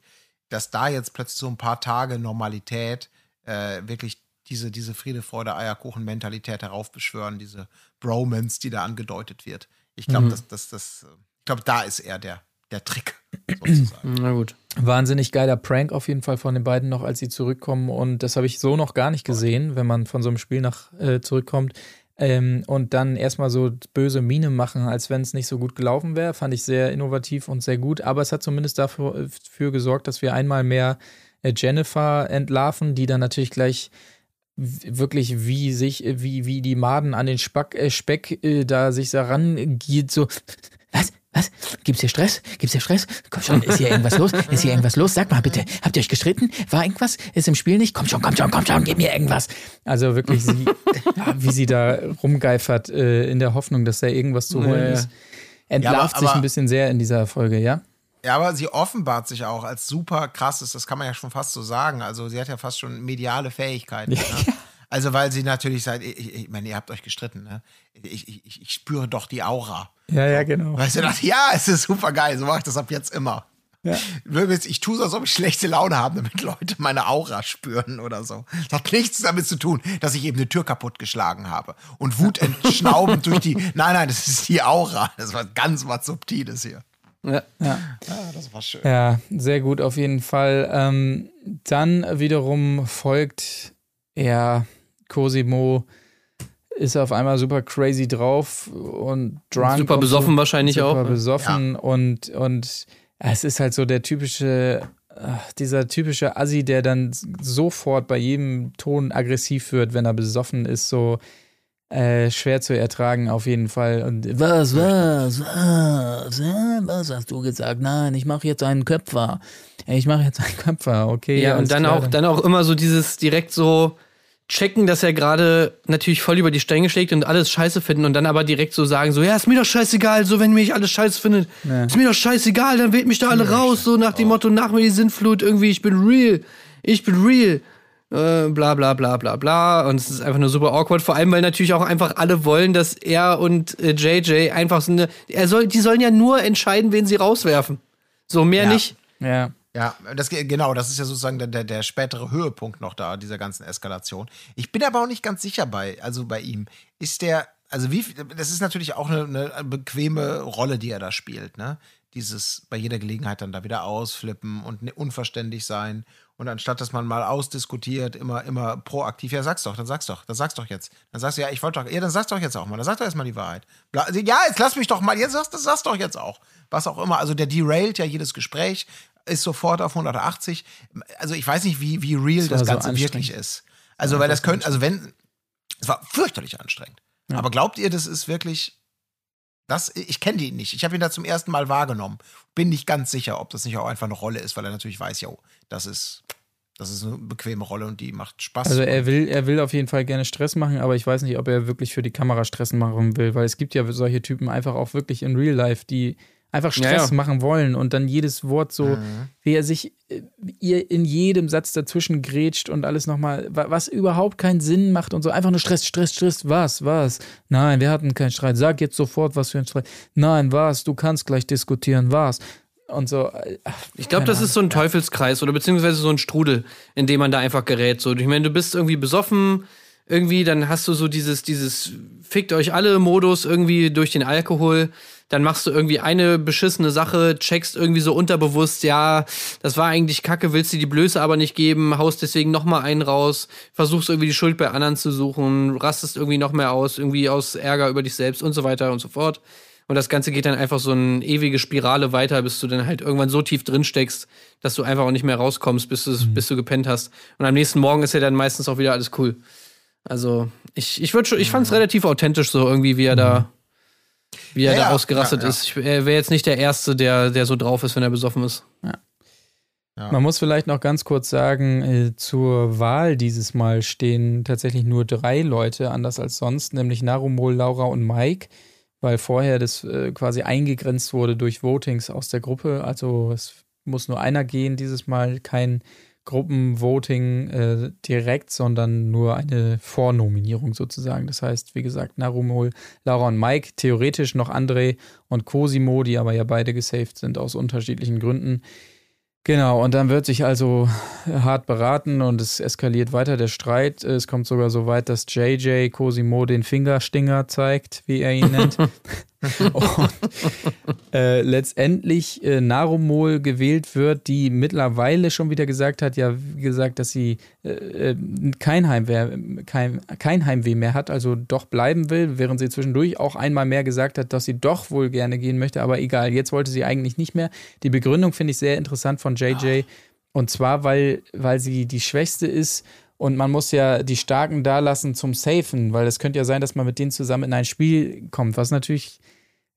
dass da jetzt plötzlich so ein paar Tage Normalität äh, wirklich diese, diese Friede, Freude, Eierkuchen-Mentalität heraufbeschwören, diese Bromance, die da angedeutet wird. Ich glaube, dass das, das, äh, ich glaube, da ist eher der, der Trick, sozusagen. Na gut. Wahnsinnig geiler Prank auf jeden Fall von den beiden noch, als sie zurückkommen. Und das habe ich so noch gar nicht gesehen, wenn man von so einem Spiel nach äh, zurückkommt. Ähm, und dann erstmal so böse Miene machen, als wenn es nicht so gut gelaufen wäre, fand ich sehr innovativ und sehr gut. Aber es hat zumindest dafür äh, für gesorgt, dass wir einmal mehr äh, Jennifer entlarven, die dann natürlich gleich wirklich wie sich, äh, wie, wie die Maden an den Spack, äh, Speck äh, da sich da rangeht, so, was, gibt's hier Stress, gibt's hier Stress, komm schon, ist hier irgendwas los, ist hier irgendwas los, sag mal bitte, habt ihr euch gestritten, war irgendwas, ist im Spiel nicht, komm schon, komm schon, komm schon, gib mir irgendwas. Also wirklich, sie, ja, wie sie da rumgeifert, äh, in der Hoffnung, dass da irgendwas zu holen Ja, ja. ist, entlarvt sich aber- ein bisschen sehr in dieser Folge, ja? Ja, aber sie offenbart sich auch als super krasses, das kann man ja schon fast so sagen. Also sie hat ja fast schon mediale Fähigkeiten. Ne? Also weil sie natürlich sagt, ich, ich, meine, ihr habt euch gestritten, ne? Ich, ich, ich, spüre doch die Aura. Ja, ja, genau. Weißt du, dachte, ja, es ist super geil, so mache ich das ab jetzt immer. Ja. Ich tue so, als ob ich schlechte Laune habe, damit Leute meine Aura spüren oder so. Das hat nichts damit zu tun, dass ich eben eine Tür kaputtgeschlagen habe. Und Wut entschnaubend durch die. Nein, nein, das ist die Aura. Das war ganz was Subtiles hier. Ja. Ja, das war schön. Ja, sehr gut auf jeden Fall. Ähm, dann wiederum folgt ja Cosimo ist auf einmal super crazy drauf und drunk. Super besoffen so, wahrscheinlich super auch, ne? besoffen und, und es ist halt so der typische, ach, dieser typische Assi, der dann sofort bei jedem Ton aggressiv wird, wenn er besoffen ist, so äh, schwer zu ertragen auf jeden Fall. Und was, was, was, was hast du gesagt? Nein, ich mache jetzt einen Köpfer. Ich mache jetzt einen Köpfer, okay. Ja, und dann klar, auch, dann auch immer so dieses direkt so checken, dass er gerade natürlich voll über die Stränge schlägt und alles scheiße finden und dann aber direkt so sagen, so, ja, ist mir doch scheißegal, so, wenn mich alles scheiße findet, Ja. ist mir doch scheißegal, dann wählt mich da alle raus, so nach dem Motto, nach mir die Sintflut, irgendwie, ich bin real, ich bin real, äh, bla, bla, bla, bla, bla und es ist einfach nur super awkward, vor allem, weil natürlich auch einfach alle wollen, dass er und äh, JJ einfach so eine, er soll, die sollen ja nur entscheiden, wen sie rauswerfen, so, mehr Ja. nicht. Ja. Ja, das, genau, das ist ja sozusagen der, der, der spätere Höhepunkt noch da, dieser ganzen Eskalation. Ich bin aber auch nicht ganz sicher bei, also bei ihm. Ist der, also wie, das ist natürlich auch eine, eine bequeme Rolle, die er da spielt, ne? Dieses bei jeder Gelegenheit dann da wieder ausflippen und ne- unverständlich sein. Und anstatt dass man mal ausdiskutiert, immer, immer proaktiv, ja, sag's doch, dann sag's doch, dann sag's doch jetzt. Dann sagst du, ja, ich wollte doch, ja, dann sag's doch jetzt auch mal, dann sag doch erstmal die Wahrheit. Ja, jetzt lass mich doch mal, jetzt sag's, sag's doch jetzt auch. Was auch immer. Also der derailt ja jedes Gespräch, ist sofort auf 180. Also ich weiß nicht, wie, wie real das so Ganze anstrengend. wirklich ist. Also, weil das könnte, also wenn, es war fürchterlich anstrengend. Aber glaubt ihr, das ist wirklich, das, ich kenne ihn nicht. Ich habe ihn da zum ersten Mal wahrgenommen. Bin nicht ganz sicher, ob das nicht auch einfach eine Rolle ist, weil er natürlich weiß, ja, das ist, das ist eine bequeme Rolle und die macht Spaß. Also er will, er will auf jeden Fall gerne Stress machen, aber ich weiß nicht, ob er wirklich für die Kamera Stress machen will, weil es gibt ja solche Typen einfach auch wirklich in Real Life, die einfach Ja, Stress ja. machen wollen und dann jedes Wort so, Mhm. wie er sich äh, ihr in jedem Satz dazwischen grätscht und alles nochmal, wa- was überhaupt keinen Sinn macht und so, einfach nur Stress, Stress, Stress, was, was? Nein, wir hatten keinen Streit, sag jetzt sofort, was für ein Streit. Nein, was, du kannst gleich diskutieren, was? Und so. äh, ach, Ich glaube, das ist so ein Teufelskreis oder beziehungsweise so ein Strudel, in dem man da einfach gerät. So, ich meine, du bist irgendwie besoffen, irgendwie, dann hast du so dieses, dieses fickt euch alle Modus irgendwie durch den Alkohol. Dann machst du irgendwie eine beschissene Sache, checkst irgendwie so unterbewusst, ja, das war eigentlich kacke, willst du die Blöße aber nicht geben, haust deswegen noch mal einen raus, versuchst irgendwie die Schuld bei anderen zu suchen, rastest irgendwie noch mehr aus, irgendwie aus Ärger über dich selbst und so weiter und so fort. Und das Ganze geht dann einfach so eine ewige Spirale weiter, bis du dann halt irgendwann so tief drin steckst, dass du einfach auch nicht mehr rauskommst, bis du, bis du gepennt hast. Und am nächsten Morgen ist ja dann meistens auch wieder alles cool. Also, ich, ich würde schon, ich fand es relativ authentisch, so irgendwie, wie er da, wie er Ja, da ausgerastet ja, ja. ist. Ich, er wäre jetzt nicht der Erste, der, der so drauf ist, wenn er besoffen ist. Man muss vielleicht noch ganz kurz sagen, äh, zur Wahl dieses Mal stehen tatsächlich nur drei Leute, anders als sonst, nämlich Narumol, Laura und Mike, weil vorher das äh, quasi eingegrenzt wurde durch Votings aus der Gruppe. Also es muss nur einer gehen dieses Mal, kein Gruppenvoting äh, direkt, sondern nur eine Vornominierung sozusagen. Das heißt, wie gesagt, Narumol, Laura und Mike, theoretisch noch André und Cosimo, die aber ja beide gesaved sind aus unterschiedlichen Gründen. Genau, und dann wird sich also hart beraten und es eskaliert weiter der Streit. Es kommt sogar so weit, dass JJ Cosimo den Fingerstinger zeigt, wie er ihn nennt. und äh, letztendlich äh, Narumol gewählt wird, die mittlerweile schon wieder gesagt hat, ja, wie gesagt, dass sie äh, äh, kein, Heimweh, kein, kein Heimweh mehr hat, also doch bleiben will, während sie zwischendurch auch einmal mehr gesagt hat, dass sie doch wohl gerne gehen möchte, aber egal, jetzt wollte sie eigentlich nicht mehr. Die Begründung finde ich sehr interessant von JJ. Und zwar, weil, weil sie die Schwächste ist und man muss ja die Starken da lassen zum Safen, weil es könnte ja sein, dass man mit denen zusammen in ein Spiel kommt, was natürlich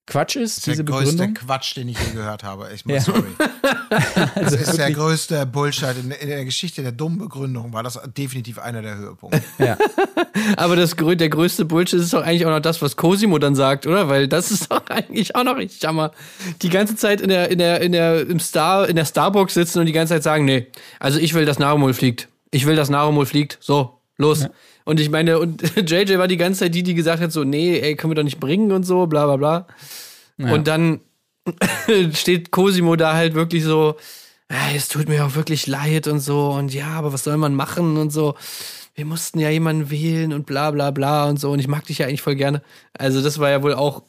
Quatsch ist, ist der diese größte Begründung. Quatsch, den ich je gehört habe. Ich Ja. sorry. Das Also ist der größte Bullshit. In, in der Geschichte der dummen Begründung war das definitiv einer der Höhepunkte. ja. Aber das, der größte Bullshit ist doch eigentlich auch noch das, was Cosimo dann sagt, oder? Weil das ist doch eigentlich auch noch richtig Hammer. Die ganze Zeit in der, in der, in der, im Star, in der Starbucks sitzen und die ganze Zeit sagen, nee, also ich will, dass Narumol fliegt. Ich will, dass Narumol fliegt. So, los. Und ich meine, und JJ war die ganze Zeit die, die gesagt hat, so, nee, ey, können wir doch nicht bringen und so, bla, bla, bla. Und dann steht Cosimo da halt wirklich so, "Ah, es tut mir auch wirklich leid und so und ja, aber was soll man machen und so. Wir mussten ja jemanden wählen und bla bla bla und so und ich mag dich ja eigentlich voll gerne. Also das war ja wohl auch,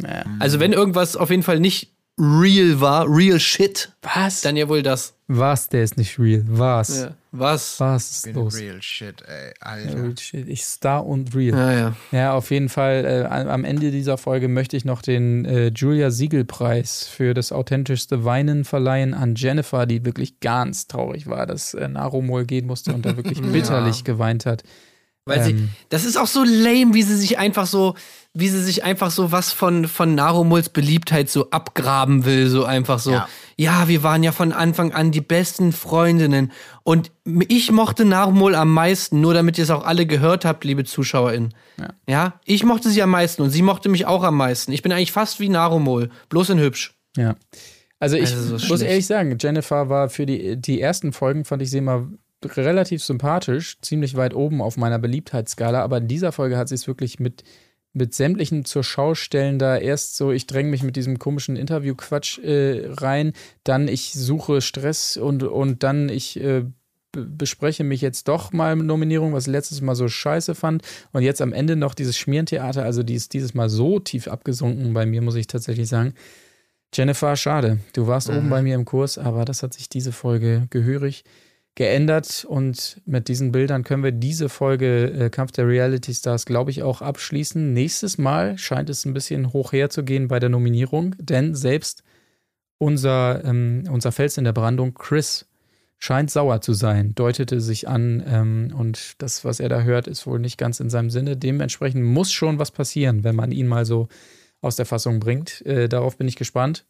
Ja. also wenn irgendwas auf jeden Fall nicht real war, real shit, Was? dann ja wohl das. Was? Der ist nicht real. Was? Ja. Was? Was ist Bin los? real shit, ey. Ja, Alter. real shit. Ich star und real. Ja, ja. Ja, auf jeden Fall. Äh, am Ende dieser Folge möchte ich noch den äh, Julia Siegel-Preis für das authentischste Weinen verleihen an Jennifer, die wirklich ganz traurig war, dass äh, Narumol gehen musste und da wirklich bitterlich geweint hat. Weil sie, Ähm. das ist auch so lame, wie sie sich einfach so, wie sie sich einfach so was von, von Narumols Beliebtheit so abgraben will, so einfach so. Ja. Ja. wir waren ja von Anfang an die besten Freundinnen. Und ich mochte Narumol am meisten, nur damit ihr es auch alle gehört habt, liebe ZuschauerInnen. Ja. ja, ich mochte sie am meisten und sie mochte mich auch am meisten. Ich bin eigentlich fast wie Narumol, bloß in hübsch. Ja. Also ich Also so muss ehrlich sagen, Jennifer war für die, die ersten Folgen, fand ich sie immer relativ sympathisch, ziemlich weit oben auf meiner Beliebtheitsskala, aber in dieser Folge hat sie es wirklich mit, mit sämtlichen zur Schaustellen da erst so, ich dränge mich mit diesem komischen Interviewquatsch äh, rein, dann ich suche Stress und, und dann ich äh, bespreche mich jetzt doch mal mit Nominierung, was ich letztes Mal so scheiße fand. Und jetzt am Ende noch dieses Schmierentheater, also die ist dieses Mal so tief abgesunken bei mir, muss ich tatsächlich sagen. Jennifer, schade. Du warst mhm. oben bei mir im Kurs, aber das hat sich diese Folge gehörig geändert und mit diesen Bildern können wir diese Folge äh, Kampf der Reality Stars, glaube ich, auch abschließen. Nächstes Mal scheint es ein bisschen hoch herzugehen bei der Nominierung, denn selbst unser, ähm, unser Fels in der Brandung, Chris, scheint sauer zu sein, deutete sich an ähm, und das, was er da hört, ist wohl nicht ganz in seinem Sinne. Dementsprechend muss schon was passieren, wenn man ihn mal so aus der Fassung bringt. Äh, darauf bin ich gespannt.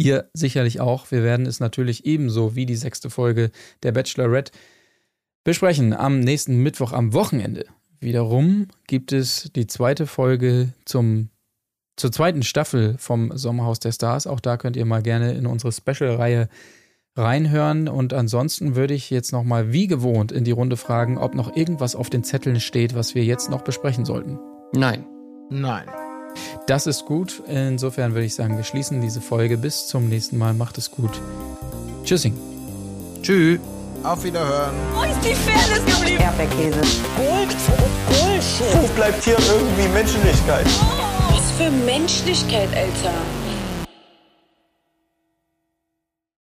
Ihr sicherlich auch. Wir werden es natürlich ebenso wie die sechste Folge der Bachelorette besprechen am nächsten Mittwoch am Wochenende. Wiederum gibt es die zweite Folge zum, zur zweiten Staffel vom Sommerhaus der Stars. Auch da könnt ihr mal gerne in unsere Special-Reihe reinhören. Und ansonsten würde ich jetzt nochmal wie gewohnt in die Runde fragen, ob noch irgendwas auf den Zetteln steht, was wir jetzt noch besprechen sollten. Nein. Nein. Das ist gut. Insofern würde ich sagen, wir schließen diese Folge. Bis zum nächsten Mal. Macht es gut. Tschüssing. Tschüss. Auf Wiederhören. Wo ist die Fairness geblieben? Erdbeerkäse. Gold, Bullshit. Wo bleibt hier irgendwie Menschlichkeit? Was für Menschlichkeit, Alter.